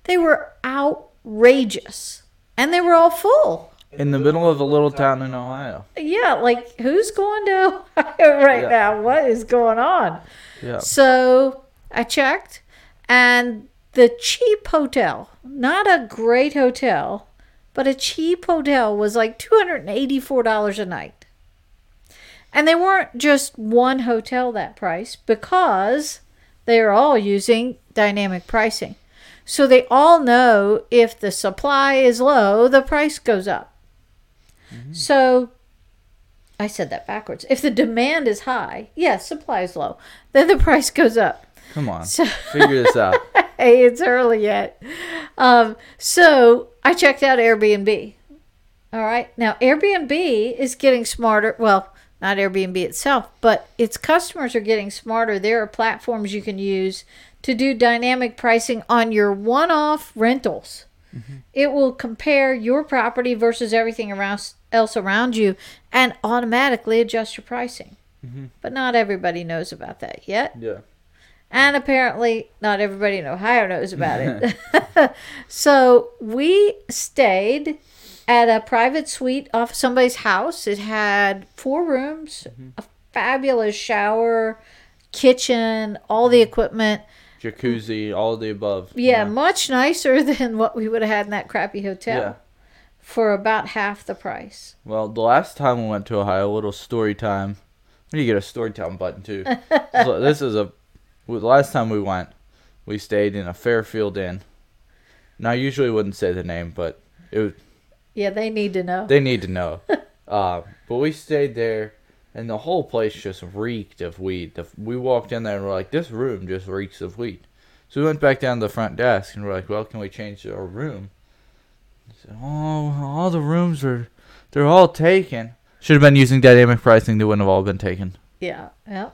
they were outrageous. And they were all full. In the middle of a little town in Ohio. Yeah, like who's going to Ohio *laughs* right Yeah. now? What is going on? Yeah. So I checked, and the cheap hotel, not a great hotel, but a cheap hotel was like $284 a night. And they weren't just one hotel that price because they are all using dynamic pricing. So they all know if the supply is low, the price goes up. So I said that backwards. If the demand is high, yes, supply is low, then the *laughs* price goes up. Come on. So Figure this out. *laughs* hey, it's early yet. Um, so I checked out Airbnb. All right. Now, Airbnb is getting smarter. Well, not Airbnb itself, but its customers are getting smarter. There are platforms you can use to do dynamic pricing on your one off rentals. It will compare your property versus everything around, else around you and automatically adjust your pricing. Mm-hmm. But not everybody knows about that yet. Yeah. And apparently, not everybody in Ohio knows about it. *laughs* *laughs* so we stayed at a private suite off somebody's house. It had four rooms, mm-hmm. a fabulous shower, kitchen, all the mm-hmm. equipment. Jacuzzi, all of the above. Yeah, much nicer *laughs* than what we would have had in that crappy hotel Yeah. For about half the price. Well, the last time we went to Ohio, a little story time. We need to get a story time button too. *laughs* so this is a. well, The last time we went, we stayed in a Fairfield Inn. Now, I usually wouldn't say the name, but it was, Yeah, they need to know. they need to know. *laughs* uh, but we stayed there, and the whole place just reeked of weed. The, we walked in there and we're like, "This room just reeks of weed." So we went back down to the front desk and we're like, "Well, can we change our room?" He "Oh, all the rooms are, they're all taken." Should have been using dynamic pricing. They wouldn't have all been taken. yeah, yeah.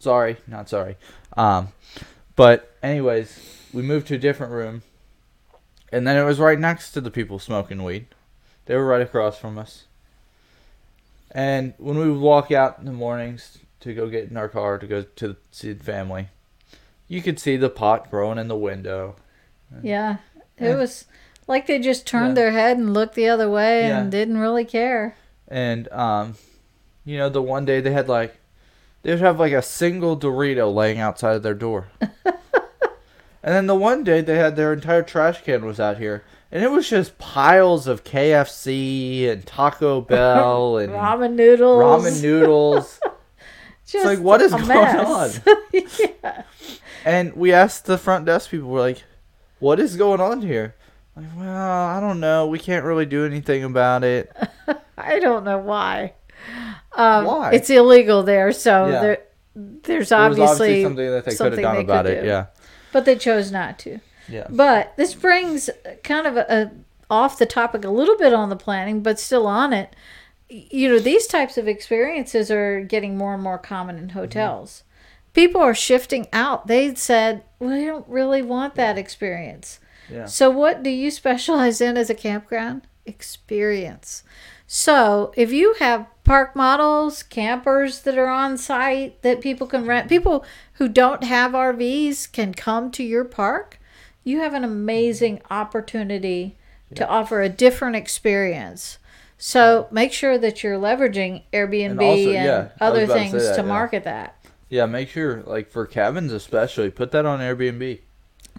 Sorry, not sorry. Um, but anyways, we moved to a different room, and then it was right next to the people smoking weed. They were right across from us. And when we would walk out in the mornings to go get in our car to go to see the family, you could see the pot growing in the window. Yeah. It Yeah. was like they just turned Yeah. their head and looked the other way Yeah. and didn't really care. And um, you know, the one day they had like they would have like a single Dorito laying outside of their door. *laughs* and then the one day they had their entire trash can was out here. And it was just piles of KFC and Taco *laughs* Bell and Ramen noodles. ramen noodles. *laughs* Just like, what is going mess. on? yeah. And we asked the front desk people, we're like, what is going on here? Like, well, I don't know. We can't really do anything about it. *laughs* I don't know why. Um, Why? It's illegal there, so Yeah. there, there's obviously, obviously something that they could have done about it. do. Yeah. but they chose not to. Yeah. But this brings kind of a, a off the topic a little bit on the planning, but still on it. You know, these types of experiences are getting more and more common in hotels. People are shifting out. They said, "We don't really want that experience." Yeah. So, what do you specialize in as a campground? Experience. So, if you have park models, campers that are on site that people can rent, people who don't have RVs can come to your park, you have an amazing opportunity to offer a different experience. So, make sure that you're leveraging Airbnb and, also- yeah, other about to things that, to yeah. market that. Yeah. Make sure, like for cabins especially, put that on Airbnb.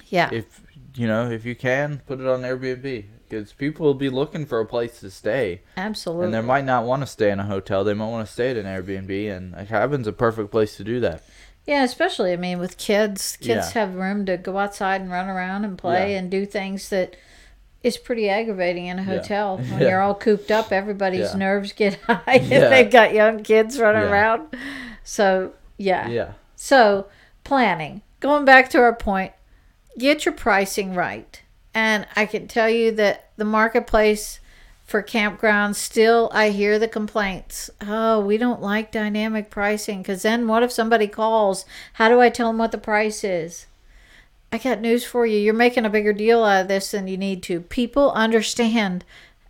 Yeah. If you know, if you can, put it on Airbnb because people will be looking for a place to stay, absolutely. and they might not want to stay in a hotel. They might want to stay at an Airbnb, and a cabin's a perfect place to do that. Yeah, especially I mean with kids, kids Yeah. have room to go outside and run around and play Yeah. and do things that is pretty aggravating in a Yeah. hotel. *laughs* When Yeah. you're all cooped up, everybody's nerves get *laughs* high if they've got young kids running around. So, yeah. Yeah. So, planning. Going back to our point, get your pricing right. And I can tell you that the marketplace for campgrounds still I hear the complaints. Oh, we don't like dynamic pricing cuz then what if somebody calls? How do I tell them what the price is? I got news for you. You're making a bigger deal out of this than you need to. People understand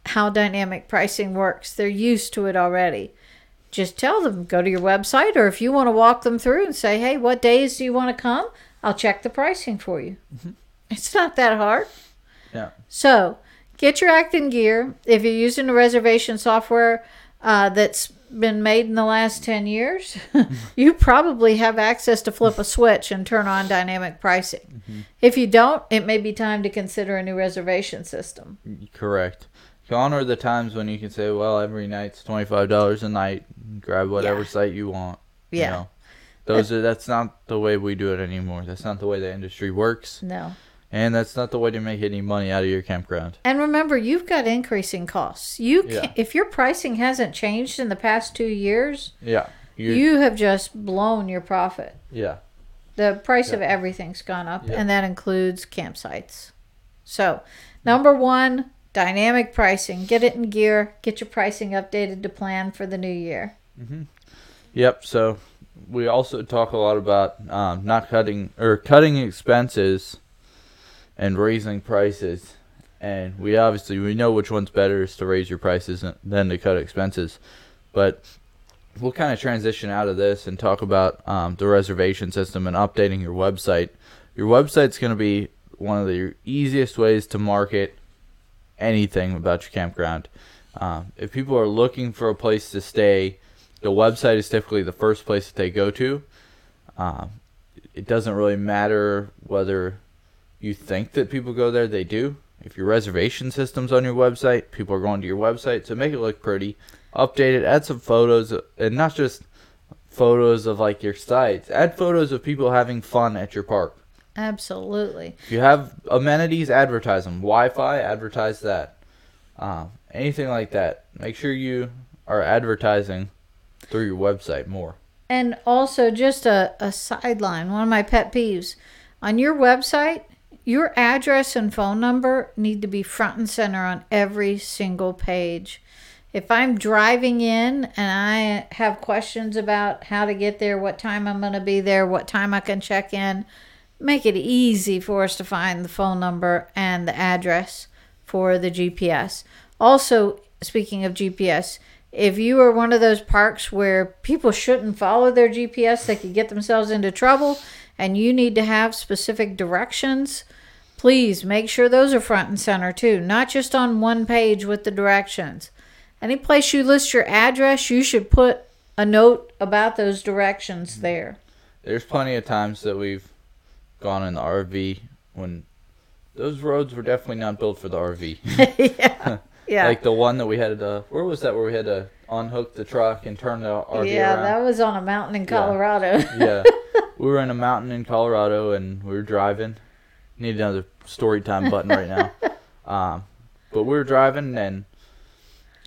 how dynamic pricing works. They're used to it already just tell them go to your website or if you want to walk them through and say hey what days do you want to come i'll check the pricing for you mm-hmm. it's not that hard Yeah. so get your act in gear if you're using a reservation software uh, that's been made in the last 10 years *laughs* mm-hmm. you probably have access to flip a switch and turn on dynamic pricing mm-hmm. if you don't it may be time to consider a new reservation system Correct. Gone are the times when you can say, "Well, every night's twenty five dollars a night. Grab whatever Yeah. site you want." you Yeah. know. Those are that's not the way we do it anymore. That's not the way the industry works, no and that's not the way to make any money out of your campground. And remember, you've got increasing costs. You can, Yeah. if your pricing hasn't changed in the past two years, Yeah. you, have just blown your profit. yeah. The price of everything's gone up, Yeah. and that includes campsites. So, number one, dynamic pricing. Get it in gear. Get your pricing updated to plan for the new year. Mhm. Yep. So we also talk a lot about um, not cutting or cutting expenses and raising prices. And we obviously we know which one's better is to raise your prices than to cut expenses. But we'll kind of transition out of this and talk about um, the reservation system and updating your website. Your website's going to be one of the easiest ways to market anything about your campground. Um, if people are looking for a place to stay, the website is typically the first place that they go to. Um, it doesn't really matter whether you think that people go there, they do. If your reservation system's on your website, people are going to your website. So make it look pretty, update it, add some photos, and not just photos of like your sites. Add photos of people having fun at your park. Absolutely. If you have amenities, advertise them. Wi-Fi, advertise that. Um, anything like that. Make sure you are advertising through your website more. And also, just a, a sideline one of my pet peeves on your website, your address and phone number need to be front and center on every single page. If I'm driving in and I have questions about how to get there, what time I'm going to be there, what time I can check in, make it easy for us to find the phone number and the address for the GPS. Also, speaking of GPS, If you are one of those parks where people shouldn't follow their GPS, they could get themselves into trouble, and you need to have specific directions, please make sure those are front and center too, not just on one page with the directions. Any place you list your address, you should put a note about those directions there. There's plenty of times that we've gone in the RV when those roads were definitely not built for the RV. *laughs* *laughs* yeah. Yeah. Like the one that we had to, where was that where we had to unhook the truck and turn the RV yeah, around? that was on a mountain in Colorado. *laughs* yeah. We were in a mountain in Colorado and we were driving. Need another story time button right now. *laughs* Um, but we were driving and,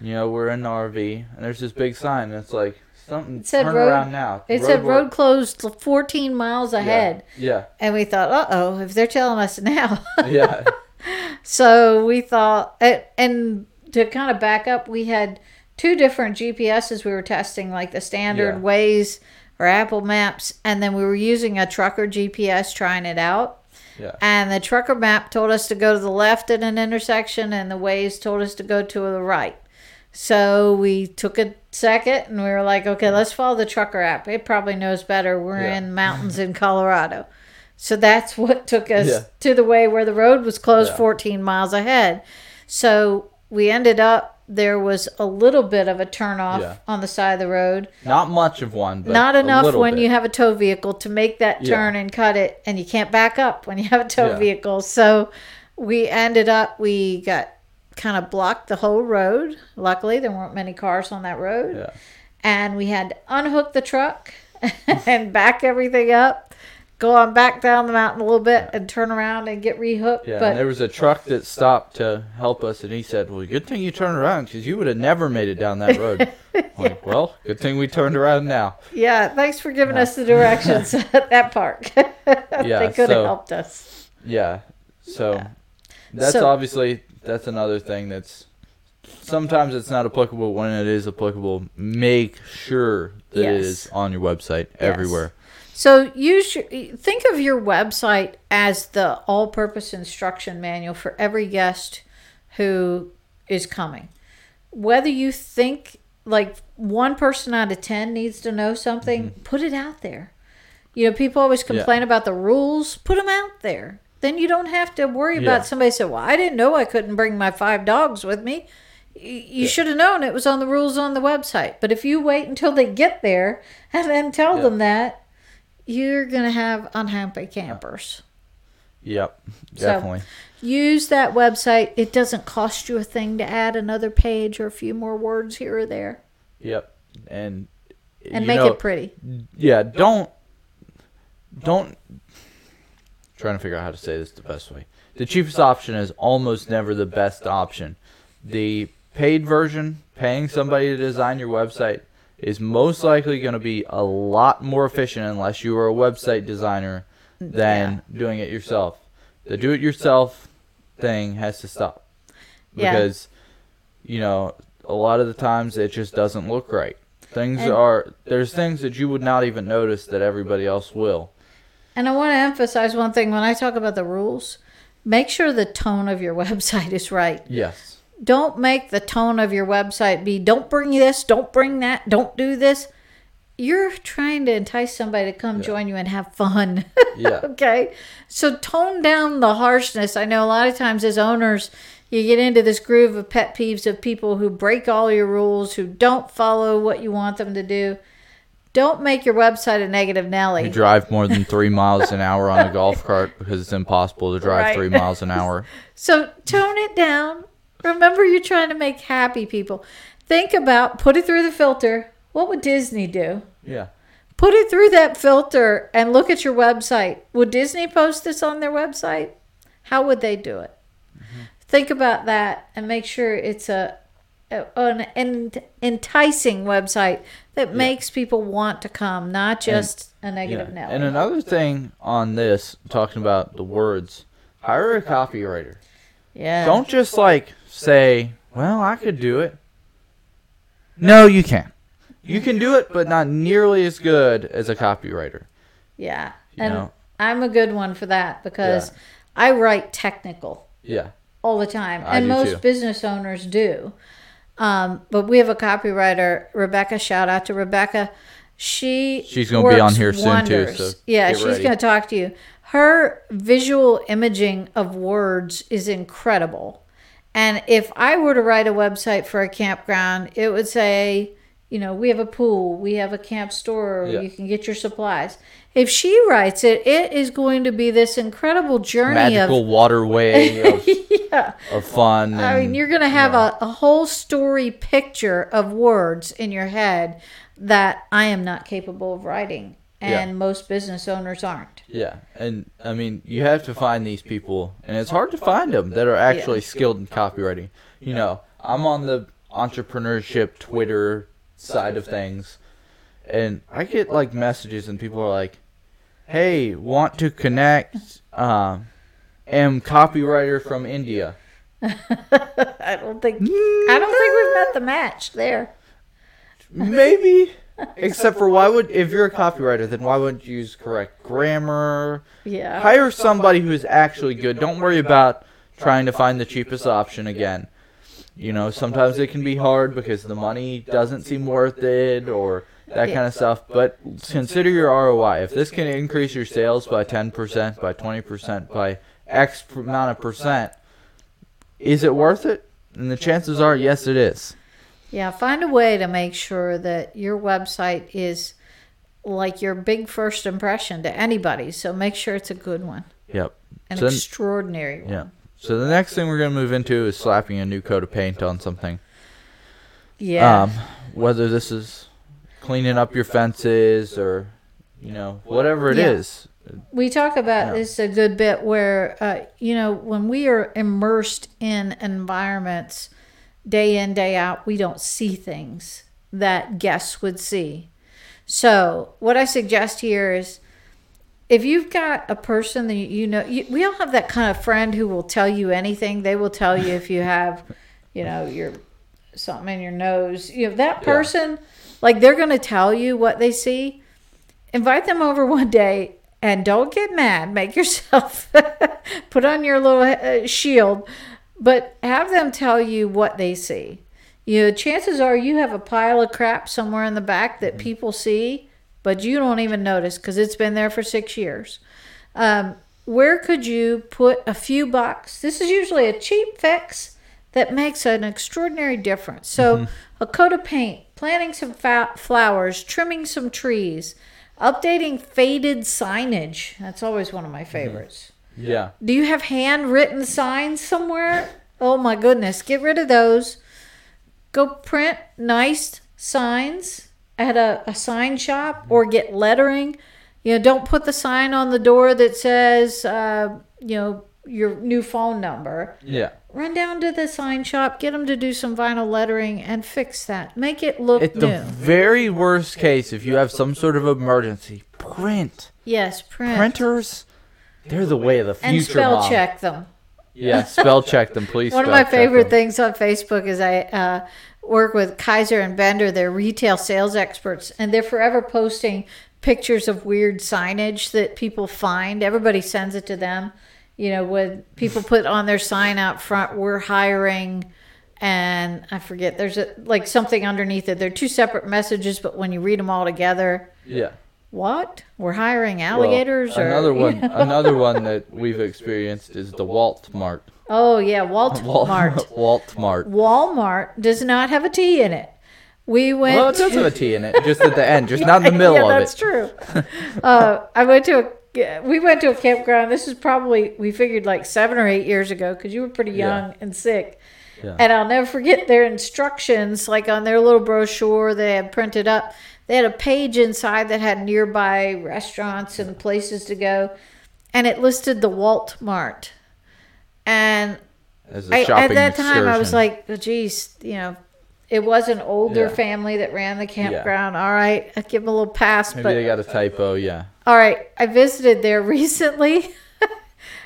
you know, we're in the RV and there's this big sign and it's like, something, It said turn road- around now. It said wa- road closed 14 miles ahead. Yeah. And we thought, uh oh, if they're telling us *laughs* now. Yeah. so we thought, and to kind of back up, we had two different GPSs we were testing, like the standard Yeah. Waze or Apple Maps, and then we were using a trucker GPS trying it out. Yeah. And the trucker map told us to go to the left at an intersection, and the Waze told us to go to the right. So we took a second and we were like, okay, let's follow the trucker app. It probably knows better. We're Yeah. in mountains in Colorado. So that's *laughs* what took us Yeah. to the way where the road was closed Yeah. 14 miles ahead. So we ended up, there was a little bit of a turnoff Yeah. on the side of the road. Not much of one, but Not enough when bit. you have a tow vehicle to make that Yeah. turn and cut it, and you can't back up when you have a tow Yeah. vehicle. So we ended up, we got kind of blocked the whole road. Luckily, there weren't many cars on that road. Yeah. And we had to unhook the truck *laughs* and back everything up, go on back down the mountain a little bit, and turn around and get rehooked. Yeah, but and there was a truck that stopped to help us, and he said, "Well, good thing you turned around, because you would have never made it down that road." *laughs* I'm like, well, good thing we turned around now. yeah, thanks for giving us the directions *laughs* at that park. *laughs* Yeah, they could have so- helped us. Yeah, so that's So- obviously that's another thing that's sometimes it's not applicable. When it is applicable, make sure that it Yes. is on your website everywhere. So use your, think of your website as the all-purpose instruction manual for every guest who is coming. Whether you think like one person out of 10 needs to know something, put it out there. You know, people always Mm-hmm. Yeah. complain about the rules, put them out there. Then you don't have to worry Yeah. about somebody saying, "Well, I didn't know I couldn't bring my five dogs with me." You should have known it was on the rules on the website. But if you wait until they get there and then tell Yeah. them that, you're going to have unhappy campers. Yep, So- definitely. Use that website. It doesn't cost you a thing to add another page or a few more words here or there Yep, and and make know, it pretty. yeah don't don't trying to figure out how to say this the best way the cheapest option is almost never the best option the paid version paying somebody to design your website is most likely going to be a lot more efficient unless you are a website designer than doing it yourself. The do it yourself thing has to stop. Yeah. because you know a lot of the times it just doesn't look right. Things And- are there's things that you would not even notice that everybody else will. And I want to emphasize one thing. When I talk about the rules, make sure the tone of your *laughs* website is right. yes Don't make the tone of your website be don't bring this, don't bring that, don't do this. You're trying to entice somebody to come Yeah. join you and have fun. *laughs* Yeah. okay. So tone down the harshness. I know a lot of times as owners, you get into this groove of pet peeves of people who break all your rules, who don't follow what you want them to do. Don't make your website a negative Nelly. you drive more than three miles an hour on a golf cart because it's impossible to drive Right. three miles an *laughs* hour So tone it down. Remember, you're trying to make happy people. Think about put it through the filter. What would Disney do? yeah Put it through that filter and look at your website. Would Disney post this on their website? How would they do it? Mm-hmm. Think about that and make sure it's a, an, en- enticing website that makes people want to come, not just a negative Yeah. Nelly. And another thing on this, talking about the words, hire a copywriter. yeah. Don't just like say, "Well, I could do it." No, you can't. You can do it, but not nearly as good as a copywriter. Yeah. You and know? I'm a good one for that because Yeah. I write technical Yeah, all the time. I and most too. business owners do. Um, but we have a copywriter, Rebecca. Shout out to Rebecca. She She's gonna be on here soon, too, so yeah, she's going to talk to you. Her visual imaging of words is incredible. And if I were to write a website for a campground, it would say, you know, we have a pool, we have a camp store, Yeah. you can get your supplies. If she writes it, it is going to be this incredible journey Magical of waterway *laughs* of, yeah. of fun. I mean, you're going to have a, a whole story picture of words in your head that I am not capable of writing, and Yeah. most business owners aren't. Yeah, and I mean, you have to find these people, and it's hard to find them that are actually skilled in copywriting. You know, I'm on the entrepreneurship Twitter side of things, and I get like messages, and people are like, "Hey, want to connect? Um, am copywriter from India." *laughs* I don't think I don't think we've met the match there. Maybe. Except for why would if you're a copywriter, then why wouldn't you use correct grammar? Yeah. Hire somebody who's actually good. Don't worry about trying to find the cheapest option again. You know, sometimes it can be hard because the money doesn't seem worth it or that kind of stuff. But consider your ROI. If this can increase your sales by 10%, by 20%, by X amount of percent, is it worth it? And the chances are, yes, it is. Yeah, find a way to make sure that your website is like your big first impression to anybody. So make sure it's a good one, Yep. an So- extraordinary one. Yeah. So the next thing we're gonna move into is slapping a new coat of paint on something. Yeah. Um, whether this is cleaning up your fences or, you know, whatever it Yeah. is. we talk about Yeah. this a good bit where uh, you know when we are immersed in environments day in day out we don't see things that guests would see. So what i suggest here is if you've got a person that you know you, we all have that kind of friend who will tell you anything. They will tell you if you have you know your something in your nose. You know that Yeah. person like they're going to tell you what they see. Invite them over *laughs* one day and don't get mad. Make yourself *laughs* put on your little uh, shield but have them tell you what they see. You know chances are you have a pile of crap somewhere in the back that mm-hmm. people see but you don't even notice because it's been there for six years. Um, where could you put a few bucks? This is usually a cheap fix that makes an extraordinary difference. So mm-hmm. a coat of paint planting some fa- flowers trimming some trees updating faded signage. That's always one of my mm-hmm. favorites Yeah. do you have handwritten signs somewhere? Oh my goodness. Get rid of those. Go print nice signs at a, a sign shop or get lettering. You know don't put the sign on the door that says uh, you know your new phone number. Yeah. run down to the sign shop get them to do some vinyl lettering and fix that. Make it look At new. the very worst case, if you have some sort of emergency, print. yes print. Printers, they're the way of the future. and spell Mom. check them Yeah, spell check them, please. One of my favorite them. things on Facebook is I uh, work with Kizer and Bender. They're retail sales experts, and they're forever posting pictures of weird signage that people find. Everybody sends it to them. You know, when people put on their sign out front, "We're hiring," and I forget there's a like something underneath it. They're two separate messages, but when you read them all together, Yeah. What? We're hiring Well, alligators or another one. Another one that *laughs* we've experienced is the Walt Mart. Oh yeah, Walt *laughs* Mart. *laughs* Walt Mart. Walmart does not have a T in it. We went. Well, it does have a T in it, just at the end, just not in the middle of it. yeah, of that's it. true. uh, I went to a. We went to a campground. This is probably we figured like seven or eight years ago because you were pretty Yeah. young and sick. Yeah. And I'll never forget their instructions, like on their little brochure they had printed up. They had a page inside that had nearby restaurants and places to go, and it listed the Walt Mart. And As a I, at that time, I was like, oh, geez, you know, it was an older Yeah. family that ran the campground. All right, I'd give them a little pass. maybe but they got a typo. Yeah, all right, I visited there *laughs* recently.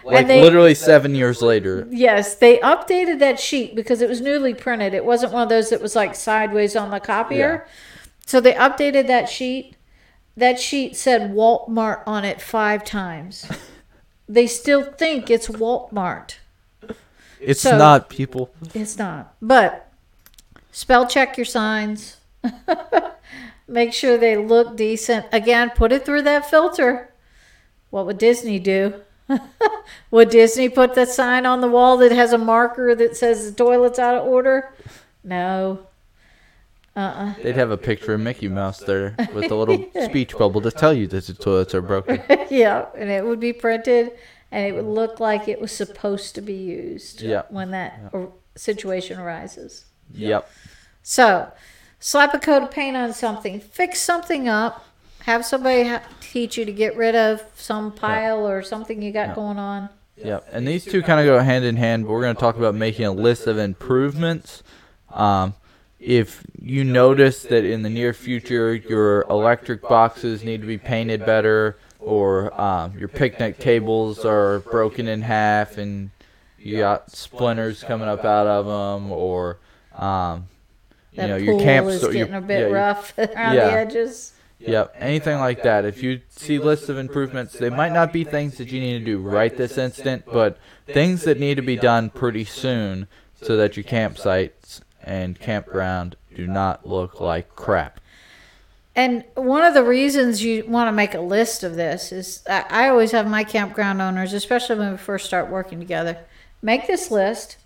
like they- literally seven years later. yes, they updated that sheet because it was newly printed. It wasn't one of those that was like sideways on the copier. So they updated that sheet. That sheet said Walmart on it five times. *laughs* they still think it's Walmart. It's So- not people. It's not. But spell check your signs. *laughs* Make sure they look decent. Again, put it through that filter. What would Disney do? *laughs* would Disney put the sign on the wall that has a marker that says the toilet's out of order? No. Uh They'd have a picture of Mickey Mouse there with a little *laughs* speech bubble to tell you that the toilets are broken. *laughs* Yeah, and it would be printed and it would look like it was supposed to be used Yeah. when that or- situation arises. Yep. So, slap a coat of paint on something, fix something up, have somebody ha- teach you to get rid of some pile or something you got going on. Yep. And these two kind of go hand in hand. But we're going to talk about making a list of improvements. Um, if you notice that in the near future your electric boxes need to be painted better, or um, your picnic tables are broken in half and you got splinters coming up out of them, or um, you That know your camp is getting a bit yeah, rough *laughs* around yeah. the edges. Yep, anything like that. If you see lists of improvements, they might not be things that you need to do right this instant, but things that need to be done pretty soon so that your campsites and campground do not look like crap. And one of the reasons you want to make a list of this is I always have my campground owners, especially when we first start working together, make this list.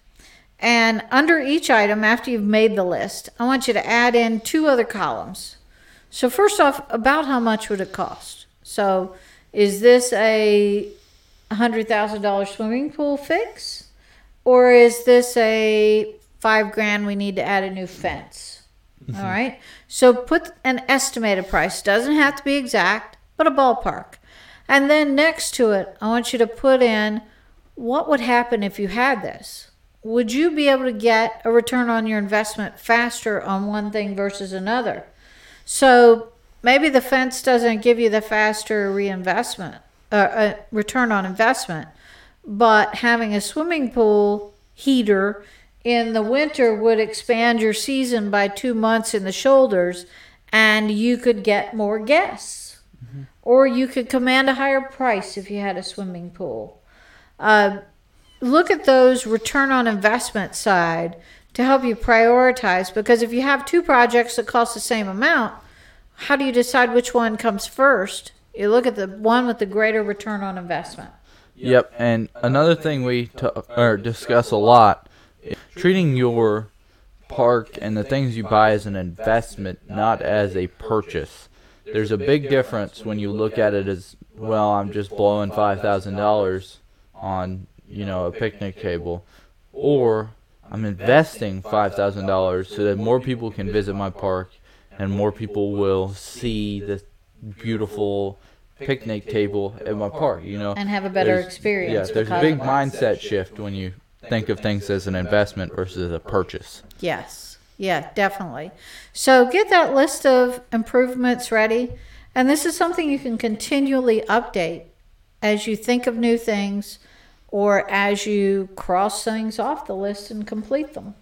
And under each item, after you've made the list, I want you to add in two other columns. So, first off, about how much would it cost? So, is this a $100,000 swimming pool fix? Or is this a five grand we need to add a new fence? All right. So put an estimated price. Doesn't have to be exact, but a ballpark. And then next to it, I want you to put in what would happen if you had this. Would you be able to get a return on your investment faster on one thing versus another? So maybe the fence doesn't give you the faster reinvestment, uh, uh, return on investment, but having a swimming pool heater in the winter would expand your season by two months in the shoulders and you could get more guests. Or you could command a higher price if you had a swimming pool. Uh, look at those return on investment side to help you prioritize because if you have two projects that cost the same amount how do you decide which one comes first? You look at the one with the greater return on investment. Yep, and another thing we t- or discuss a lot is treating your park and the things you buy as an investment, not as a purchase. There's a big difference when you look at it as well. I'm just blowing five thousand dollars on you know a picnic table, or I'm investing five thousand dollars so that more people can visit my park and more people will see the beautiful picnic table at my park. You know, and have a better there's- experience Yeah, there's a big mindset shift when you think of things as an investment versus a purchase. Yes. Yeah, definitely. So get that list of improvements ready. And this is something you can continually update as you think of new things or as you cross things off the list and complete them.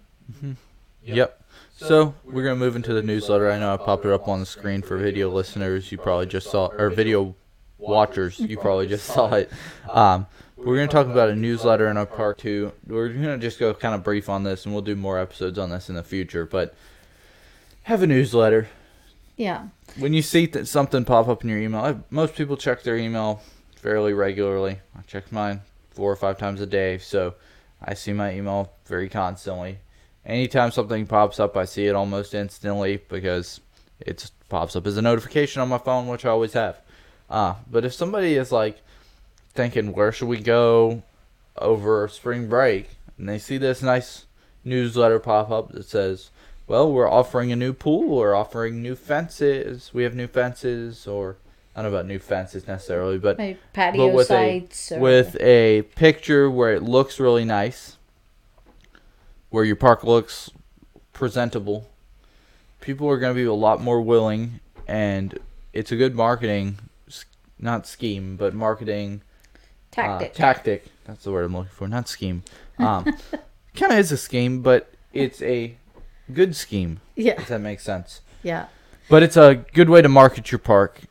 Yep. So we're gonna move into the newsletter. I know I popped it up on the screen for video listeners. You probably just saw, or video watchers. You probably just saw it. Um, we're gonna talk about a newsletter in our part two. We're gonna just go kind of brief on this, and we'll do more episodes on this in the future. But have a newsletter. Yeah. When you see that something pop up in your email, I, most people check their email fairly regularly. I check mine four or five times a day, so I see my email very constantly. Anytime something pops up, I see it almost instantly because it pops up as a notification on my phone, which I always have. Uh, but if somebody is like thinking, where should we go over spring break? And they see this nice newsletter pop up that says, well, we're offering a new pool, we're offering new fences, we have new fences, or I don't know about new fences necessarily, but Maybe but patio with sites. a or, with a picture where it looks really nice, where your park looks presentable, people are going to be a lot more willing, and it's a good marketing, not scheme, but marketing tactic. uh, tactic. That's the word I'm looking for, not scheme. *laughs* Um, kind of is a scheme, but it's a good scheme. yeah. If that makes sense. Yeah. But it's a good way to market your park.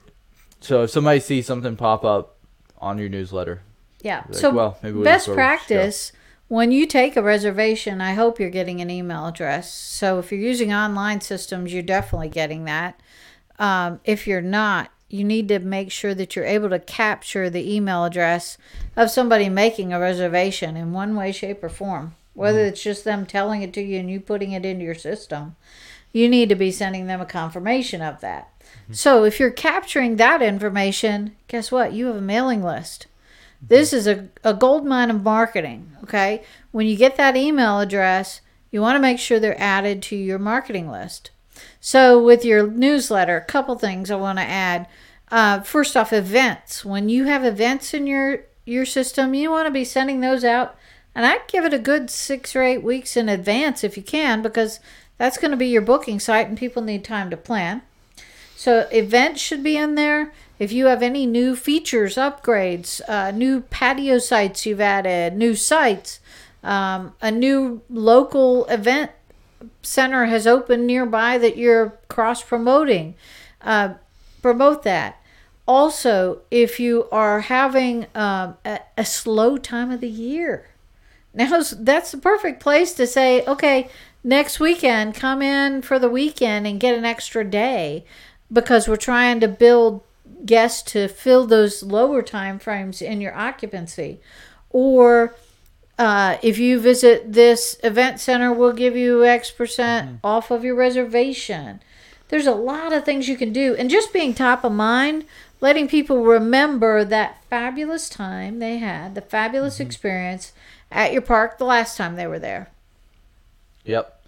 So if somebody sees something pop up on your newsletter, Yeah. Like, so well, maybe we best practice when you take a reservation, I hope you're getting an email address. So if you're using online systems, you're definitely getting that. Um, if you're not, you need to make sure that you're able to capture the email address of somebody making a reservation in one way, shape, or form. Whether mm-hmm. it's just them telling it to you and you putting it into your system, you need to be sending them a confirmation of that. Mm-hmm. So if you're capturing that information, guess what? You have a mailing list. Mm-hmm. This is a, a gold mine of marketing. Okay. When you get that email address, you want to make sure they're added to your marketing list. So with your newsletter, a couple things I want to add. Uh, first off, events. When you have events in your your system, you want to be sending those out, and I'd give it a good six or eight weeks in advance if you can, because that's going to be your booking site, and people need time to plan. So events should be in there. If you have any new features, upgrades, uh, new patio sites you've added, new sites, um, a new local event center has opened nearby that you're cross promoting, uh, promote that. Also, if you are having um, a, a slow time of the year, now that's the perfect place to say, okay, next weekend, come in for the weekend and get an extra day because we're trying to build guests to fill those lower time frames in your occupancy. Or uh, if you visit this event center, we'll give you X percent off of your reservation. There's a lot of things you can do. And just being top of mind, letting people remember that fabulous time they had, the fabulous experience at your park the last time they were there. Yep.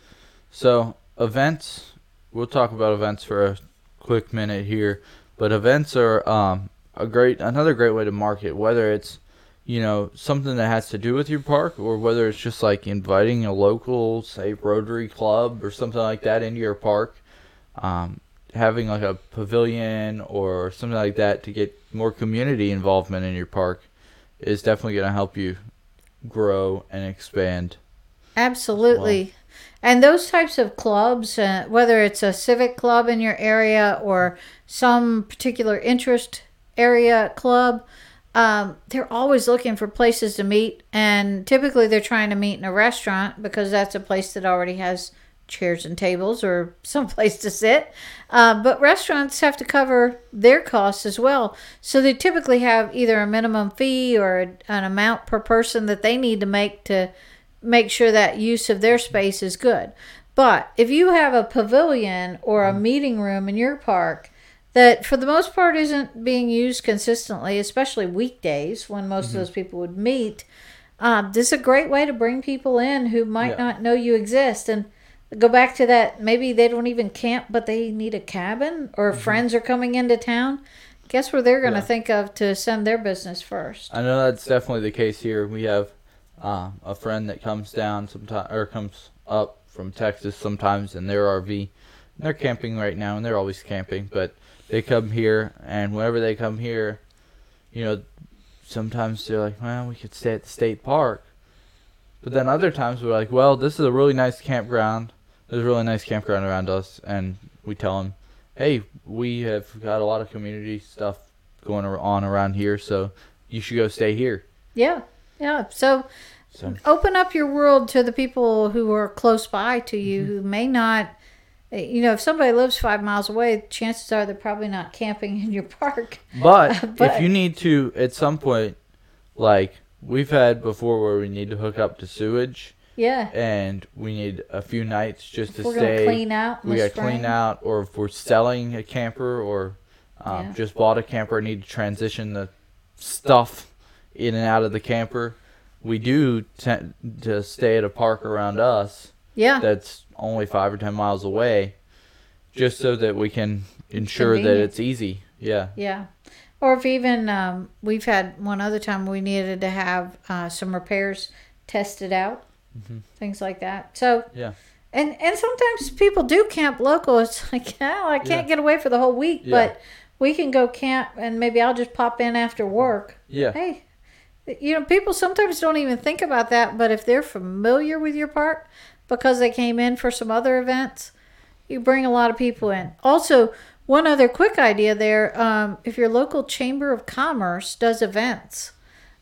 So events, we'll talk about events for a quick minute here, but events are um, a great another great way to market. Whether it's you know something that has to do with your park, or whether it's just like inviting a local, say Rotary Club or something like that into your park, um, having like a pavilion or something like that to get more community involvement in your park is definitely going to help you grow and expand. Absolutely. And those types of clubs, uh, whether it's a civic club in your area or some particular interest area club, um, they're always looking for places to meet. And typically they're trying to meet in a restaurant because that's a place that already has chairs and tables or *laughs* some place to sit. Uh, but restaurants have to cover their costs as well. So they typically have either a minimum fee or a, an amount per person that they need to make to make sure that use of their space is good. But if you have a pavilion or a meeting room in your park that for the most part isn't being used consistently, especially weekdays when most of those people would meet, um, this is a great way to bring people in who might Yeah. not know you exist. And go back to that maybe they don't even camp, but they need a cabin or friends are coming into town. Guess where they're going to Yeah. think of to send their business first? I know that's definitely the case here. We have uh, a friend that comes down sometimes or comes up from Texas sometimes in their RV. They're camping right now, and they're always camping. But they come here, and whenever they come here, you know, sometimes they're like, "Well, we could stay at the state park," but then other times we're like, "Well, this is a really nice campground. There's a really nice campground around us," and we tell them, "Hey, we have got a lot of community stuff going on around here, so you should go stay here." Yeah. Yeah. So So open up your world to the people who are close by to you Mm-hmm. who may not you know if somebody lives five miles away chances are they're probably not camping in your park *laughs* But, *laughs* But- if you need to, at some point, like we've had before, where we need to hook up to sewage, yeah and we need a few nights just to we're stay. clean out we got to clean out, or if we're selling a camper, or um, Yeah. just bought a camper, and need to transition the stuff in and out of the camper. We do tend to stay at a park around us yeah that's only five or ten miles away, just so that we can ensure that convenient. it's easy. Yeah. yeah or if even um, we've had one other time we needed to have uh, some repairs tested out things like that so Mm-hmm. Yeah. and and sometimes people do camp local it's like *laughs* oh i can't Yeah. get away for the whole week Yeah. but we can go camp and maybe i'll just pop in after work Yeah. hey you know people sometimes don't even think about that but if they're familiar with your park because they came in for some other events you bring a lot of people in also one other quick idea there um, if your local chamber of commerce does events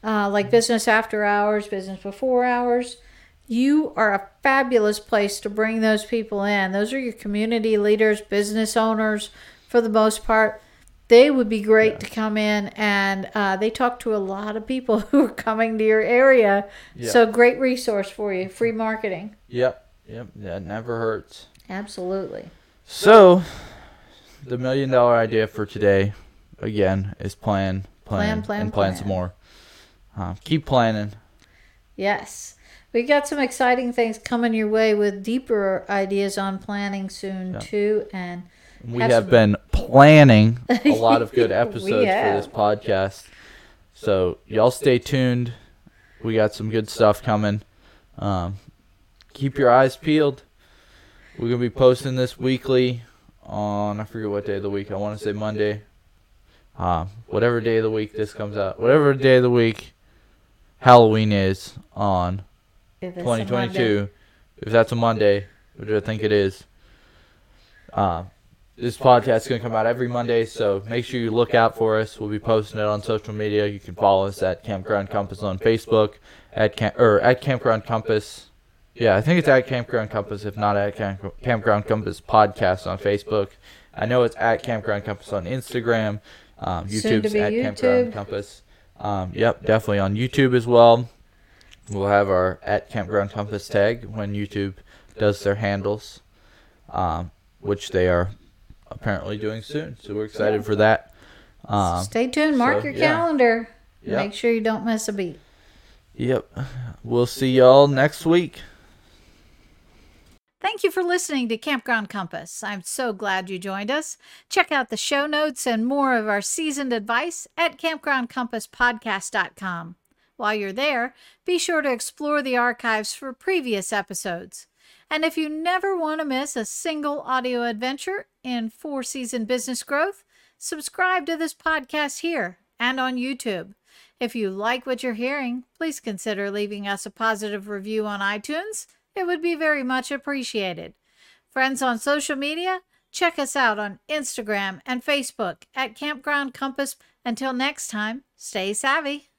uh, like business after hours, business before hours. You are a fabulous place to bring those people in. Those are your community leaders, business owners, for the most part. They would be great to come in, and uh, they talk to a lot of people *laughs* who are coming to your area. Yeah. So, great resource for you. Free marketing. Yep. Yep. That never hurts. Absolutely. So, the million dollar idea for today, again, is plan, plan, Plan, plan, and plan, plan. some more. Uh, keep planning. Yes. We got some exciting things coming your way with deeper ideas on planning soon, Yeah. too. And We Have have been planning *laughs* a lot of good episodes for this podcast. So, y'all stay tuned. We got some good stuff coming. Um, keep your eyes peeled. We're going to be posting this weekly on, I forget what day of the week. I want to say Monday. Uh, whatever day of the week this comes out. Whatever day of the week Halloween is on if it's a Monday- 2022. If that's a Monday, which I think it is. Uh, this podcast is going to come out every Monday, so make sure you look out for us. We'll be posting it on social media. You can follow us at Campground Compass on Facebook, at camp or at Campground Compass. Yeah, I think it's at Campground Compass, if not at Camp- Campground Compass Podcast on Facebook. I know it's at Campground Compass on Instagram. Um, YouTube's be at Campground Compass. Um, yep, definitely on YouTube as well. We'll have our at Campground Compass tag when YouTube does their handles, um, which they are apparently doing soon. So we're excited for that. Um, Stay tuned. Mark so, your yeah. calendar. Yep. Make sure you don't miss a beat. yep. We'll see y'all next week. Thank you for listening to Campground Compass. I'm so glad you joined us. Check out the show notes and more of our seasoned advice at campgroundcompasspodcast.com. While you're there, be sure to explore the archives for previous episodes. And if you never want to miss a single audio adventure in four season business growth, subscribe to this podcast here and on YouTube. If you like what you're hearing, please consider leaving us a positive review on iTunes. It would be very much appreciated. Friends on social media, check us out on Instagram and Facebook at Campground Compass. Until next time, stay savvy.